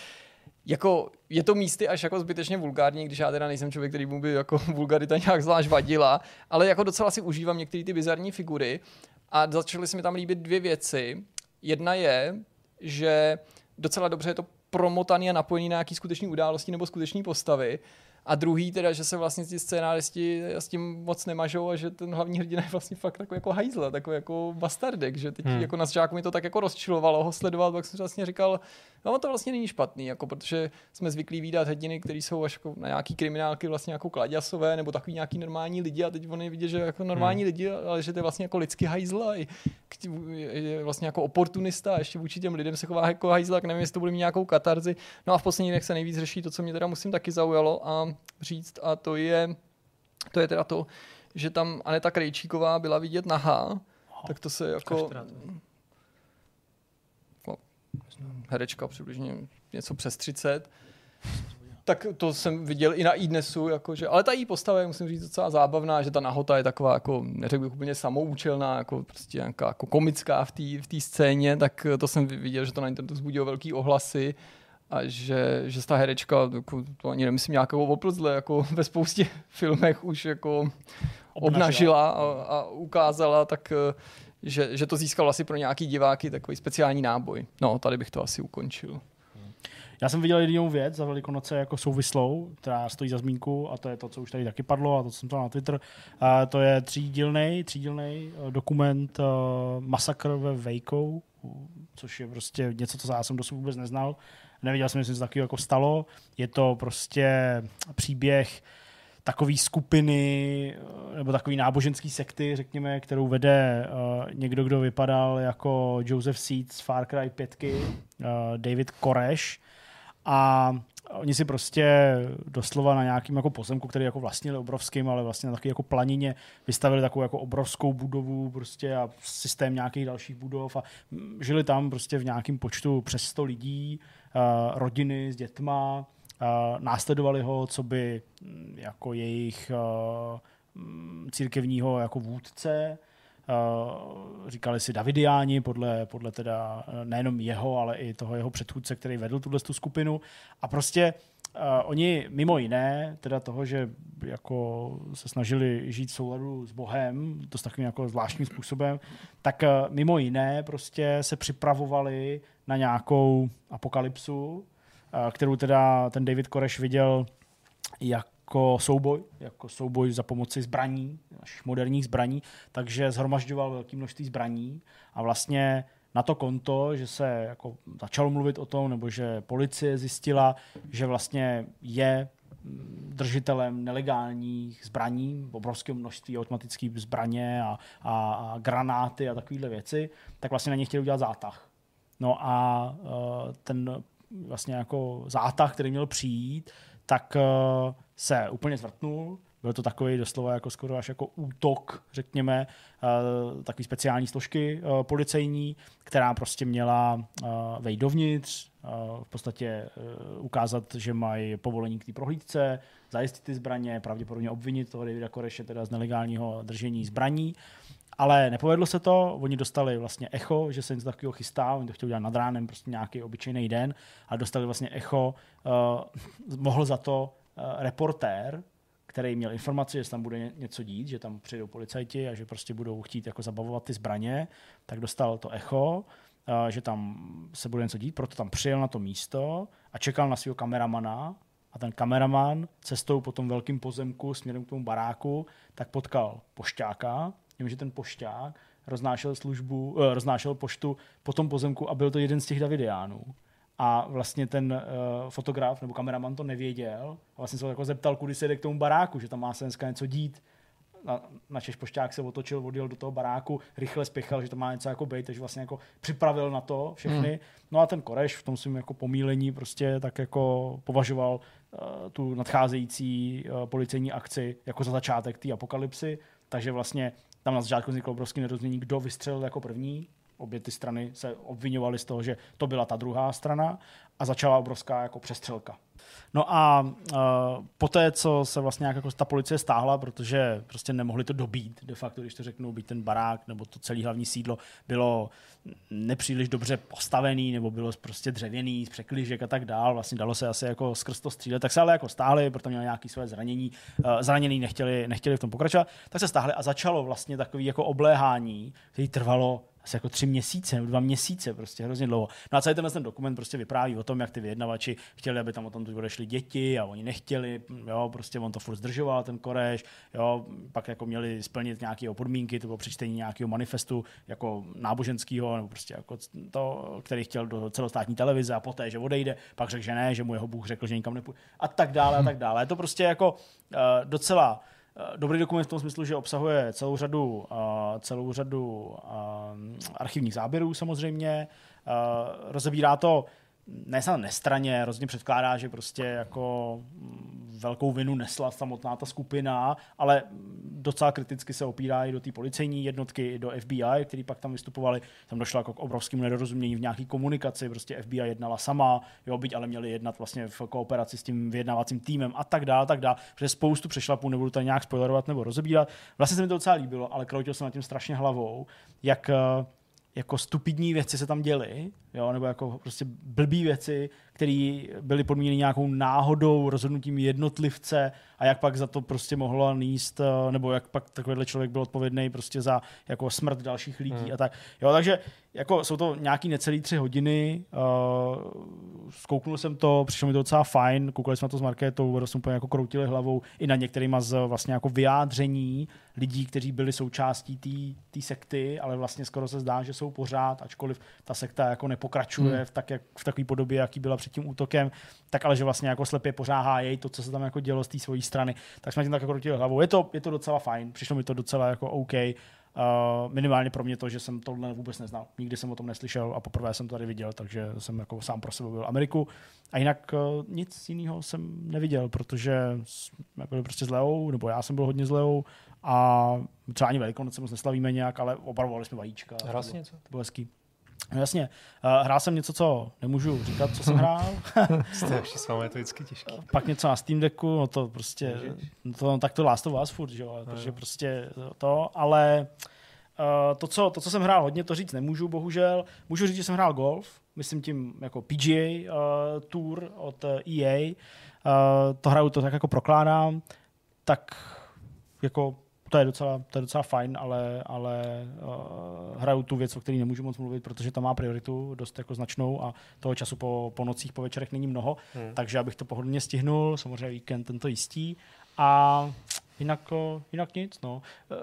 jako je to místy až jako zbytečně vulgární, když já teda nejsem člověk, který mu by jako vulgarita nějak zvlášť vadila, ale jako docela si užívám některé ty bizarní figury a začaly se mi tam líbit dvě věci. Jedna je, že docela dobře je to promotaný a napojený na nějaký skutečný události nebo skutečné postavy. A druhý teda, že se vlastně ti scénáristi s tím moc nemažou a že ten hlavní hrdina je vlastně fakt takový jako hajzla, takový jako bastardek, že teď hmm. jako na začátku mi to tak jako rozčilovalo ho sledovat, pak jsem vlastně říkal, no to vlastně není špatný, jako protože jsme zvyklí výdat hrdiny, které jsou až jako na nějaký kriminálky vlastně jako kladěsové nebo takový nějaký normální lidi a teď oni vidí, že jako normální hmm. lidi, ale že to je vlastně jako lidský hajzla, je vlastně jako oportunista a ještě vůči těm lidem se chová jako hajzla, tak nevím, jestli to bude mít nějakou katarzi. No a v posledních dnech se nejvíc řeší to, co mě teda musím taky zaujalo a říct a to je, to je teda to, že tam Aneta Krejčíková byla vidět nahá, tak to se jako... herečka přibližně něco přes 30. Tak to jsem viděl i na iDnesu, jakože, ale ta její postava je, musím říct, docela zábavná, že ta nahota je taková, jako, neřekl bych úplně samoučelná, jako prostě nějaká jako komická v té v scéně, tak to jsem viděl, že to na internetu vzbudilo velký ohlasy a že, že ta herečka, jako, to ani nemyslím nějakou oplzle, jako ve spoustě filmech už jako obnažila a, a ukázala, tak že, že to získalo asi pro nějaký diváky takový speciální náboj. No, tady bych to asi ukončil. Já jsem viděl jedinou věc za Velikonoce jako souvislou, která stojí za zmínku a to je to, co už tady taky padlo a to jsem to na Twitter. A to je třídílný, třídílný eh, dokument uh, Masakr ve Vejkou, což je prostě něco, co já jsem dosud vůbec neznal. Neviděl jsem, jestli se takového jako stalo. Je to prostě příběh takové skupiny nebo takový náboženský sekty, řekněme, kterou vede uh, někdo, kdo vypadal jako Joseph Seed z Far Cry 5, uh, David Koreš. A oni si prostě doslova na nějakým jako pozemku, který jako vlastnili obrovským, ale vlastně na takový jako planině vystavili takovou jako obrovskou budovu prostě a systém nějakých dalších budov a žili tam prostě v nějakém počtu přes 100 lidí, uh, rodiny s dětma, uh, následovali ho, co by mm, jako jejich uh, církevního jako vůdce, Uh, říkali si Davidiáni, podle, podle teda nejenom jeho, ale i toho jeho předchůdce, který vedl tuhle tu skupinu. A prostě uh, oni mimo jiné, teda toho, že jako se snažili žít v souladu s Bohem, to s takovým jako zvláštním způsobem, tak mimo jiné prostě se připravovali na nějakou apokalypsu, kterou teda ten David Koreš viděl jak jako souboj, jako souboj za pomoci zbraní, našich moderních zbraní, takže zhromažďoval velké množství zbraní a vlastně na to konto, že se jako začalo mluvit o tom, nebo že policie zjistila, že vlastně je držitelem nelegálních zbraní, obrovské množství automatických zbraně a, a, a granáty a takovéhle věci, tak vlastně na ně chtěli udělat zátah. No a uh, ten vlastně jako zátah, který měl přijít, tak uh, se úplně zvrtnul. Byl to takový doslova jako skoro až jako útok, řekněme, uh, takový speciální složky uh, policejní, která prostě měla uh, vejít dovnitř, v podstatě ukázat, že mají povolení k té prohlídce, zajistit ty zbraně, pravděpodobně obvinit toho Davida Koreše teda z nelegálního držení zbraní. Ale nepovedlo se to, oni dostali vlastně echo, že se něco takového chystá, oni to chtěli udělat nad ránem, prostě nějaký obyčejný den, a dostali vlastně echo, uh, mohl za to reportér, který měl informaci, že tam bude něco dít, že tam přijdou policajti a že prostě budou chtít jako zabavovat ty zbraně, tak dostal to echo, uh, že tam se bude něco dít, proto tam přijel na to místo a čekal na svého kameramana a ten kameraman cestou po tom velkém pozemku směrem k tomu baráku, tak potkal pošťáka, Vím, že ten pošťák roznášel službu, uh, roznášel poštu po tom pozemku a byl to jeden z těch Davidiánů. A vlastně ten uh, fotograf nebo kameraman to nevěděl. A vlastně se ho jako zeptal, kudy se jde k tomu baráku, že tam má se dneska něco dít. Na, načež pošťák se otočil, odjel do toho baráku, rychle spěchal, že to má něco jako být, takže vlastně jako připravil na to všechny. Hmm. No a ten Koreš v tom svém jako pomílení prostě tak jako považoval uh, tu nadcházející uh, policejní akci jako za začátek té apokalypsy, takže vlastně tam na začátku vzniklo obrovské nerozumění, kdo vystřelil jako první. Obě ty strany se obvinovaly z toho, že to byla ta druhá strana a začala obrovská jako přestřelka. No a uh, poté, co se vlastně jako ta policie stáhla, protože prostě nemohli to dobít, de facto, když to řeknu, být ten barák nebo to celé hlavní sídlo bylo nepříliš dobře postavený, nebo bylo prostě dřevěný, z překližek a tak dál, vlastně dalo se asi jako skrz to střílet, tak se ale jako stáhli, protože měli nějaké své zranění, uh, zranění nechtěli, nechtěli v tom pokračovat, tak se stáhli a začalo vlastně takový jako obléhání, který trvalo asi jako tři měsíce nebo dva měsíce, prostě hrozně dlouho. No a celý tenhle ten dokument prostě vypráví o tom, jak ty vyjednavači chtěli, aby tam o tom odešli děti a oni nechtěli, jo, prostě on to furt zdržoval, ten koreš, jo, pak jako měli splnit nějaké podmínky, to bylo přečtení nějakého manifestu jako náboženského, nebo prostě jako to, který chtěl do celostátní televize a poté, že odejde, pak řekl, že ne, že mu jeho Bůh řekl, že nikam nepůjde a tak dále a tak dále. Je to prostě jako uh, docela dobrý dokument v tom smyslu, že obsahuje celou řadu, uh, celou řadu uh, archivních záběrů samozřejmě. Rozebírá to ne snad nestraně, rozhodně předkládá, že prostě jako mm, velkou vinu nesla samotná ta skupina, ale docela kriticky se opírá i do té policejní jednotky, do FBI, který pak tam vystupovali. Tam došlo jako k obrovskému nedorozumění v nějaké komunikaci, prostě FBI jednala sama, jo, byť ale měli jednat vlastně v kooperaci s tím vyjednávacím týmem a tak dále, tak dále. Protože spoustu přešlapů nebudu to nějak spoilerovat nebo rozebírat. Vlastně se mi to docela líbilo, ale kroutil jsem nad tím strašně hlavou, jak eh, jako stupidní věci se tam děly, jo, nebo jako prostě blbý věci, které byly podmíněny nějakou náhodou, rozhodnutím jednotlivce a jak pak za to prostě mohlo níst, eh, nebo jak pak takovýhle člověk byl odpovědný prostě za jako smrt dalších lidí hmm. a tak. Jo, takže jako jsou to nějaký necelý tři hodiny, uh, zkouknul jsem to, přišlo mi to docela fajn, koukali jsme to s Markétou, dost úplně jako kroutili hlavou i na některýma z vlastně jako vyjádření lidí, kteří byli součástí té sekty, ale vlastně skoro se zdá, že jsou pořád, ačkoliv ta sekta jako nepokračuje hmm. v, tak, jak, v takové podobě, jaký byla před tím útokem, tak ale že vlastně jako slepě pořád jej to, co se tam jako dělo z té svojí strany, tak jsme tím tak jako krutili hlavou. Je to, je to docela fajn, přišlo mi to docela jako OK. Uh, minimálně pro mě to, že jsem tohle vůbec neznal. Nikdy jsem o tom neslyšel a poprvé jsem to tady viděl, takže jsem jako sám pro sebe byl Ameriku. A jinak uh, nic jiného jsem neviděl, protože jsme byli prostě s Leou, nebo já jsem byl hodně s Leou a třeba ani Velikonoce moc neslavíme nějak, ale obarvovali jsme vajíčka. Hrál něco? To bylo hezký. No jasně. Uh, hrál jsem něco, co nemůžu říkat, co jsem hrál. Jste s vámi je to vždycky těžké. Pak něco na Steam Decku, no to prostě, no to, tak to Last of Us furt, že jo, no, takže prostě to, ale uh, to, co, to, co jsem hrál hodně, to říct nemůžu, bohužel. Můžu říct, že jsem hrál golf, myslím tím jako PGA uh, eh, Tour od EA. Uh, to hraju, to tak jako prokládám, tak jako to je docela, to je docela fajn, ale, ale uh, hraju tu věc, o které nemůžu moc mluvit, protože to má prioritu dost jako značnou a toho času po, po nocích, po večerech není mnoho, hmm. takže abych to pohodlně stihnul, samozřejmě víkend tento jistý. A jinak, jinak nic. No. Eh,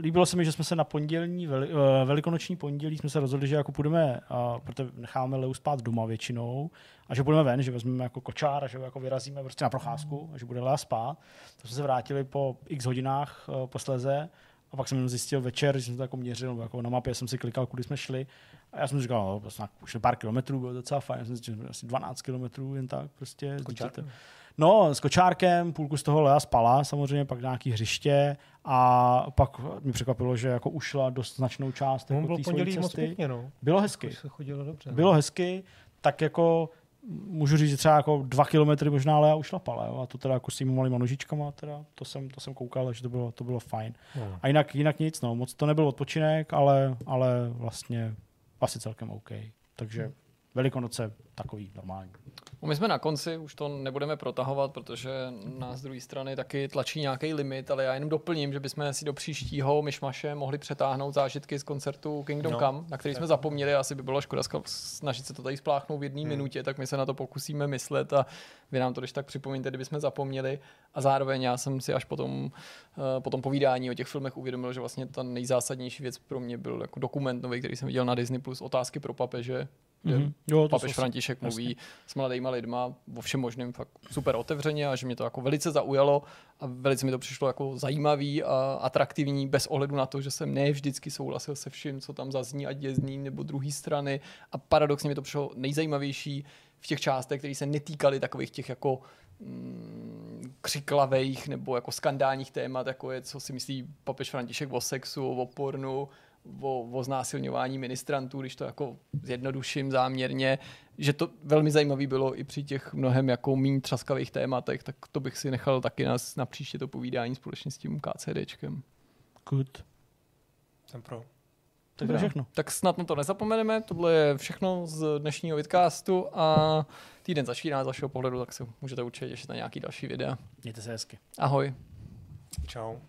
líbilo se mi, že jsme se na pondělní, veli, eh, velikonoční pondělí jsme se rozhodli, že jako půjdeme, protože necháme Leu spát doma většinou, a že budeme ven, že vezmeme jako kočár a že jako vyrazíme prostě na procházku a že bude Lea spát. To jsme se vrátili po x hodinách posleze a pak jsem zjistil večer, že jsem to jako měřil, jako na mapě jsem si klikal, kudy jsme šli. A já jsem říkal, no, prostě šli pár kilometrů, bylo docela fajn. Já jsem si říkal, asi 12 kilometrů jen tak prostě. No, s kočárkem, půlku z toho Lea spala, samozřejmě pak nějaký hřiště a pak mi překvapilo, že jako ušla dost značnou část no, jako bylo pondělí moc pěkně, no. Bylo hezky. Se chodilo dobře. Bylo no. hezky, tak jako můžu říct, že třeba jako dva kilometry možná Lea ušlapala, jo? a to teda jako s těmi malýma nožičkama, teda, to jsem, to jsem koukal, že to bylo, to bylo fajn. No. A jinak, jinak nic, no, moc to nebyl odpočinek, ale, ale vlastně asi celkem OK. Takže hmm. Velikonoce takový normální. No, my jsme na konci, už to nebudeme protahovat, protože nás z druhé strany taky tlačí nějaký limit, ale já jenom doplním, že bychom si do příštího myšmaše mohli přetáhnout zážitky z koncertu Kingdom no, Come, na který jsme zapomněli, asi by bylo škoda snažit se to tady spláchnout v jedné hmm. minutě, tak my se na to pokusíme myslet a vy nám to když tak připomeňte, kdybychom zapomněli. A zároveň já jsem si až potom, eh, po tom povídání o těch filmech uvědomil, že vlastně ta nejzásadnější věc pro mě byl jako dokument nový, který jsem viděl na Disney Plus, otázky pro papeže, mm-hmm. jo, papež to František jasně. mluví s mladýma lidma o všem možným fakt super otevřeně a že mě to jako velice zaujalo a velice mi to přišlo jako zajímavý a atraktivní bez ohledu na to, že jsem ne vždycky souhlasil se vším, co tam zazní, ať je z ní nebo druhé strany a paradoxně mi to přišlo nejzajímavější v těch částech, které se netýkaly takových těch jako mm, křiklavých nebo jako skandálních témat, jako je, co si myslí papež František o sexu, o pornu, o, o znásilňování ministrantů, když to jako zjednoduším záměrně, že to velmi zajímavé bylo i při těch mnohem jako méně třaskavých tématech, tak to bych si nechal taky na, na příště to povídání společně s tím KCDčkem. Good. Jsem pro. Tak to všechno. Tak snad na to nezapomeneme, tohle je všechno z dnešního vidcastu a týden začíná z vašeho pohledu, tak se můžete určitě těšit na nějaký další videa. Mějte se hezky. Ahoj. Ciao.